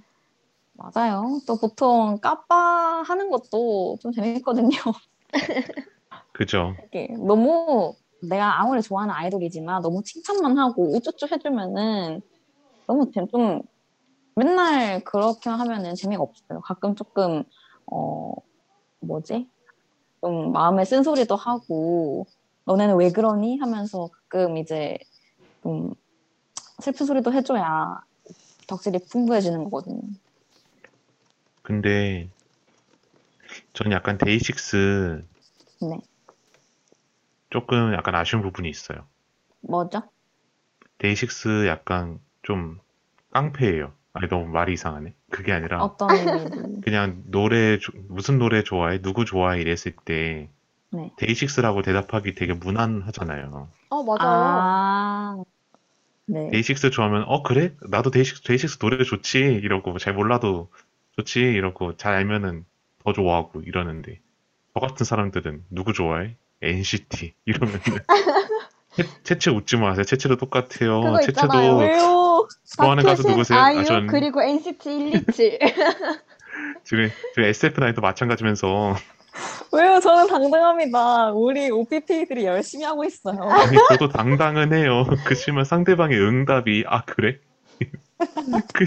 맞아요. 또 보통 까빠 하는 것도 좀 재밌거든요. 그죠? 이게 너무 내가 아무리 좋아하는 아이돌이지만 너무 칭찬만 하고 우쭈쭈 해주면은 너무 재- 좀 맨날 그렇게 하면은 재미가 없어요. 가끔 조금 어 뭐지? 좀 마음에 쓴소리도 하고 너네는 왜 그러니? 하면서 가끔 이제 좀 슬픈 소리도 해줘야 덕질이 풍부해지는 거거든요. 근데 전 약간 데이식스 네. 조금 약간 아쉬운 부분이 있어요. 뭐죠? 데이식스 약간 좀 깡패예요. 아니 너무 말이 이상하네. 그게 아니라 어떤? 그냥 노래 조- 무슨 노래 좋아해? 누구 좋아해? 이랬을 때 네. 데이식스라고 대답하기 되게 무난하잖아요. 어 맞아요. 아, 네. 데이식스 좋아하면 어 그래? 나도 데이식스 데이식스 노래 좋지 이러고 잘 몰라도 좋지 이러고 잘 알면은 더 좋아하고 이러는데 저 같은 사람들은 누구 좋아해? NCT 이러면은 채- 채채 웃지 마세요. 채채도 똑같아요. 그거 채채도 있잖아요. 왜요? 좋아하는 가수 누구세요? 아, 아이유 전- 그리고 NCT 127. 지금 지금 SF9도 마찬가지면서 왜요? 저는 당당합니다. 우리 OPP들이 열심히 하고 있어요. 아니 저도 당당은 해요. 그치만 상대방의 응답이 아 그래? 그,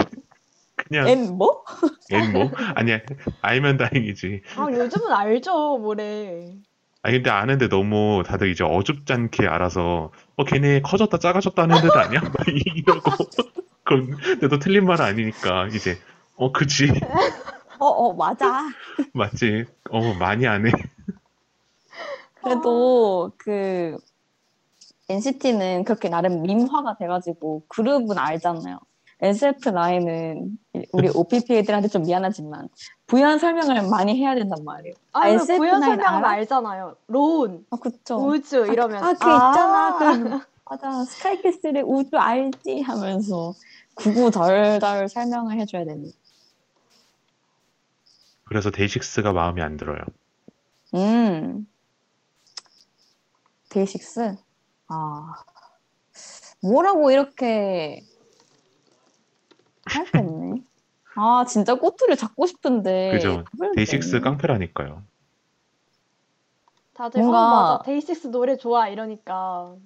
그냥 엔 뭐? 앤 뭐? 아니야 알면 다행이지. 아 요즘은 알죠 뭐래. 아니 근데 아는데 너무 다들 이제 어줍잖게 알아서 어 걔네 커졌다 작아졌다 하는 데도 아니야? 막 이러고 그럼 내도 틀린 말은 아니니까 이제 어 그지 어, 어, 맞아. 맞지 어 많이 안 해. 그래도 그 NCT는 그렇게 나름 밈화가 돼가지고 그룹은 알잖아요. SF9은 우리 OPP들한테 좀 미안하지만 부연 설명을 많이 해야 된단 말이에요. 아 이거 SF9 구현 설명은 알아? 알잖아요. 론, 아, 그쵸. 우주 이러면 아, 걔 있잖아. 그, 맞아. 스카이캐슬의 우주 알지? 하면서 구구절절 설명을 해줘야 됩니다. 그래서 데이식스가 마음에 안 들어요. 음. DAY6? 아. 뭐라고 이렇게 할게 없네. 아, 진짜 꼬투리를 잡고 싶은데. 그죠. 잡을 DAY6. 깡패라니까요. 다들 뭔가- 어 맞아 DAY6 노래 좋아 이러니까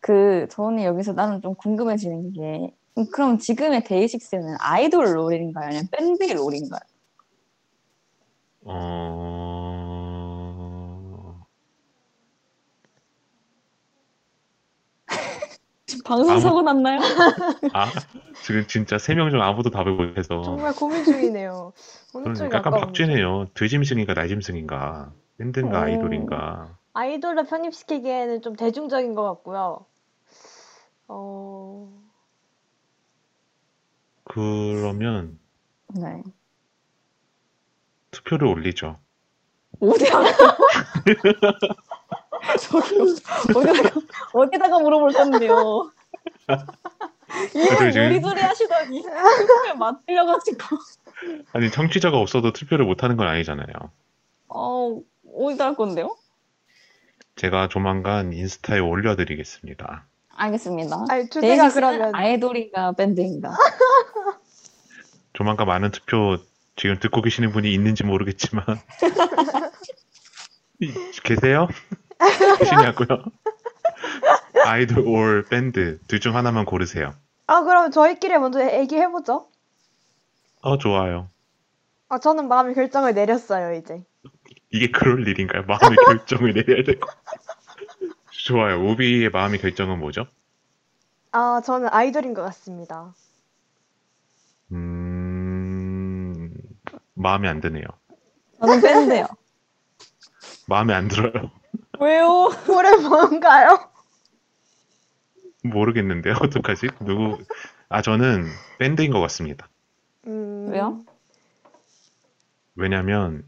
그, 저는 여기서 나는 좀 궁금해지는 게, 음, 그럼 지금의 데이식스는 아이돌 role인가요? 아니면 밴드의 role인가요? 어... 지금 방송 아무- 사고 났나요? 아 지금 진짜 세 명 중 아무도 답을 못해서 정말 고민 중이네요. 저는 약간. 박쥐네요. 돼짐승인가 나짐승인가 밴드인가 오. 아이돌인가. 아이돌로 편입시키기에는 좀 대중적인 것 같고요. 어 그러면 네. 투표를 올리죠. 어디야? 저기요. 어디다가, 어디다가 물어볼 건데요. 이거 지금- 요리조리 하시더니 투표에 맞들려가지고 아니 청취자가 없어도 투표를 못하는 건 아니잖아요. 어 어디다 할 건데요? 제가 조만간 인스타에 올려드리겠습니다. 알겠습니다. 아니 주제가 그러면 아이돌인가 밴드인가? 조만간 많은 투표 지금 듣고 계시는 분이 있는지 모르겠지만 이- 계세요? 계시냐고요? 아이돌 올 밴드 둘 중 하나만 고르세요. 아 그럼 저희끼리 먼저 얘기해 보죠. 어 좋아요. 아 저는 마음의 결정을 내렸어요 이제. 이게 그럴 일인가요? 마음의 결정을 내려야 되고. 좋아요. 오비의 마음의 결정은 뭐죠? 아, 저는 아이돌인 것 같습니다. 음, 마음에 안 드네요. 저는 밴드요. 마음에 안 들어요. 왜요? 올해 뭔가요? 모르겠는데요. 어떡하지? 누구? 아, 저는 밴드인 것 같습니다. 음, 왜요? 왜냐면,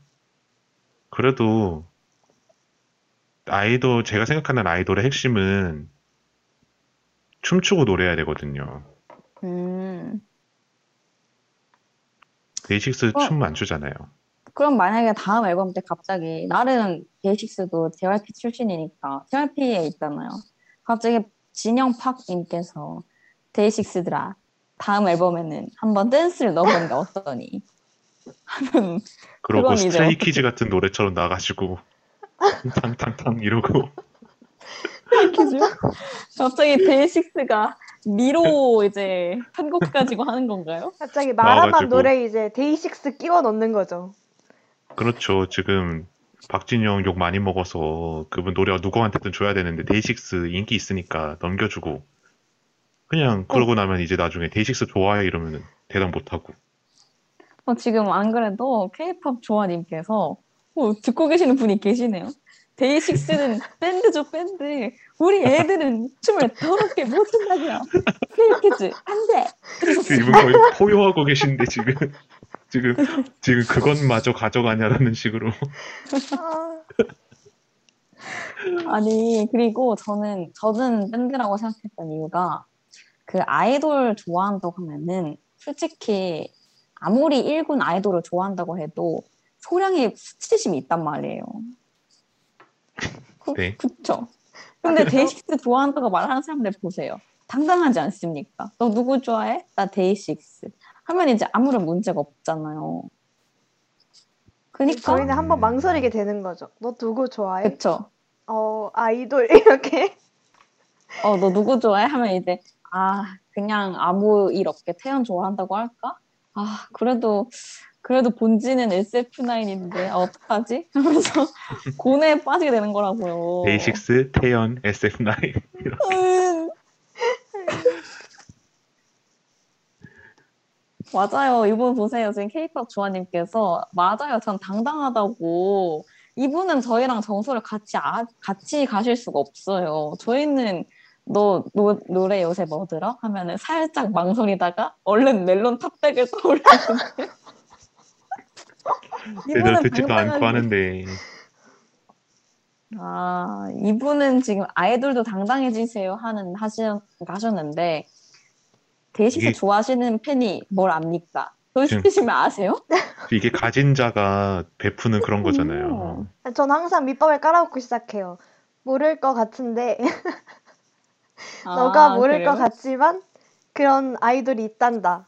그래도, 아이돌, 제가 생각하는 아이돌의 핵심은 춤추고 노래해야 되거든요. 음. 데이식스 어. 춤안 추잖아요. 그럼 만약에 다음 앨범 때 갑자기 나는 데이식스도 JYP 출신이니까 JYP에 있잖아요. 갑자기 진영 팍님께서 데이식스들아 다음 앨범에는 한번 댄스를 넣어보는 게 어떠니? 하면 그러고 그건 이제 Stray 어떻게- Kids 같은 노래처럼 나가지고, 탕탕탕 이러고, 퀴즈? 갑자기 데이식스가 미로 이제 편곡 가지고 하는 건가요? 갑자기 마라만 나와가지고. 노래 이제 DAY6 끼워 넣는 거죠. 그렇죠. 지금 박진영 욕 많이 먹어서 그분 노래 누구한테든 줘야 되는데 DAY6 인기 있으니까 넘겨주고 그냥 그러고 나면 이제 나중에 DAY6 좋아해 이러면 대답 못하고 어, 지금 안 그래도 K-pop 조아님께서 어, 듣고 계시는 분이 계시네요. 데이식스는 밴드죠 밴드. 우리 애들은 춤을 더럽게 못 춘다고요. K-kids 안돼. 이분 거의 포효하고 계신데 지금 지금 지금 그것마저 가져가냐라는 식으로 아, 아니 그리고 저는 저는 밴드라고 생각했던 이유가 그 아이돌 좋아한다고 하면은 솔직히 아무리 1군 아이돌을 좋아한다고 해도 소량의 수치심이 있단 말이에요. 그, 네. 그쵸. 근데 아? 데이식스 좋아한다고 말하는 사람들 보세요. 당당하지 않습니까? 너 누구 좋아해? 나 데이식스. 하면 이제 아무런 문제가 없잖아요. 그니까 저희는 한번 망설이게 되는 거죠. 너 누구 좋아해? 그쵸. 어, 아이돌 이렇게. 어, 너 누구 좋아해? 하면 이제, 아, 그냥 아무 일 없게 태연 좋아한다고 할까? 아, 그래도, 그래도 본지는 SF9인데, 아, 어떡하지? 하면서 고뇌에 빠지게 되는 거라고요. 데이식스, 태연, SF9 음. 맞아요. 이분 보세요. 지금 케이팝 조아님께서 맞아요. 전 당당하다고. 이분은 저희랑 정서를 같이 아, 같이 가실 수가 없어요. 저희는 너 노, 노래 요새 뭐 들어? 하면은 살짝 망설이다가 얼른 Melon top백을 떠올리는데. 제대로 듣지도 않고 하는데 아, 이분은 지금 아이돌도 당당해지세요 하는 하시, 하셨는데 DAY6 이게- 좋아하시는 팬이 뭘 압니까? 돌시키시면 아세요? 이게 가진 자가 베푸는 그런 거잖아요. 전 항상 밑밥을 깔아놓고 시작해요. 모를 것 같은데 너가 아, 모를 그래요? 것 같지만 그런 아이돌이 있단다.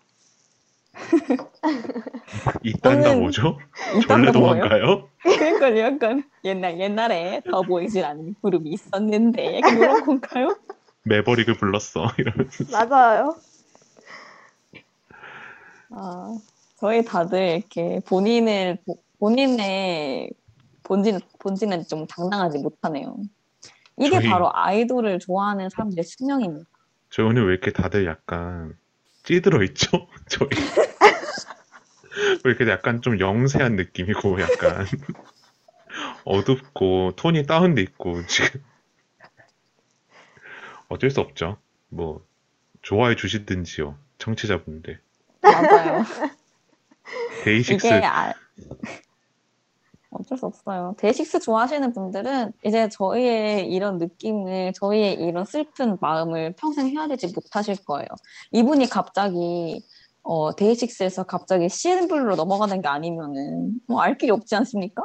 이딴다 저는- 뭐죠? 전래도망가요? 그러니까 약간 옛날 옛날에 더 보이질 않는 그룹이 있었는데 이런 건가요? 매버릭을 불렀어 이러면서 맞아요. 아, 저희 다들 이렇게 본인을 보- 본인의 본진 본진은 좀 당당하지 못하네요. 이게 저희- 바로 아이돌을 좋아하는 사람들의 숙명입니다. 저 오늘 왜 이렇게 다들 약간 찌들어 있죠? 저희 왜 이렇게 약간 좀 영세한 느낌이고 약간 어둡고 톤이 다운돼 있고 지금 어쩔 수 없죠. 뭐 좋아해 주시든지요 청취자분들 맞아요. DAY6 이게 아... 어쩔 수 없어요. DAY6 좋아하시는 분들은 이제 저희의 이런 느낌을, 저희의 이런 슬픈 마음을 평생 헤아리지 못하실 거예요. 이분이 갑자기 어, DAY6에서 갑자기 CNBLUE로 넘어가는 게 아니면은 뭐 알 길이 없지 않습니까?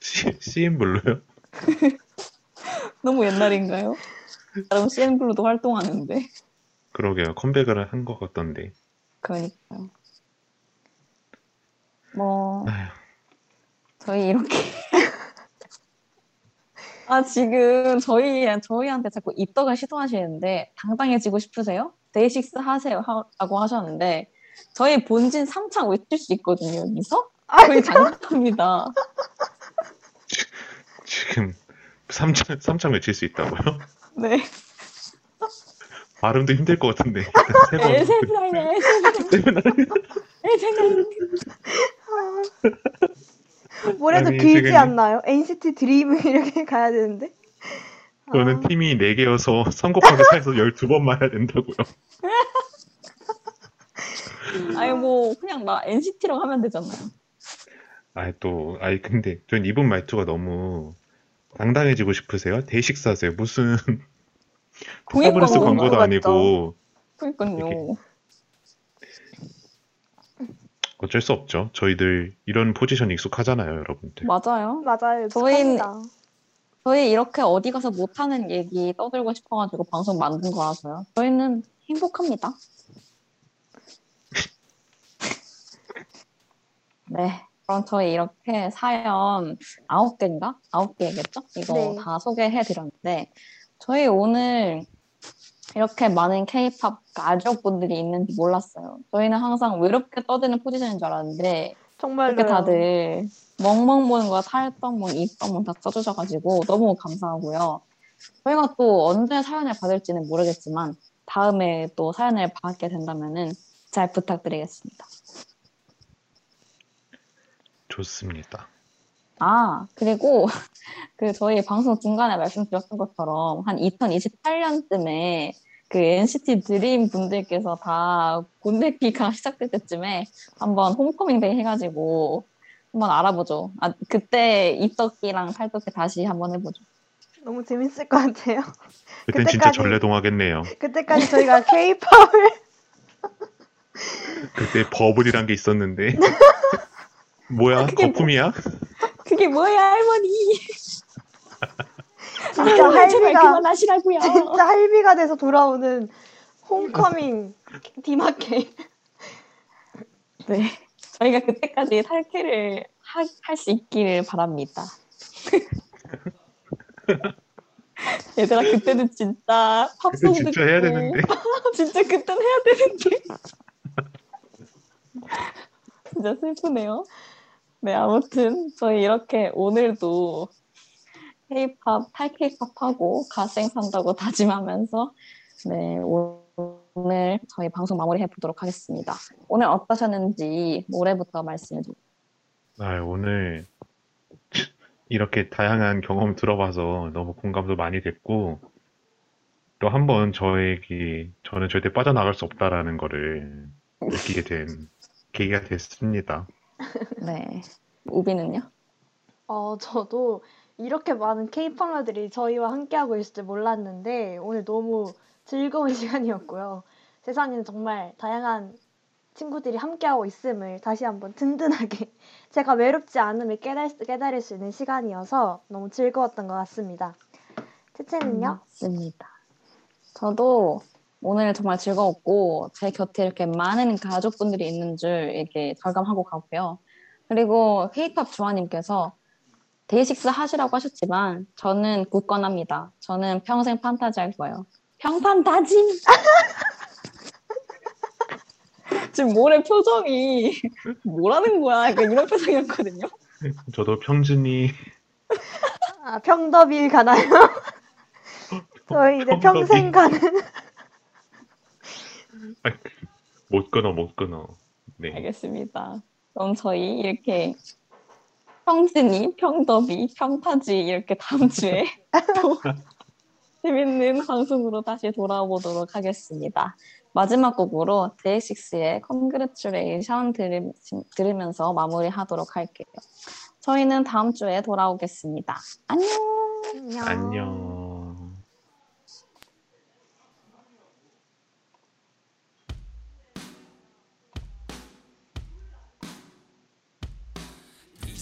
CNBLUE요? 너무 옛날인가요? 나름 CN블루도 활동하는데. 그러게요 컴백을 한 것 같던데 그러니까요. 뭐 아휴. 저희 이렇게 아 지금 저희 저희한테 자꾸 입덕을 시도하시는데 당당해지고 싶으세요? 데이식스 하세요 하고 하셨는데 저희 본진 3창 외칠 수 있거든요 여기서 저희 당당합니다. 지금 3창, 삼창 외칠 수 있다고요? 네 발음도 힘들 것 같은데. 세 번. 에세브라이네, 에세브라이네, 에세브라이네. 뭐래도 아니, 길지 않나요? NCT 드림 이렇게 가야 되는데. 저는 아, 팀이 4개여서 3 곱하기 4에서 12번 말해야 된다고요. 아니 뭐 그냥 나 NCT라고 하면 되잖아요. 아, 또, 아니, 근데, 전 이분 말투가 너무 당당해지고 싶으세요? 대식 사세요. 무슨, 공익 스타브레스 광고 광고도. 아니고, 그러니까요. 어쩔 수 없죠. 저희들 이런 포지션 익숙하잖아요, 여러분들. 맞아요. 맞아요. 저희는- 축하합니다. 저희 이렇게 어디 가서 못하는 얘기 떠들고 싶어가지고 방송 만든 거라서요. 저희는 행복합니다. 네. 그럼 저희 이렇게 사연 아홉 개인가? 아홉 개겠죠? 이거 네. 다 소개해 드렸는데, 저희 오늘 이렇게 많은 케이팝 가족분들이 있는지 몰랐어요. 저희는 항상 외롭게 떠드는 포지션인 줄 알았는데, 정말로. 이렇게 다들 멍멍 보는 거야 탈떡문, 입떡문 다 써주셔가지고 너무 감사하고요. 저희가 또 언제 사연을 받을지는 모르겠지만 다음에 또 사연을 받게 된다면은 잘 부탁드리겠습니다. 좋습니다. 아 그리고 그 저희 방송 중간에 말씀드렸던 것처럼 한 2028년쯤에 그 NCT Dream 분들께서 다 군대기가 시작될 때쯤에 한번 homecoming day 해가지고 한번 알아보죠. 아 그때 입덕기랑 탈덕기 다시 한번 해보죠. 너무 재밌을 것 같아요. 그땐 진짜 그때까지- 전래동하겠네요. 그때까지 저희가 K-팝을 그때 버블이란 게 있었는데. 뭐야? 뭐- 거품이야? 그게 뭐야 할머니? 진짜 할비가 그만하시라고요. 진짜 할비가 돼서 돌아오는 홈커밍 디마케. 네. 저희가 그때까지 탈퇴를 할 수 있기를 바랍니다. 얘들아 그때는 진짜 그때 팝송 진짜 해야 듣고 되는데. 진짜 그때는 해야 되는데 진짜 슬프네요. 네 아무튼 저희 이렇게 오늘도 K-팝 탈K-팝하고 갓생 산다고 다짐하면서 네 오- 오늘 저희 방송 마무리해 보도록 하겠습니다. 오늘 어떠셨는지 올해부터 말씀해 주세요. 아, 오늘 이렇게 다양한 경험 들어봐서 너무 공감도 많이 됐고, 또 한 번 저에게, 저는 절대 빠져나갈 수 없다라는 거를 느끼게 된 계기가 됐습니다. 네 우비는요? 어, 저도 이렇게 많은 K-팝러들이 저희와 함께하고 있을 줄 몰랐는데 오늘 너무 즐거운 시간이었고요. 세상에는 정말 다양한 친구들이 함께하고 있음을 다시 한번 든든하게 제가 외롭지 않음을 깨달, 깨달을 수 있는 시간이어서 너무 즐거웠던 것 같습니다. 채채는요? 맞습니다. 저도 오늘 정말 즐거웠고 제 곁에 이렇게 많은 가족분들이 있는 줄 이렇게 절감하고 가고요. 그리고 K-팝 주아님께서 데이식스 하시라고 하셨지만 저는 굳건합니다. 저는 평생 판타지 할 거예요. 평판타지! 지금 모래 표정이 뭐라는 거야? 약간 이런 표정이었거든요. 저도 평준이, 아, 평더빌 가나요? 저희 이제. 평생 가는 못 끊어, 못 끊어. 네. 알겠습니다. 그럼 저희 이렇게 평진이, 평더비, 평타지 이렇게 다음 주에 또 재밌는 방송으로 다시 돌아오도록 하겠습니다. 마지막 곡으로 데이식스의 Congratulation 들으, 들으면서 마무리하도록 할게요. 저희는 다음 주에 돌아오겠습니다. 안녕! 안녕.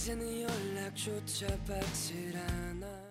이제는 연락조차 받질 않아